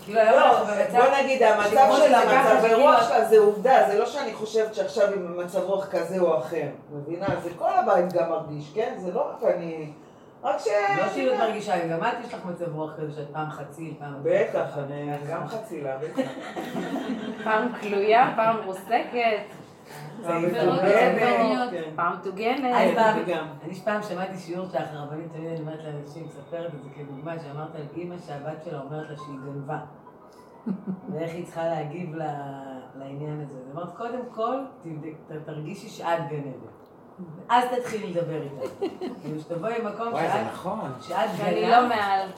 כאילו, לא, במצב... בוא נגיד, המצב שכמו שזה שלה, ככה, מצב שכאילו- הרוח שלה זה עובדה, זה לא שאני חושבת שעכשיו היא במצב רוח כזה או אחר, מבינה? זה כל הבית גם מרגיש, כן? זה לא רק אני... רק ש... לא שהיא לא מרגישה, גם את יש לך מצב רוח כזה שאת פעם חציל, פעם... בטח, אני גם חצילה, בטח. פעם כלויה, פעם מרוסקת, פעם ועוד מטוגנת, דברים. כן. פעם מטוגנת. אני פעם, וגם. אני פעם שמעתי שיעור שלך, הרבנית תמיד אני אומרת לאנשים, מספרת את זה כדוגמה, שאמרת על אימא שהבת שלה אומרת לה שהיא גנבה. ואיך היא צריכה להגיב ל- לעניין הזה. אמרת, קודם כל, תרגישי שאת גנבת. אז תתחילי לדבר איתה. כאילו שתבואי ממקום וואי, זה שאת נכון. שאת ואני גנבת, לא מעל.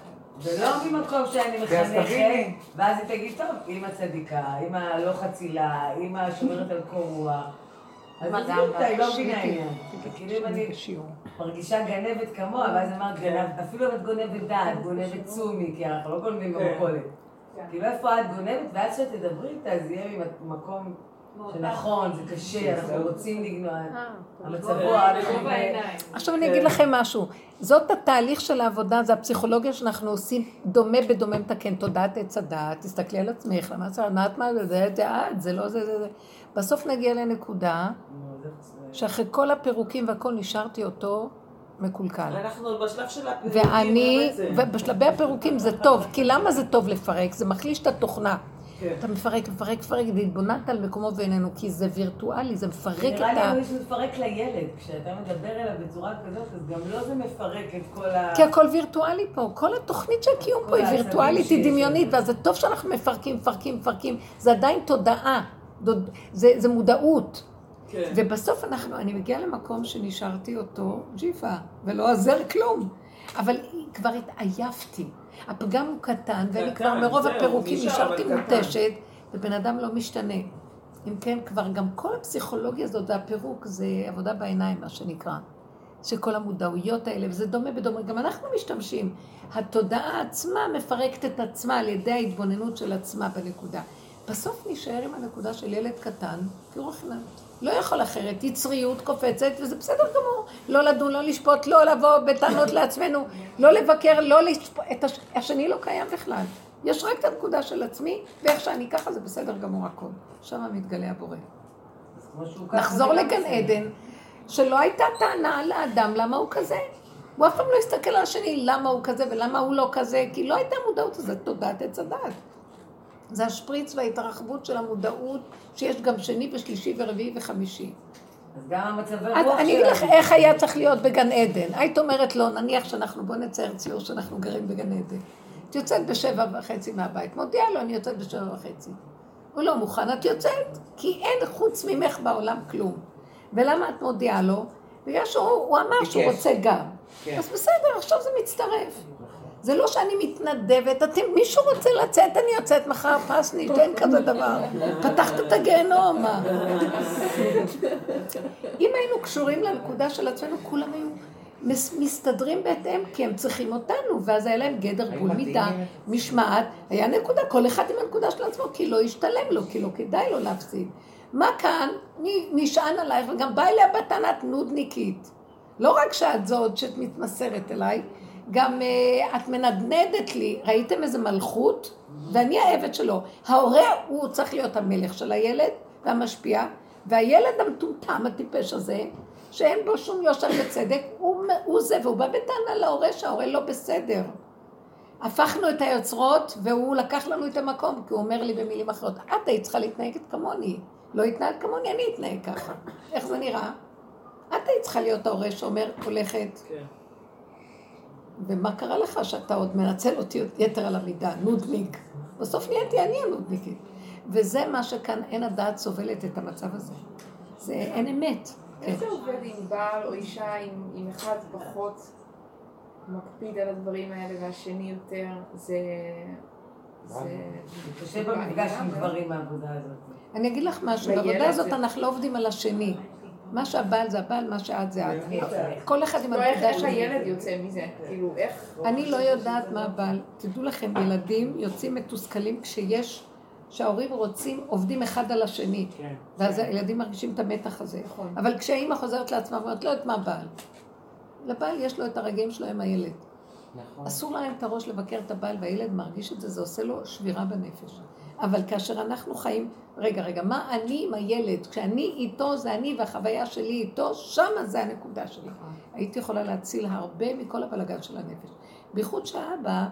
ולא ממקום שאני אז מחנכת. ואז היא תגיד, טוב, אימא צדיקה, אימא לא חצילה, אימא שומרת על קור רוח. אז אמא עזבי גם אותה, היא לא בשיעור. מבינה עניין. כאילו אם אני בשיעור. מרגישה גנבת כמוה, ואז אמרת גנב, אפילו אם את גונבת דעת, גונבת צומי, כי אנחנו לא גונבים כן. במכולת. כאילו איפה את גונבת, ואז כשתדברי איתה, זה יהיה ממקום שנכון, זה קשה, אנחנו רוצים לגנוב. המצב רוח. עכשיו אני אגיד לכם משהו. זאת התהליך של העבודה, זה הפסיכולוגיה שאנחנו עושים, דומה בדומה מתקן. תודעת עץ הדעת, תסתכלי על עצמך, למה ענת מה זה, זה זה את, זה לא זה זה זה. בסוף נגיע לנקודה שאחרי כל הפירוקים והכל נשארתי אותו מקולקל. אנחנו בשלב של הפירוקים. ואני. ובשלבי הפירוקים זה טוב, כי למה זה טוב לפרק? זה מחליש את התוכנה. כן. אתה מפרק, מפרק, מפרק, והתבוננת על מקומו ואיננו, כי זה וירטואלי, זה מפרק את נראה לי ה... שזה מפרק לילד, כשאתה מדבר אליו בצורה כזאת, אז גם לו זה מפרק את כל ה... כי הכל וירטואלי פה, כל התוכנית של הקיום פה היא וירטואלית, היא דמיונית. ואז זה טוב שאנחנו מפרקים, מפרקים, מפרקים, זה עדיין תודעה, דוד- זה, זה מודעות. כן. ובסוף אנחנו, אני מגיעה למקום שנשארתי אותו ג'יפה, ולא עזר כלום. אבל כבר התעייפתי. הפגם הוא קטן, ואני קטן, כבר מרוב הפירוקים נשאר, נשארתי. מותשת, ובן אדם לא משתנה. אם כן, כבר גם כל הפסיכולוגיה הזאת והפירוק זה עבודה בעיניים, מה שנקרא. שכל המודעויות האלה, וזה דומה בדומה, גם אנחנו משתמשים. התודעה עצמה מפרקת את עצמה על ידי ההתבוננות של עצמה בנקודה. בסוף נשאר עם הנקודה של ילד קטן, תראו איך לא יכול אחרת, יצריות קופצת, וזה בסדר גמור. לא לדון, לא לשפוט, לא לבוא בטענות לעצמנו, לא לבקר, לא לשפוט, את הש... השני לא קיים בכלל. יש רק את הנקודה של עצמי, ואיך שאני ככה זה בסדר גמור הכל. שם מתגלה הבורא. נחזור לגן. עדן, שלא הייתה טענה על האדם למה הוא כזה. הוא אף פעם לא הסתכל על השני למה הוא כזה ולמה הוא לא כזה, כי לא הייתה מודעות לזה, תודעת עץ הדעת. זה השפריץ וההתרחבות של המודעות שיש גם שני ושלישי ורביעי וחמישי. אז גם המצבי רוח אני אגיד לך שלנו. איך היה צריך להיות בגן עדן. היית אומרת לו, נניח שאנחנו, בוא נצייר ציור שאנחנו גרים בגן עדן. את יוצאת בשבע וחצי מהבית, מודיעה לו, אני יוצאת בשבע וחצי. הוא לא מוכן, את יוצאת, כי אין חוץ ממך בעולם כלום. ולמה את מודיעה לו? בגלל שהוא הוא אמר שהוא. רוצה גם. כן. אז בסדר, עכשיו זה מצטרף. זה לא שאני מתנדבת, אתם, מישהו רוצה לצאת, אני יוצאת מחר פסניש, אין כזה דבר. פתחת את הגיהנום, מה? אם היינו קשורים לנקודה של עצמנו, כולם היו מס- מסתדרים בהתאם, כי הם צריכים אותנו, ואז היה להם גדר גבול מתאימים מידה, משמעת, היה נקודה, כל אחד עם הנקודה של עצמו, כי לא ישתלם לו, כי לא כדאי לו להפסיד. מה כאן? נשען עלייך, וגם באה אליה בטענת נודניקית. לא רק שאת זאת שאת מתמסרת אליי, גם uh, את מנדנדת לי, ראיתם איזה מלכות? ואני העבד שלו. ההורה הוא צריך להיות המלך של הילד והמשפיע, והילד המטומטם, הטיפש הזה, שאין בו שום יושר וצדק, הוא, הוא זה, והוא בא בטענה להורה שההורה לא בסדר. הפכנו את היוצרות, והוא לקח לנו את המקום, כי הוא אומר לי במילים אחרות, את היית צריכה להתנהג כמוני. לא התנהג כמוני, אני אתנהג ככה. איך זה נראה? את היית צריכה להיות ההורה שאומר, הולכת. כן. ומה קרה לך שאתה עוד מנצל אותי יתר על המידה, נודניק. בסוף נהייתי אני הנודניקית. וזה מה שכאן אין הדעת סובלת את המצב הזה. זה אין אמת. איך זה עובד עם בעל או אישה עם, עם אחד פחות מקפיד על הדברים האלה והשני יותר? זה... זה קשה במפגש עם גברים מהעבודה הזאת. אני אגיד לך משהו, בעבודה הזאת אנחנו לא עובדים על השני. מה שהבעל זה הבעל, מה שאת זה את. כל אחד עם לא, הנקודה שלו. איך הילד יוצא מזה? כאילו, איך... אני לא יודעת מה הבעל. תדעו לכם, ילדים יוצאים מתוסכלים כשיש, שההורים רוצים, עובדים אחד על השני. כן. ואז הילדים מרגישים את המתח הזה. נכון. אבל כשהאימא חוזרת לעצמה ואומרת, לא יודעת מה הבעל. לבעל יש לו את הרגעים שלו עם הילד. נכון. אסור להם את הראש לבקר את הבעל, והילד מרגיש את זה, זה עושה לו שבירה בנפש. אבל כאשר אנחנו חיים, רגע, רגע, מה אני עם הילד? כשאני איתו זה אני והחוויה שלי איתו, שמה זה הנקודה שלי. נכון. הייתי יכולה להציל הרבה מכל הבלגן של הנפש. בייחוד שהאבא,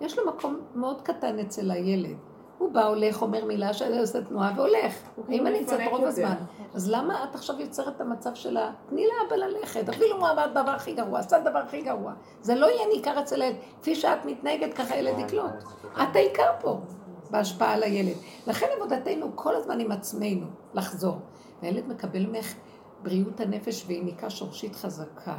יש לו מקום מאוד קטן אצל הילד. הוא בא, הולך, אומר מילה, שעושה תנועה והולך. האם אני נמצאת רוב הזמן? אז למה את עכשיו יוצרת את המצב שלה? תני לאבא ללכת, אפילו אם הוא אמר דבר הכי גרוע, עשה דבר הכי גרוע. זה לא יהיה ניכר אצל הילד. כפי שאת מתנהגת, ככה ילד יקלוט. את העיקר פה. בהשפעה על הילד. לכן עבודתנו כל הזמן עם עצמנו, לחזור. והילד מקבל ממך בריאות הנפש ויניקה שורשית חזקה.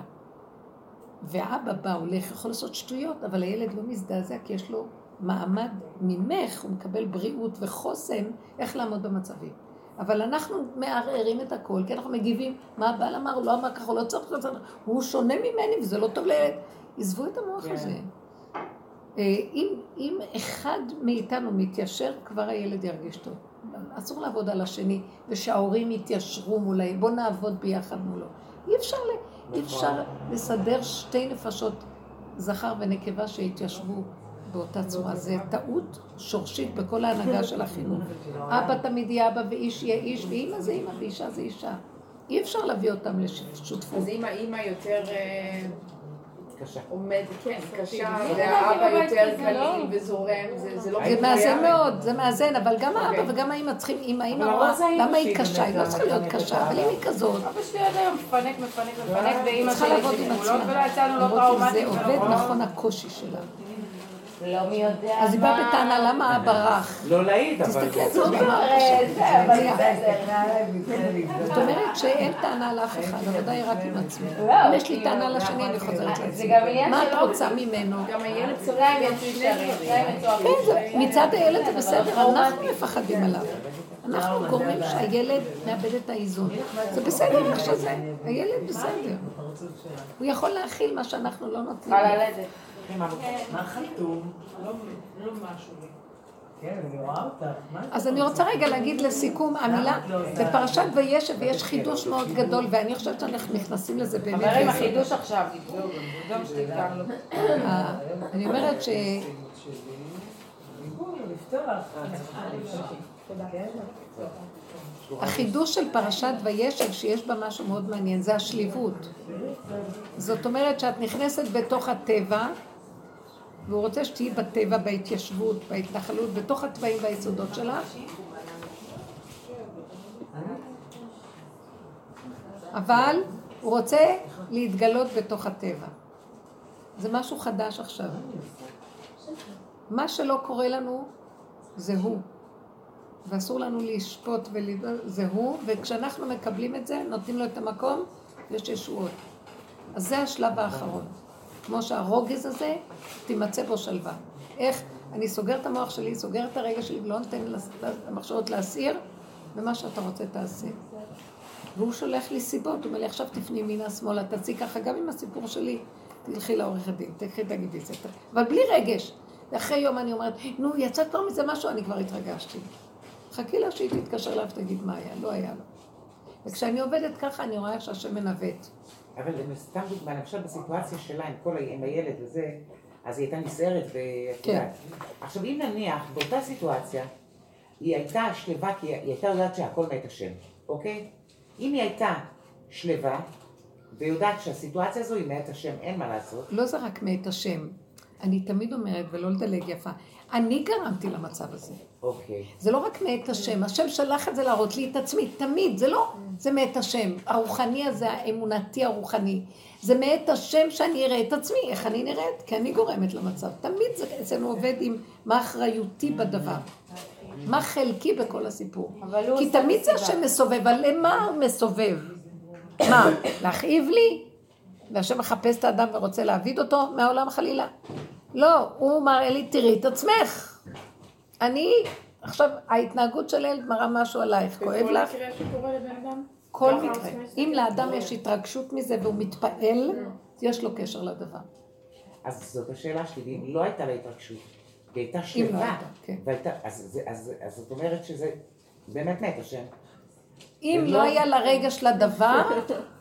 ואבא בא, הולך, יכול לעשות שטויות, אבל הילד לא מזדעזע כי יש לו מעמד ממך, הוא מקבל בריאות וחוסן איך לעמוד במצבים. אבל אנחנו מערערים את הכל, כי אנחנו מגיבים, מה הבעל אמר, הוא לא אמר ככה, הוא לא צריך הוא שונה ממני וזה לא טוב לילד. עזבו את המוח כן. הזה. אה, אם, אם אחד מאיתנו מתיישר, כבר הילד ירגיש טוב. אסור לעבוד על השני, ושההורים יתיישרו מולי, בואו נעבוד ביחד מולו. אי אפשר, אי אפשר לסדר שתי נפשות, זכר ונקבה, שיתיישבו באותה צורה. זה טעות שורשית בכל ההנהגה של החינוך. אבא תמיד יהיה אבא ואיש יהיה איש, ואימא זה אימא ואישה זה אישה. אי אפשר להביא אותם לשותפות. אז אם האימא יותר... אה, קשה. עומד, כן, קשה, והאבא יותר קליל וזורם, זה לא... זה מאזן מאוד, זה מאזן, אבל גם האבא אוקיי. וגם האמא צריכים, אם האמא רואה, למה היא קשה? היא לא צריכה להיות קשה, אבל אם היא כזאת... אבא שלי עד היום מפנק, מפנק, מפנק, ואימא שלי ולא יצאנו לא טראומטית. זה עובד נכון הקושי שלה. לא מי יודע מה... אז היא באה בטענה, למה אבא רך? לא להעיד, אבל... תסתכלי על זה, זה זאת אומרת שאין טענה לאף אחד, העבודה היא רק עם עצמי. לא, אם יש לי טענה לשני, אני חוזרת לעצמי. מה את רוצה ממנו? גם הילד צורם, כן, מצד הילד זה בסדר, אנחנו מפחדים עליו. אנחנו גורמים שהילד מאבד את האיזון. זה בסדר איך שזה, הילד בסדר. הוא יכול להכיל מה שאנחנו לא נותנים. על הלדת. מה חתום? לא, לא משהו. כן, אז אני רוצה רגע להגיד לסיכום, המילה, בפרשת וישב ויש חידוש מאוד גדול, ואני חושבת שאנחנו נכנסים לזה באמת. עם החידוש עכשיו, אה, אני אומרת ש... החידוש של פרשת וישב, שיש בה משהו מאוד מעניין, זה השליבות. זאת אומרת שאת נכנסת בתוך הטבע, והוא רוצה שתהיי בטבע, בהתיישבות, בהתנחלות, בתוך התוואים והיסודות שלה. אבל הוא רוצה להתגלות בתוך הטבע. זה משהו חדש עכשיו. מה שלא קורה לנו זה הוא. ואסור לנו לשפוט ולדעת, זה הוא, וכשאנחנו מקבלים את זה, נותנים לו את המקום, יש ישועות. אז זה השלב האחרון. כמו שהרוגז הזה, תימצא בו שלווה. איך אני סוגר את המוח שלי, סוגר את הרגע שלי ולא נותן למחשבות להסעיר, ומה שאתה רוצה תעשה. והוא שולח לי סיבות, הוא אומר לי, עכשיו תפני ימינה שמאלה, תעשי ככה, גם עם הסיפור שלי, תלכי לעורך הדין, תלכי תגידי זה. אבל בלי רגש. ואחרי יום אני אומרת, נו, יצא כבר מזה משהו, אני כבר התרגשתי. חכי לה שהיא תתקשר אליו ותגיד מה היה, לא היה לו. וכשאני עובדת ככה, אני רואה שהשם מנווט. אבל סתם דוגמה, למשל בסיטואציה שלה עם כל, עם הילד וזה, אז היא הייתה נסערת ואת כן. יודעת. עכשיו אם נניח באותה סיטואציה, היא הייתה שלווה כי היא הייתה יודעת שהכל מאת השם, אוקיי? אם היא הייתה שלווה, ויודעת שהסיטואציה הזו היא מאת השם, אין מה לעשות. לא זה רק מאת השם. אני תמיד אומרת, ולא לדלג יפה, אני גרמתי למצב הזה. אוקיי. זה לא רק מאת השם, השם שלח את זה להראות לי את עצמי, תמיד, זה לא, זה מאת השם. הרוחני הזה, האמונתי הרוחני. זה מאת השם שאני אראה את עצמי, איך אני נראית, כי אני גורמת למצב. תמיד זה אצלנו עובד עם מה אחריותי בדבר. מה חלקי בכל הסיפור. כי תמיד זה. השם מסובב, אבל למה הוא מסובב? מה, להכאיב לי? והשם מחפש את האדם ורוצה להעביד אותו מהעולם חלילה? לא, הוא מראה לי, תראי את עצמך. אני, עכשיו, ההתנהגות של הילד מראה משהו עלייך, כואב לך? מקרה שקורה לבן אדם? כל מקרה. אם לאדם יש התרגשות מזה והוא מתפעל, יש לו קשר לדבר. אז זאת השאלה שלי, ואם לא הייתה לה התרגשות, היא הייתה אם לא שלווה, הייתה, כן. אז, זה- אז, אז זאת אומרת שזה באמת מת השם. אם ולא- לא היה לה רגש לדבר,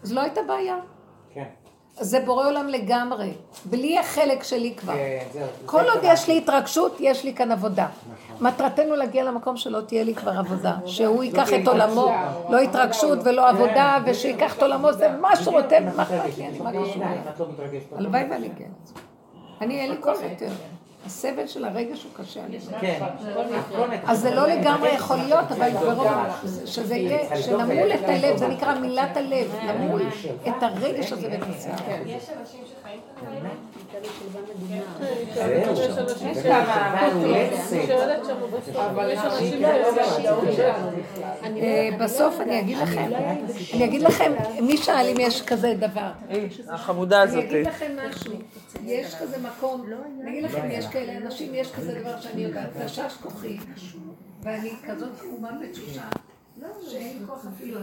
אז לא הייתה בעיה. כן. זה בורא עולם לגמרי, בלי החלק שלי כבר. כן. כל זה עוד קרה. יש לי התרגשות, יש לי כאן עבודה. מטרתנו להגיע למקום שלא תהיה לי כבר עבודה. שהוא ייקח את עולמו, לא התרגשות ולא עבודה, ושייקח את עולמו, זה מה שרותם, מה אכפת לי, אני לא מתרגשת. הלוואי ואני כן. אני אין לי כוח יותר. הסבל של הרגש הוא קשה. אני אומרת. כן. מת אז זה. לא לגמרי יכול להיות, אבל ברוב, משהו. שזה יהיה, שנמול את הלב, זה נקרא מילת הלב, נמול את הרגש הזה ואת השכל. יש אנשים שחיים זהו. יש אה, בסוף אני אגיד לכם, אני אגיד לכם, מי שאל אם יש כזה דבר? החמודה אני הזאת. אגיד לכם משהו, יש כזה מקום, אני אגיד לכם, יש כאלה אנשים, יש כזה דבר שאני יודעת, תשש כוחי, ואני כזאת חומה בתשושה, שאין לי כוח אפילו